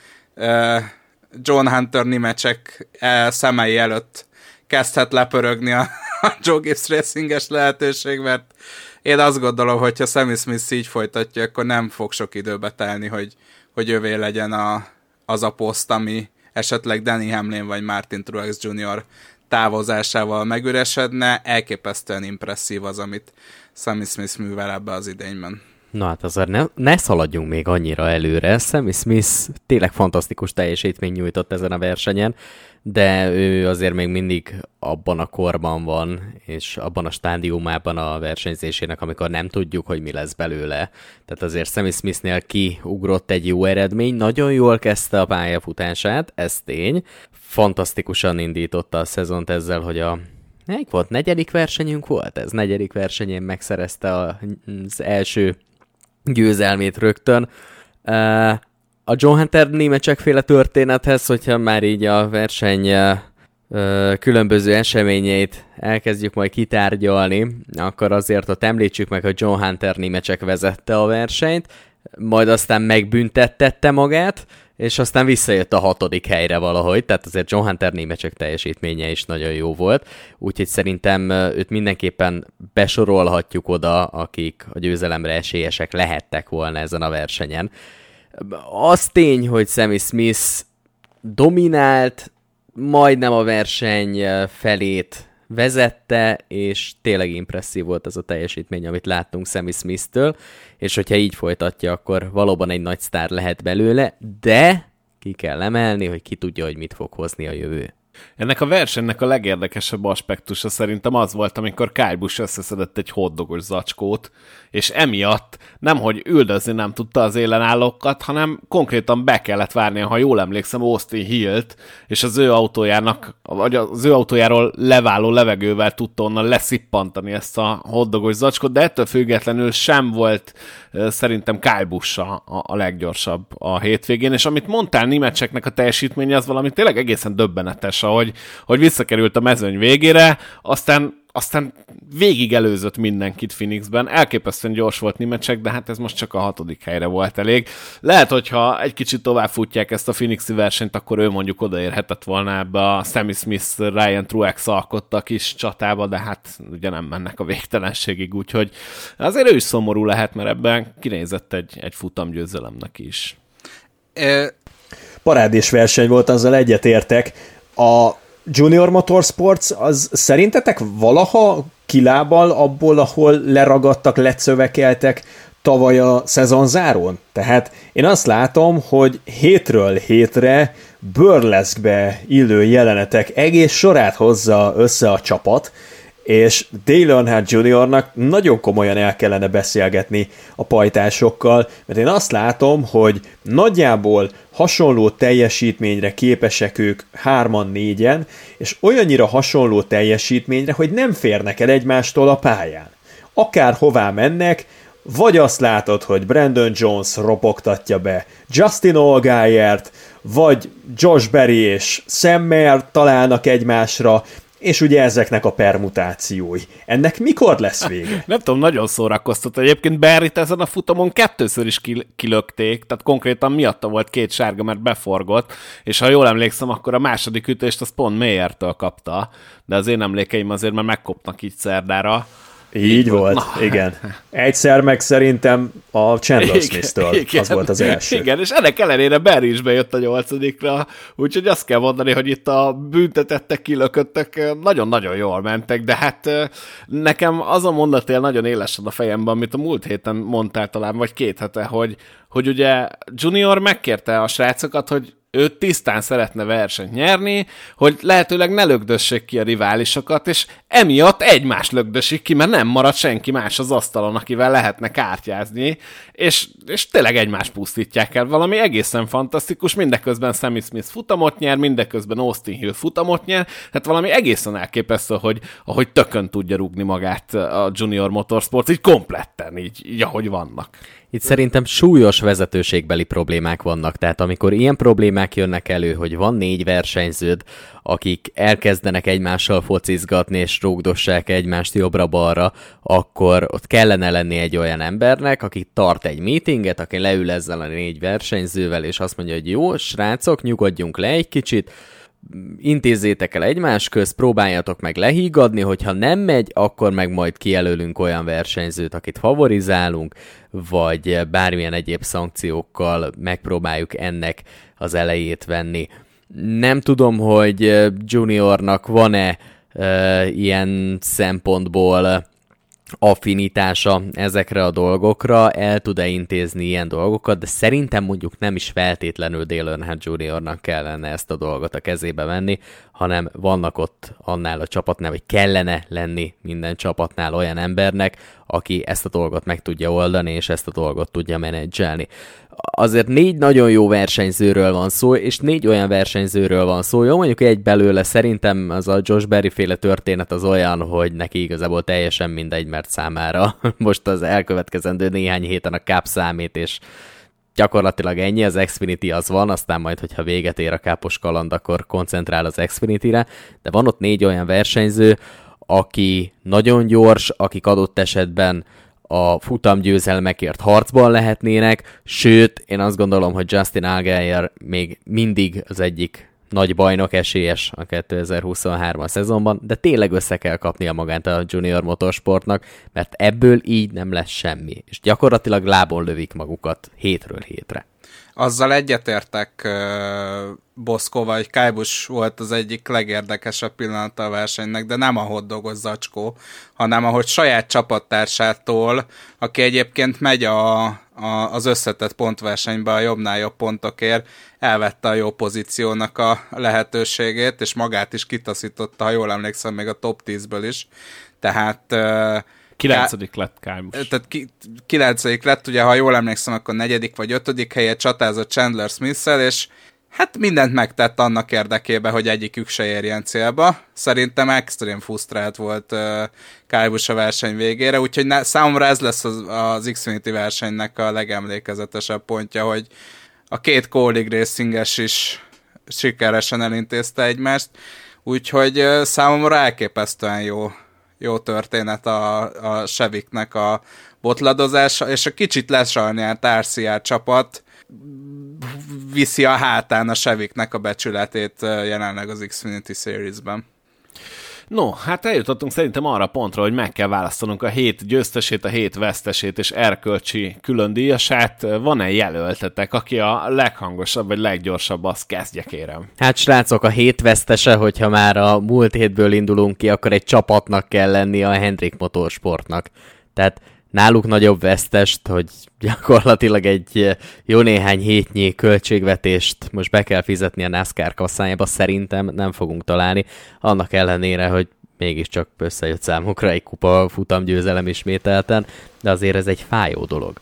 John Hunter Nimecsek szemei előtt kezdhet lepörögni a, a Joe Gibbs racinges lehetőség, mert én azt gondolom, hogy ha Sammy Smith így folytatja, akkor nem fog sok időbe telni, hogy, hogy övé legyen a, az a poszt, ami esetleg Danny Hamlin vagy Martin Truex Jr. távozásával megüresedne. Elképesztően impresszív az, amit Sammy Smith művel ebbe az idényben. Na hát azért ne, ne szaladjunk még annyira előre. Sammy Smith tényleg fantasztikus teljesítmény nyújtott ezen a versenyen, de ő azért még mindig abban a korban van, és abban a stádiumában a versenyzésének, amikor nem tudjuk, hogy mi lesz belőle. Tehát azért Sammy Smithnél kiugrott egy jó eredmény, nagyon jól kezdte a pályafutását, ez tény. Fantasztikusan indította a szezont ezzel, hogy a Melyik volt? Negyedik versenyünk volt ez? Negyedik versenyén megszerezte az első győzelmét rögtön. A John Hunter némecsek féle történethez, hogyha már így a verseny különböző eseményeit elkezdjük majd kitárgyalni, akkor azért ott említsük meg, hogy John Hunter némecsek vezette a versenyt, majd aztán megbüntettette magát, és aztán visszajött a hatodik helyre valahogy, tehát azért John Hunter némecsek teljesítménye is nagyon jó volt, úgyhogy szerintem őt mindenképpen besorolhatjuk oda, akik a győzelemre esélyesek lehettek volna ezen a versenyen. Az tény, hogy Sammy Smith dominált, majdnem a verseny felét vezette, és tényleg impresszív volt az a teljesítmény, amit láttunk Sammy Smith-től, és hogyha így folytatja, akkor valóban egy nagy sztár lehet belőle, de ki kell emelni, hogy ki tudja, hogy mit fog hozni a jövő. Ennek a versenynek a legérdekesebb aspektusa szerintem az volt, amikor Kyle Busch összeszedett egy hódogos zacskót, és emiatt nem, hogy üldözni nem tudta az élenállókat, hanem konkrétan be kellett várni, ha jól emlékszem, Austin Hilt, és az ő autójának, vagy az ő autójáról leváló levegővel tudta onnan leszippantani ezt a hódogos zacskót, de ettől függetlenül sem volt szerintem Kyle Busch a, a leggyorsabb a hétvégén, és amit mondtál Nimecseknek a teljesítménye, az valami tényleg egészen döbbenetes, hogy, hogy visszakerült a mezőny végére, aztán aztán végig előzött mindenkit Phoenixben, elképesztően gyors volt Nimecsek, de hát ez most csak a hatodik helyre volt elég. Lehet, hogyha egy kicsit tovább futják ezt a Phoenixi versenyt, akkor ő mondjuk odaérhetett volna ebbe a Sammy Smith, Ryan Truex alkotta kis csatába, de hát ugye nem mennek a végtelenségig, úgyhogy azért ő is szomorú lehet, mert ebben kinézett egy, egy futamgyőzelemnek is. Parádés verseny volt, azzal egyetértek. A Junior Motorsports az szerintetek valaha kilábal abból, ahol leragadtak, lecövekeltek tavaly a szezonzárón? Tehát én azt látom, hogy hétről hétre burleskbe illő jelenetek egész sorát hozza össze a csapat, és Dale Earnhardt Jr.-nak nagyon komolyan el kellene beszélgetni a pajtásokkal, mert én azt látom, hogy nagyjából hasonló teljesítményre képesek ők hárman, négyen, és olyannyira hasonló teljesítményre, hogy nem férnek el egymástól a pályán. Akár hová mennek, vagy azt látod, hogy Brandon Jones ropogtatja be Justin Allgaiert, vagy Josh Berry és Sam Mayer találnak egymásra, és ugye ezeknek a permutációi. Ennek mikor lesz vége? <laughs> Nem tudom, nagyon szórakoztat. Egyébként Berrit ezen a futamon kettőször is kilökték, tehát konkrétan miatta volt két sárga, mert beforgott, és ha jól emlékszem, akkor a második ütést az pont Mayertől kapta, de az én emlékeim azért már megkopnak így szerdára. Így volt, Na. igen. Egyszer meg szerintem a Chandler Smith-től az volt az első. Igen, és ennek ellenére is bejött a nyolcadikra, úgyhogy azt kell mondani, hogy itt a büntetettek, kilököttek nagyon-nagyon jól mentek, de hát nekem az a mondatél nagyon élesen a fejemben, amit a múlt héten mondtál talán, vagy két hete, hogy, hogy ugye Junior megkérte a srácokat, hogy ő tisztán szeretne versenyt nyerni, hogy lehetőleg ne lögdössék ki a riválisokat, és emiatt egymást lögdösik ki, mert nem marad senki más az asztalon, akivel lehetne kártyázni, és, és tényleg egymást pusztítják el. Valami egészen fantasztikus, mindeközben Sammy Smith futamot nyer, mindeközben Austin Hill futamot nyer, tehát valami egészen elképesztő, hogy ahogy tökön tudja rúgni magát a Junior Motorsport, így kompletten, így, így ahogy vannak. Itt szerintem súlyos vezetőségbeli problémák vannak, tehát amikor ilyen problémák jönnek elő, hogy van négy versenyződ, akik elkezdenek egymással focizgatni és rúgdossák egymást jobbra-balra, akkor ott kellene lenni egy olyan embernek, aki tart egy meetinget, aki leül ezzel a négy versenyzővel, és azt mondja, hogy jó, srácok, nyugodjunk le egy kicsit, intézzétek el egymás közt, próbáljatok meg lehígadni, hogyha nem megy, akkor meg majd kijelölünk olyan versenyzőt, akit favorizálunk, vagy bármilyen egyéb szankciókkal megpróbáljuk ennek az elejét venni. Nem tudom, hogy Juniornak van-e uh, ilyen szempontból affinitása ezekre a dolgokra, el tud-e intézni ilyen dolgokat, de szerintem mondjuk nem is feltétlenül Dale Earnhardt Juniornak kellene ezt a dolgot a kezébe venni, hanem vannak ott annál a csapatnál, vagy kellene lenni minden csapatnál olyan embernek, aki ezt a dolgot meg tudja oldani, és ezt a dolgot tudja menedzselni azért négy nagyon jó versenyzőről van szó, és négy olyan versenyzőről van szó. Jó, mondjuk egy belőle szerintem az a Josh Berry féle történet az olyan, hogy neki igazából teljesen mindegy, mert számára <laughs> most az elkövetkezendő néhány héten a Cup számít, és gyakorlatilag ennyi, az Xfinity az van, aztán majd, hogyha véget ér a kápos kaland, akkor koncentrál az Xfinity-re, de van ott négy olyan versenyző, aki nagyon gyors, akik adott esetben a futamgyőzelmekért harcban lehetnének, sőt, én azt gondolom, hogy Justin Allgaier még mindig az egyik nagy bajnok esélyes a 2023-as szezonban, de tényleg össze kell kapnia magát a junior motorsportnak, mert ebből így nem lesz semmi, és gyakorlatilag lábon lövik magukat hétről hétre. Azzal egyetértek Boszkova, hogy Kájbus volt az egyik legérdekesebb pillanata a versenynek, de nem a hoddogos zacskó, hanem ahogy saját csapattársától, aki egyébként megy a, a, az összetett pontversenybe a jobbnál jobb pontokért, elvette a jó pozíciónak a lehetőségét, és magát is kitaszította, ha jól emlékszem, még a top 10-ből is. Tehát Kilencedik lett Kájmus. Tehát ki, kilencedik lett, ugye ha jól emlékszem, akkor negyedik vagy ötödik helyet csatázott Chandler smith és hát mindent megtett annak érdekében, hogy egyikük se érjen célba. Szerintem extrém frusztrált volt uh, Kájbus a verseny végére, úgyhogy ne, számomra ez lesz az, az Xfinity versenynek a legemlékezetesebb pontja, hogy a két Colleague Racinges is sikeresen elintézte egymást, úgyhogy uh, számomra elképesztően jó jó történet a, a Seviknek a botladozása, és a kicsit lesajnált RCR csapat viszi a hátán a Seviknek a becsületét jelenleg az Xfinity Series-ben. No, hát eljutottunk szerintem arra pontra, hogy meg kell választanunk a hét győztesét, a hét vesztesét és erkölcsi külön díjasát. Van-e jelöltetek, aki a leghangosabb vagy leggyorsabb, azt kezdje kérem. Hát srácok, a hét vesztese, hogyha már a múlt hétből indulunk ki, akkor egy csapatnak kell lenni a Hendrik Motorsportnak. Tehát náluk nagyobb vesztest, hogy gyakorlatilag egy jó néhány hétnyi költségvetést most be kell fizetni a NASCAR kasszájába, szerintem nem fogunk találni, annak ellenére, hogy mégiscsak összejött számukra egy kupa futamgyőzelem ismételten, de azért ez egy fájó dolog.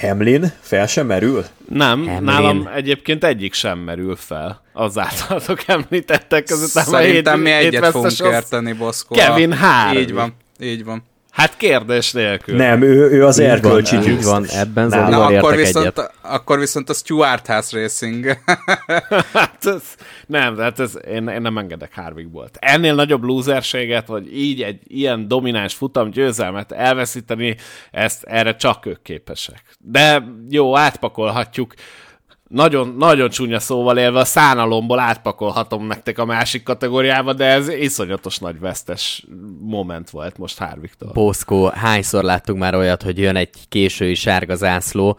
Hamlin fel sem merül? Nem, Hamlin. nálam egyébként egyik sem merül fel. Az általatok említettek között. Szerintem mi egyet fogunk érteni, Boszkó. Kevin Harvick. Így van, így van. Hát kérdés nélkül. Nem, ő, ő az erkölcsi Így van, ebben Zoli Na, akkor viszont, egyet. akkor viszont a Stuart House Racing. <laughs> hát ez, nem, hát ez, én, én nem engedek Harvickból. Ennél nagyobb lúzerséget, vagy így egy ilyen domináns futam győzelmet elveszíteni, ezt erre csak ők képesek. De jó, átpakolhatjuk nagyon, nagyon csúnya szóval élve a szánalomból átpakolhatom nektek a másik kategóriába, de ez iszonyatos nagy vesztes moment volt most Harviktól. Poszkó, hányszor láttuk már olyat, hogy jön egy késői sárga zászló,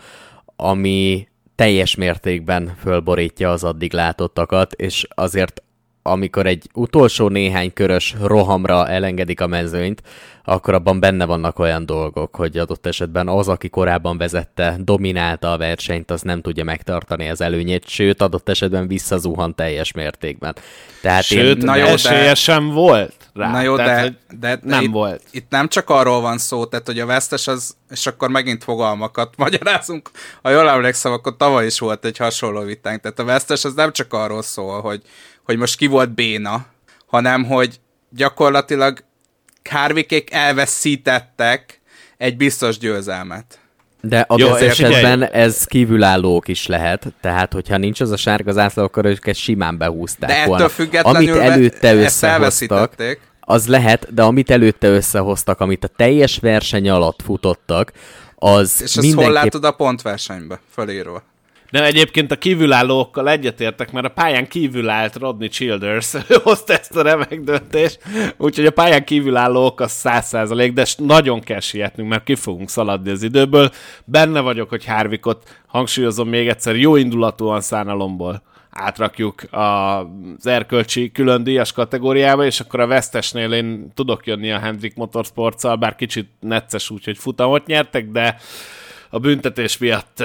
ami teljes mértékben fölborítja az addig látottakat, és azért amikor egy utolsó néhány körös rohamra elengedik a mezőnyt, akkor abban benne vannak olyan dolgok, hogy adott esetben az, aki korábban vezette, dominálta a versenyt, az nem tudja megtartani az előnyét, sőt, adott esetben visszazuhan teljes mértékben. Tehát sőt, én... na jó, de... sem volt rá. Na jó, tehát, de, de, de nem itt, volt. Itt nem csak arról van szó, tehát hogy a vesztes az, és akkor megint fogalmakat magyarázunk. Ha jól emlékszem, akkor tavaly is volt egy hasonló vitánk. Tehát a vesztes az nem csak arról szól, hogy, hogy most ki volt béna, hanem hogy gyakorlatilag Kárvikék elveszítettek egy biztos győzelmet. De adott Jó, esetben figyelj. ez kívülállók is lehet, tehát hogyha nincs az a sárga zászló, akkor őket simán behúzták De ettől volna. függetlenül amit előtte összehoztak, az lehet, de amit előtte összehoztak, amit a teljes verseny alatt futottak, az És ezt mindenképp... hol látod a pontversenybe fölírva? De egyébként a kívülállókkal egyetértek, mert a pályán kívül állt Rodney Childers, hozta ezt a remek döntést, úgyhogy a pályán kívülállók az száz százalék, de nagyon kell sietnünk, mert ki fogunk szaladni az időből. Benne vagyok, hogy Hárvikot, hangsúlyozom még egyszer, jó indulatúan szánalomból átrakjuk az erkölcsi külön díjas kategóriába, és akkor a vesztesnél én tudok jönni a Hendrik motorsports bár kicsit necces úgy, hogy futamot nyertek, de a büntetés miatt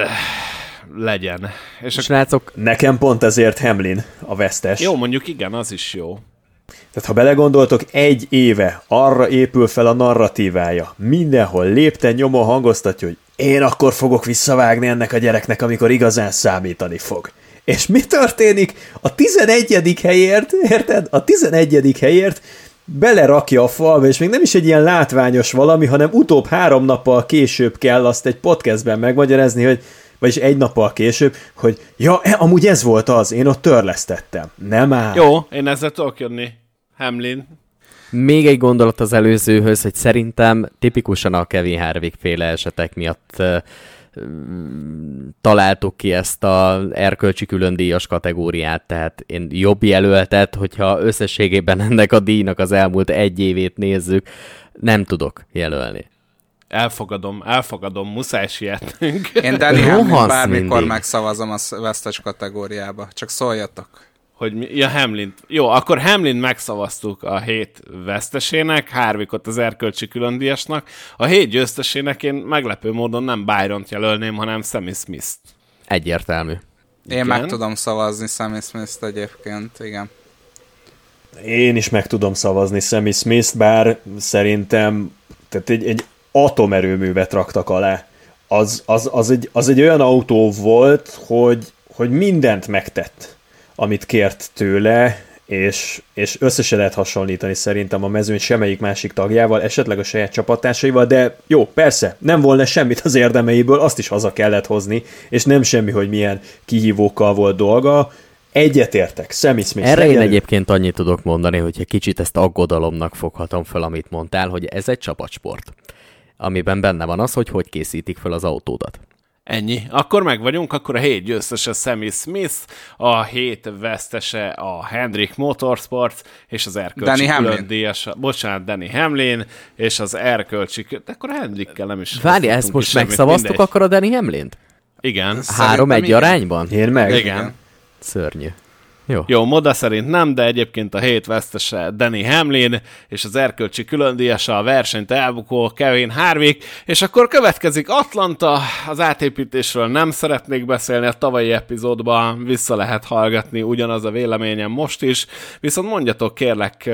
legyen. És a... Srácok, nekem pont ezért Hamlin a vesztes. Jó, mondjuk igen, az is jó. Tehát ha belegondoltok, egy éve arra épül fel a narratívája. Mindenhol lépten nyomon hangoztatja, hogy én akkor fogok visszavágni ennek a gyereknek, amikor igazán számítani fog. És mi történik? A 11. helyért, érted? A 11. helyért belerakja a falba, és még nem is egy ilyen látványos valami, hanem utóbb három nappal később kell azt egy podcastben megmagyarázni, hogy vagyis egy nappal később, hogy ja, e, amúgy ez volt az, én ott törlesztettem. Nem áll. Jó, én ezzel tudok jönni. Hamlin. Még egy gondolat az előzőhöz, hogy szerintem tipikusan a Kevin Harvick féle esetek miatt uh, találtuk ki ezt a erkölcsi külön díjas kategóriát, tehát én jobb jelöltet, hogyha összességében ennek a díjnak az elmúlt egy évét nézzük, nem tudok jelölni elfogadom, elfogadom, muszáj sietnünk. Én Danny Hamlin bármikor mindig. megszavazom a vesztes kategóriába, csak szóljatok. Hogy mi? Ja, Hamlin. Jó, akkor Hamlin megszavaztuk a hét vesztesének, Harvickot az erkölcsi különdíjasnak. A hét győztesének én meglepő módon nem byron jelölném, hanem Sammy Smith-t. Egyértelmű. Én igen. meg tudom szavazni Sammy Smith-t egyébként, igen. Én is meg tudom szavazni Sammy Smith-t, bár szerintem tehát egy, egy atomerőművet raktak alá. Az, az, az, egy, az egy olyan autó volt, hogy, hogy mindent megtett, amit kért tőle, és, és össze se lehet hasonlítani szerintem a mezőny semmelyik másik tagjával, esetleg a saját csapattársaival, de jó, persze, nem volna semmit az érdemeiből, azt is haza kellett hozni, és nem semmi, hogy milyen kihívókkal volt dolga, Egyetértek, Sammy Smith. Erre én egyébként annyit tudok mondani, hogyha kicsit ezt aggodalomnak foghatom fel, amit mondtál, hogy ez egy csapatsport amiben benne van az, hogy hogy készítik fel az autódat. Ennyi. Akkor meg vagyunk, akkor a hét győztese Sammy Smith, a hét vesztese a Hendrik Motorsports, és az erkölcsi külön díjas, bocsánat, Danny Hamlin, és az erkölcsi, de akkor a Hendrikkel nem is Várj, ezt most megszavaztuk akkor a Danny Hamlin-t? Igen. Három-egy arányban? Én meg. Igen. Szörnyű. Jó. Jó, Moda szerint nem, de egyébként a hét vesztese Danny Hamlin, és az erkölcsi különdíjasa a versenyt elbukó Kevin Harvick, és akkor következik Atlanta, az átépítésről nem szeretnék beszélni, a tavalyi epizódban vissza lehet hallgatni, ugyanaz a véleményem most is, viszont mondjatok kérlek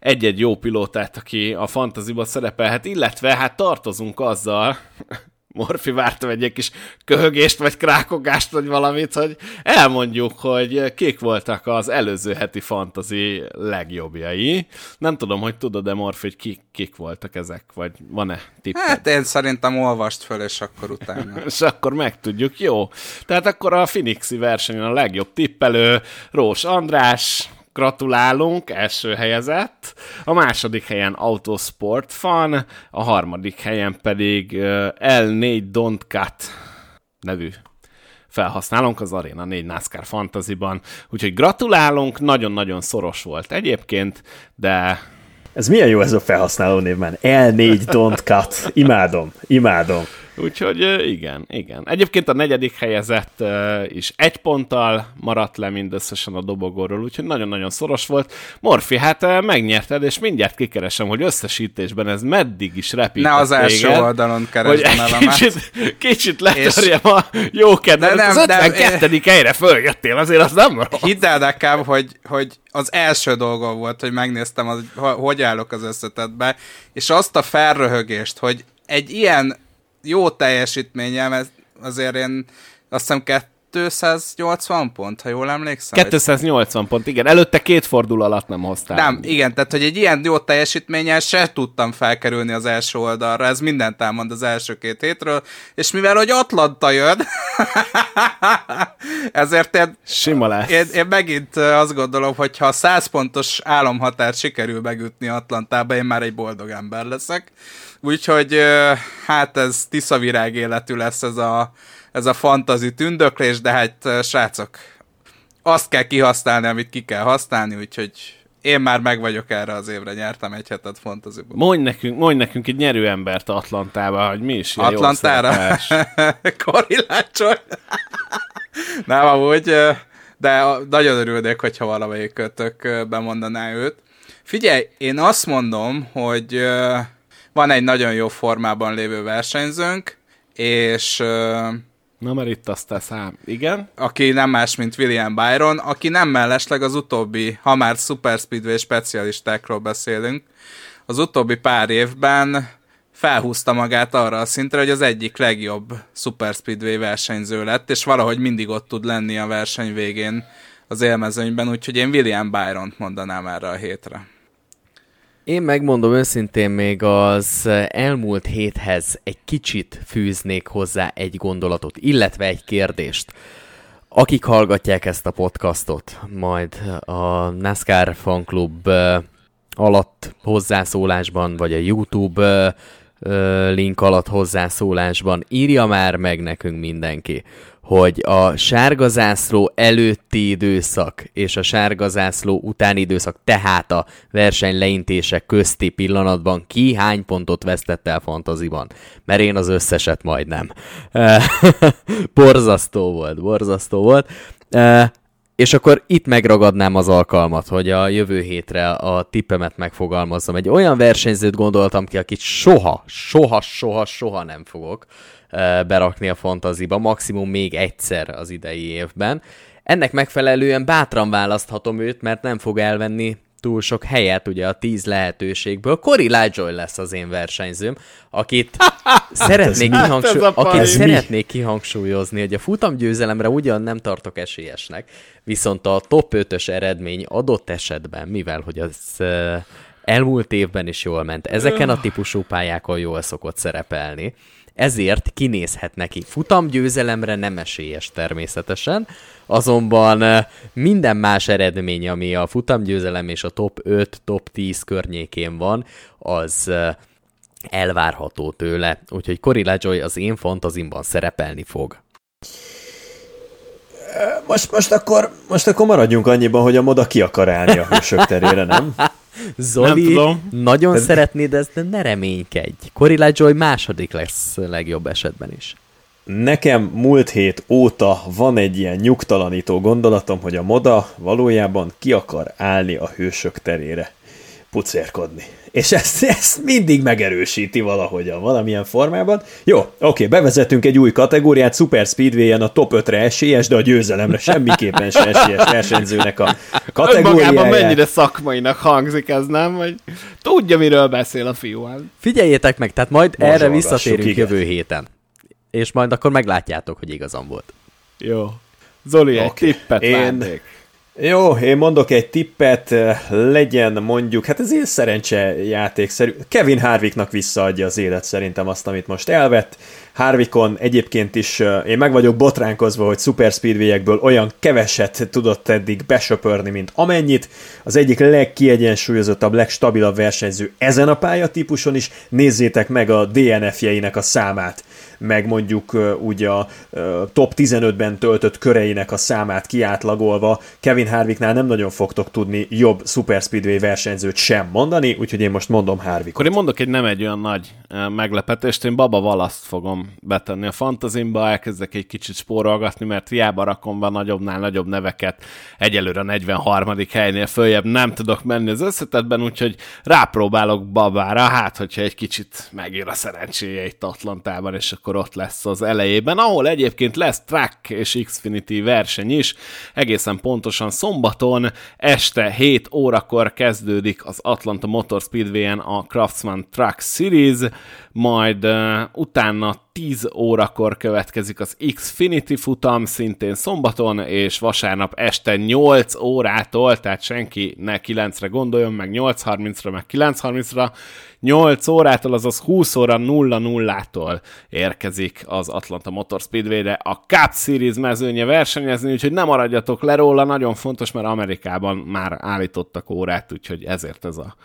egy-egy jó pilótát, aki a fantaziba szerepelhet, illetve hát tartozunk azzal, Morfi vártam egy kis köhögést, vagy krákogást, vagy valamit, hogy elmondjuk, hogy kik voltak az előző heti fantazi legjobbjai. Nem tudom, hogy tudod-e, Morfi, hogy kik, kik voltak ezek, vagy van-e tipped? Hát én szerintem olvast föl, és akkor utána. <laughs> és akkor megtudjuk, jó. Tehát akkor a Phoenixi versenyen a legjobb tippelő Rós András, Gratulálunk, első helyezett. A második helyen Autosport Fan, a harmadik helyen pedig L4 Don't Cut nevű felhasználónk az Arena 4 NASCAR Fantasy-ban. Úgyhogy gratulálunk, nagyon-nagyon szoros volt egyébként, de ez milyen jó ez a felhasználó név már. L4 Don't Cut. Imádom, imádom. Úgyhogy igen, igen. Egyébként a negyedik helyezett is egy ponttal maradt le mindösszesen a dobogóról, úgyhogy nagyon-nagyon szoros volt. Morfi, hát megnyerted, és mindjárt kikeresem, hogy összesítésben ez meddig is repített Ne az első téged, oldalon keresd a kicsit, kicsit letörjem és... a jó kedvet. Az 52. De... helyre följöttél, azért az nem rossz. Hidd el nekem, hogy, hogy az első dolgom volt, hogy megnéztem, hogy hogy állok az összetetbe, és azt a felröhögést, hogy egy ilyen jó teljesítményem, ez azért én azt hiszem 280 pont, ha jól emlékszem. 280 pont, igen. Előtte két fordul alatt nem hoztál. Nem, igen, tehát hogy egy ilyen jó teljesítménnyel se tudtam felkerülni az első oldalra, ez mindent elmond az első két hétről, és mivel, hogy Atlanta jön, <laughs> ezért én, Sima lesz. Én, én, megint azt gondolom, hogy ha 100 pontos álomhatár sikerül megütni Atlantába, én már egy boldog ember leszek. Úgyhogy hát ez tiszavirág életű lesz ez a, ez a fantazi tündöklés, de hát srácok, azt kell kihasználni, amit ki kell használni, úgyhogy én már meg vagyok erre az évre, nyertem egy hetet fantasyból. Mondj nekünk, mondj nekünk egy nyerő embert Atlantába, hogy mi is ilyen Atlantára? <laughs> Korilácsol. <laughs> Nem, amúgy, de nagyon örülnék, hogyha valamelyik kötök bemondaná őt. Figyelj, én azt mondom, hogy van egy nagyon jó formában lévő versenyzőnk, és... Na, mert itt azt szám. Igen? Aki nem más, mint William Byron, aki nem mellesleg az utóbbi, ha már Super Speedway specialistákról beszélünk, az utóbbi pár évben felhúzta magát arra a szintre, hogy az egyik legjobb Super Speedway versenyző lett, és valahogy mindig ott tud lenni a verseny végén az élmezőnyben, úgyhogy én William Byron-t mondanám erre a hétre. Én megmondom őszintén, még az elmúlt héthez egy kicsit fűznék hozzá egy gondolatot, illetve egy kérdést. Akik hallgatják ezt a podcastot, majd a NASCAR fanklub alatt hozzászólásban, vagy a YouTube link alatt hozzászólásban írja már meg nekünk mindenki, hogy a sárgazászló előtti időszak és a sárgazászló utáni időszak, tehát a verseny leintése közti pillanatban ki hány pontot vesztett el fantaziban. Mert én az összeset majdnem. <laughs> borzasztó volt, borzasztó volt. És akkor itt megragadnám az alkalmat, hogy a jövő hétre a tippemet megfogalmazzam. Egy olyan versenyzőt gondoltam ki, akit soha, soha, soha, soha nem fogok berakni a fantaziba, maximum még egyszer az idei évben. Ennek megfelelően bátran választhatom őt, mert nem fog elvenni túl sok helyet ugye a tíz lehetőségből. Cory Lajoy lesz az én versenyzőm, akit <laughs> szeretnék, kihangsúly... akit szeretnék kihangsúlyozni, hogy a futamgyőzelemre ugyan nem tartok esélyesnek, viszont a top 5-ös eredmény adott esetben, mivel hogy az elmúlt évben is jól ment, ezeken a típusú pályákon jól szokott szerepelni, ezért kinézhet neki. Futamgyőzelemre nem esélyes természetesen, azonban minden más eredmény, ami a futamgyőzelem és a top 5, top 10 környékén van, az elvárható tőle. Úgyhogy Cory Lajoy az én fantazimban szerepelni fog. Most, most, akkor, most akkor maradjunk annyiban, hogy a moda ki akar állni a hősök terére, nem? <laughs> Zoli, nagyon Ez... szeretnéd ezt, de ne reménykedj. Cory Joy második lesz legjobb esetben is. Nekem múlt hét óta van egy ilyen nyugtalanító gondolatom, hogy a moda valójában ki akar állni a hősök terére pucérkodni. És ezt, ezt mindig megerősíti valahogyan, valamilyen formában. Jó, oké, bevezetünk egy új kategóriát, Super Speedway-en a top 5-re esélyes, de a győzelemre semmiképpen se esélyes versenyzőnek a kategóriája. Önmagában mennyire szakmainak hangzik ez, nem? Hogy tudja, miről beszél a fiú. Figyeljétek meg, tehát majd Most erre visszatérünk igen. jövő héten. És majd akkor meglátjátok, hogy igazam volt. Jó. Zoli, egy okay. tippet Én... Várnék. Jó, én mondok egy tippet, legyen mondjuk, hát ez ilyen szerencse játékszerű. Kevin Harvicknak visszaadja az élet szerintem azt, amit most elvett. Harvickon egyébként is én meg vagyok botránkozva, hogy Super Speedway-ekből olyan keveset tudott eddig besöpörni, mint amennyit. Az egyik legkiegyensúlyozottabb, legstabilabb versenyző ezen a pályatípuson is. Nézzétek meg a DNF-jeinek a számát meg mondjuk úgy a top 15-ben töltött köreinek a számát kiátlagolva, Kevin Harvicknál nem nagyon fogtok tudni jobb Super Speedway versenyzőt sem mondani, úgyhogy én most mondom Harvickot. Akkor én mondok egy nem egy olyan nagy meglepetést, én Baba Valaszt fogom betenni a fantazimba, elkezdek egy kicsit spórolgatni, mert hiába rakom be nagyobbnál nagyobb neveket, egyelőre a 43. helynél följebb nem tudok menni az összetetben, úgyhogy rápróbálok Babára, hát hogyha egy kicsit megér a szerencséje itt Atlantában, és akkor ott lesz az elejében, ahol egyébként lesz track és Xfinity verseny is, egészen pontosan szombaton este 7 órakor kezdődik az Atlanta Motor Speedway-en a Craftsman Truck Series, majd uh, utána 10 órakor következik az Xfinity futam, szintén szombaton, és vasárnap este 8 órától, tehát senki ne 9-re gondoljon, meg 8.30-ra, meg 9.30-ra, 8 órától, azaz 20 óra 0-0-tól érkezik az Atlanta Motor Speedway-re a Cup Series mezőnye versenyezni, úgyhogy nem maradjatok le róla, nagyon fontos, mert Amerikában már állítottak órát, úgyhogy ezért ez a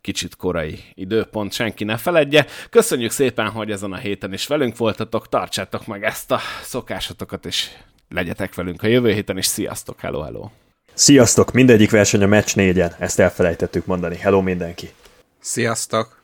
kicsit korai időpont, senki ne feledje. Köszönjük szépen, hogy ezen a héten is velünk voltatok, tartsátok meg ezt a szokásotokat, és legyetek velünk a jövő héten, és sziasztok, hello, hello! Sziasztok, mindegyik verseny a meccs négyen, ezt elfelejtettük mondani. Hello mindenki! Sziasztok!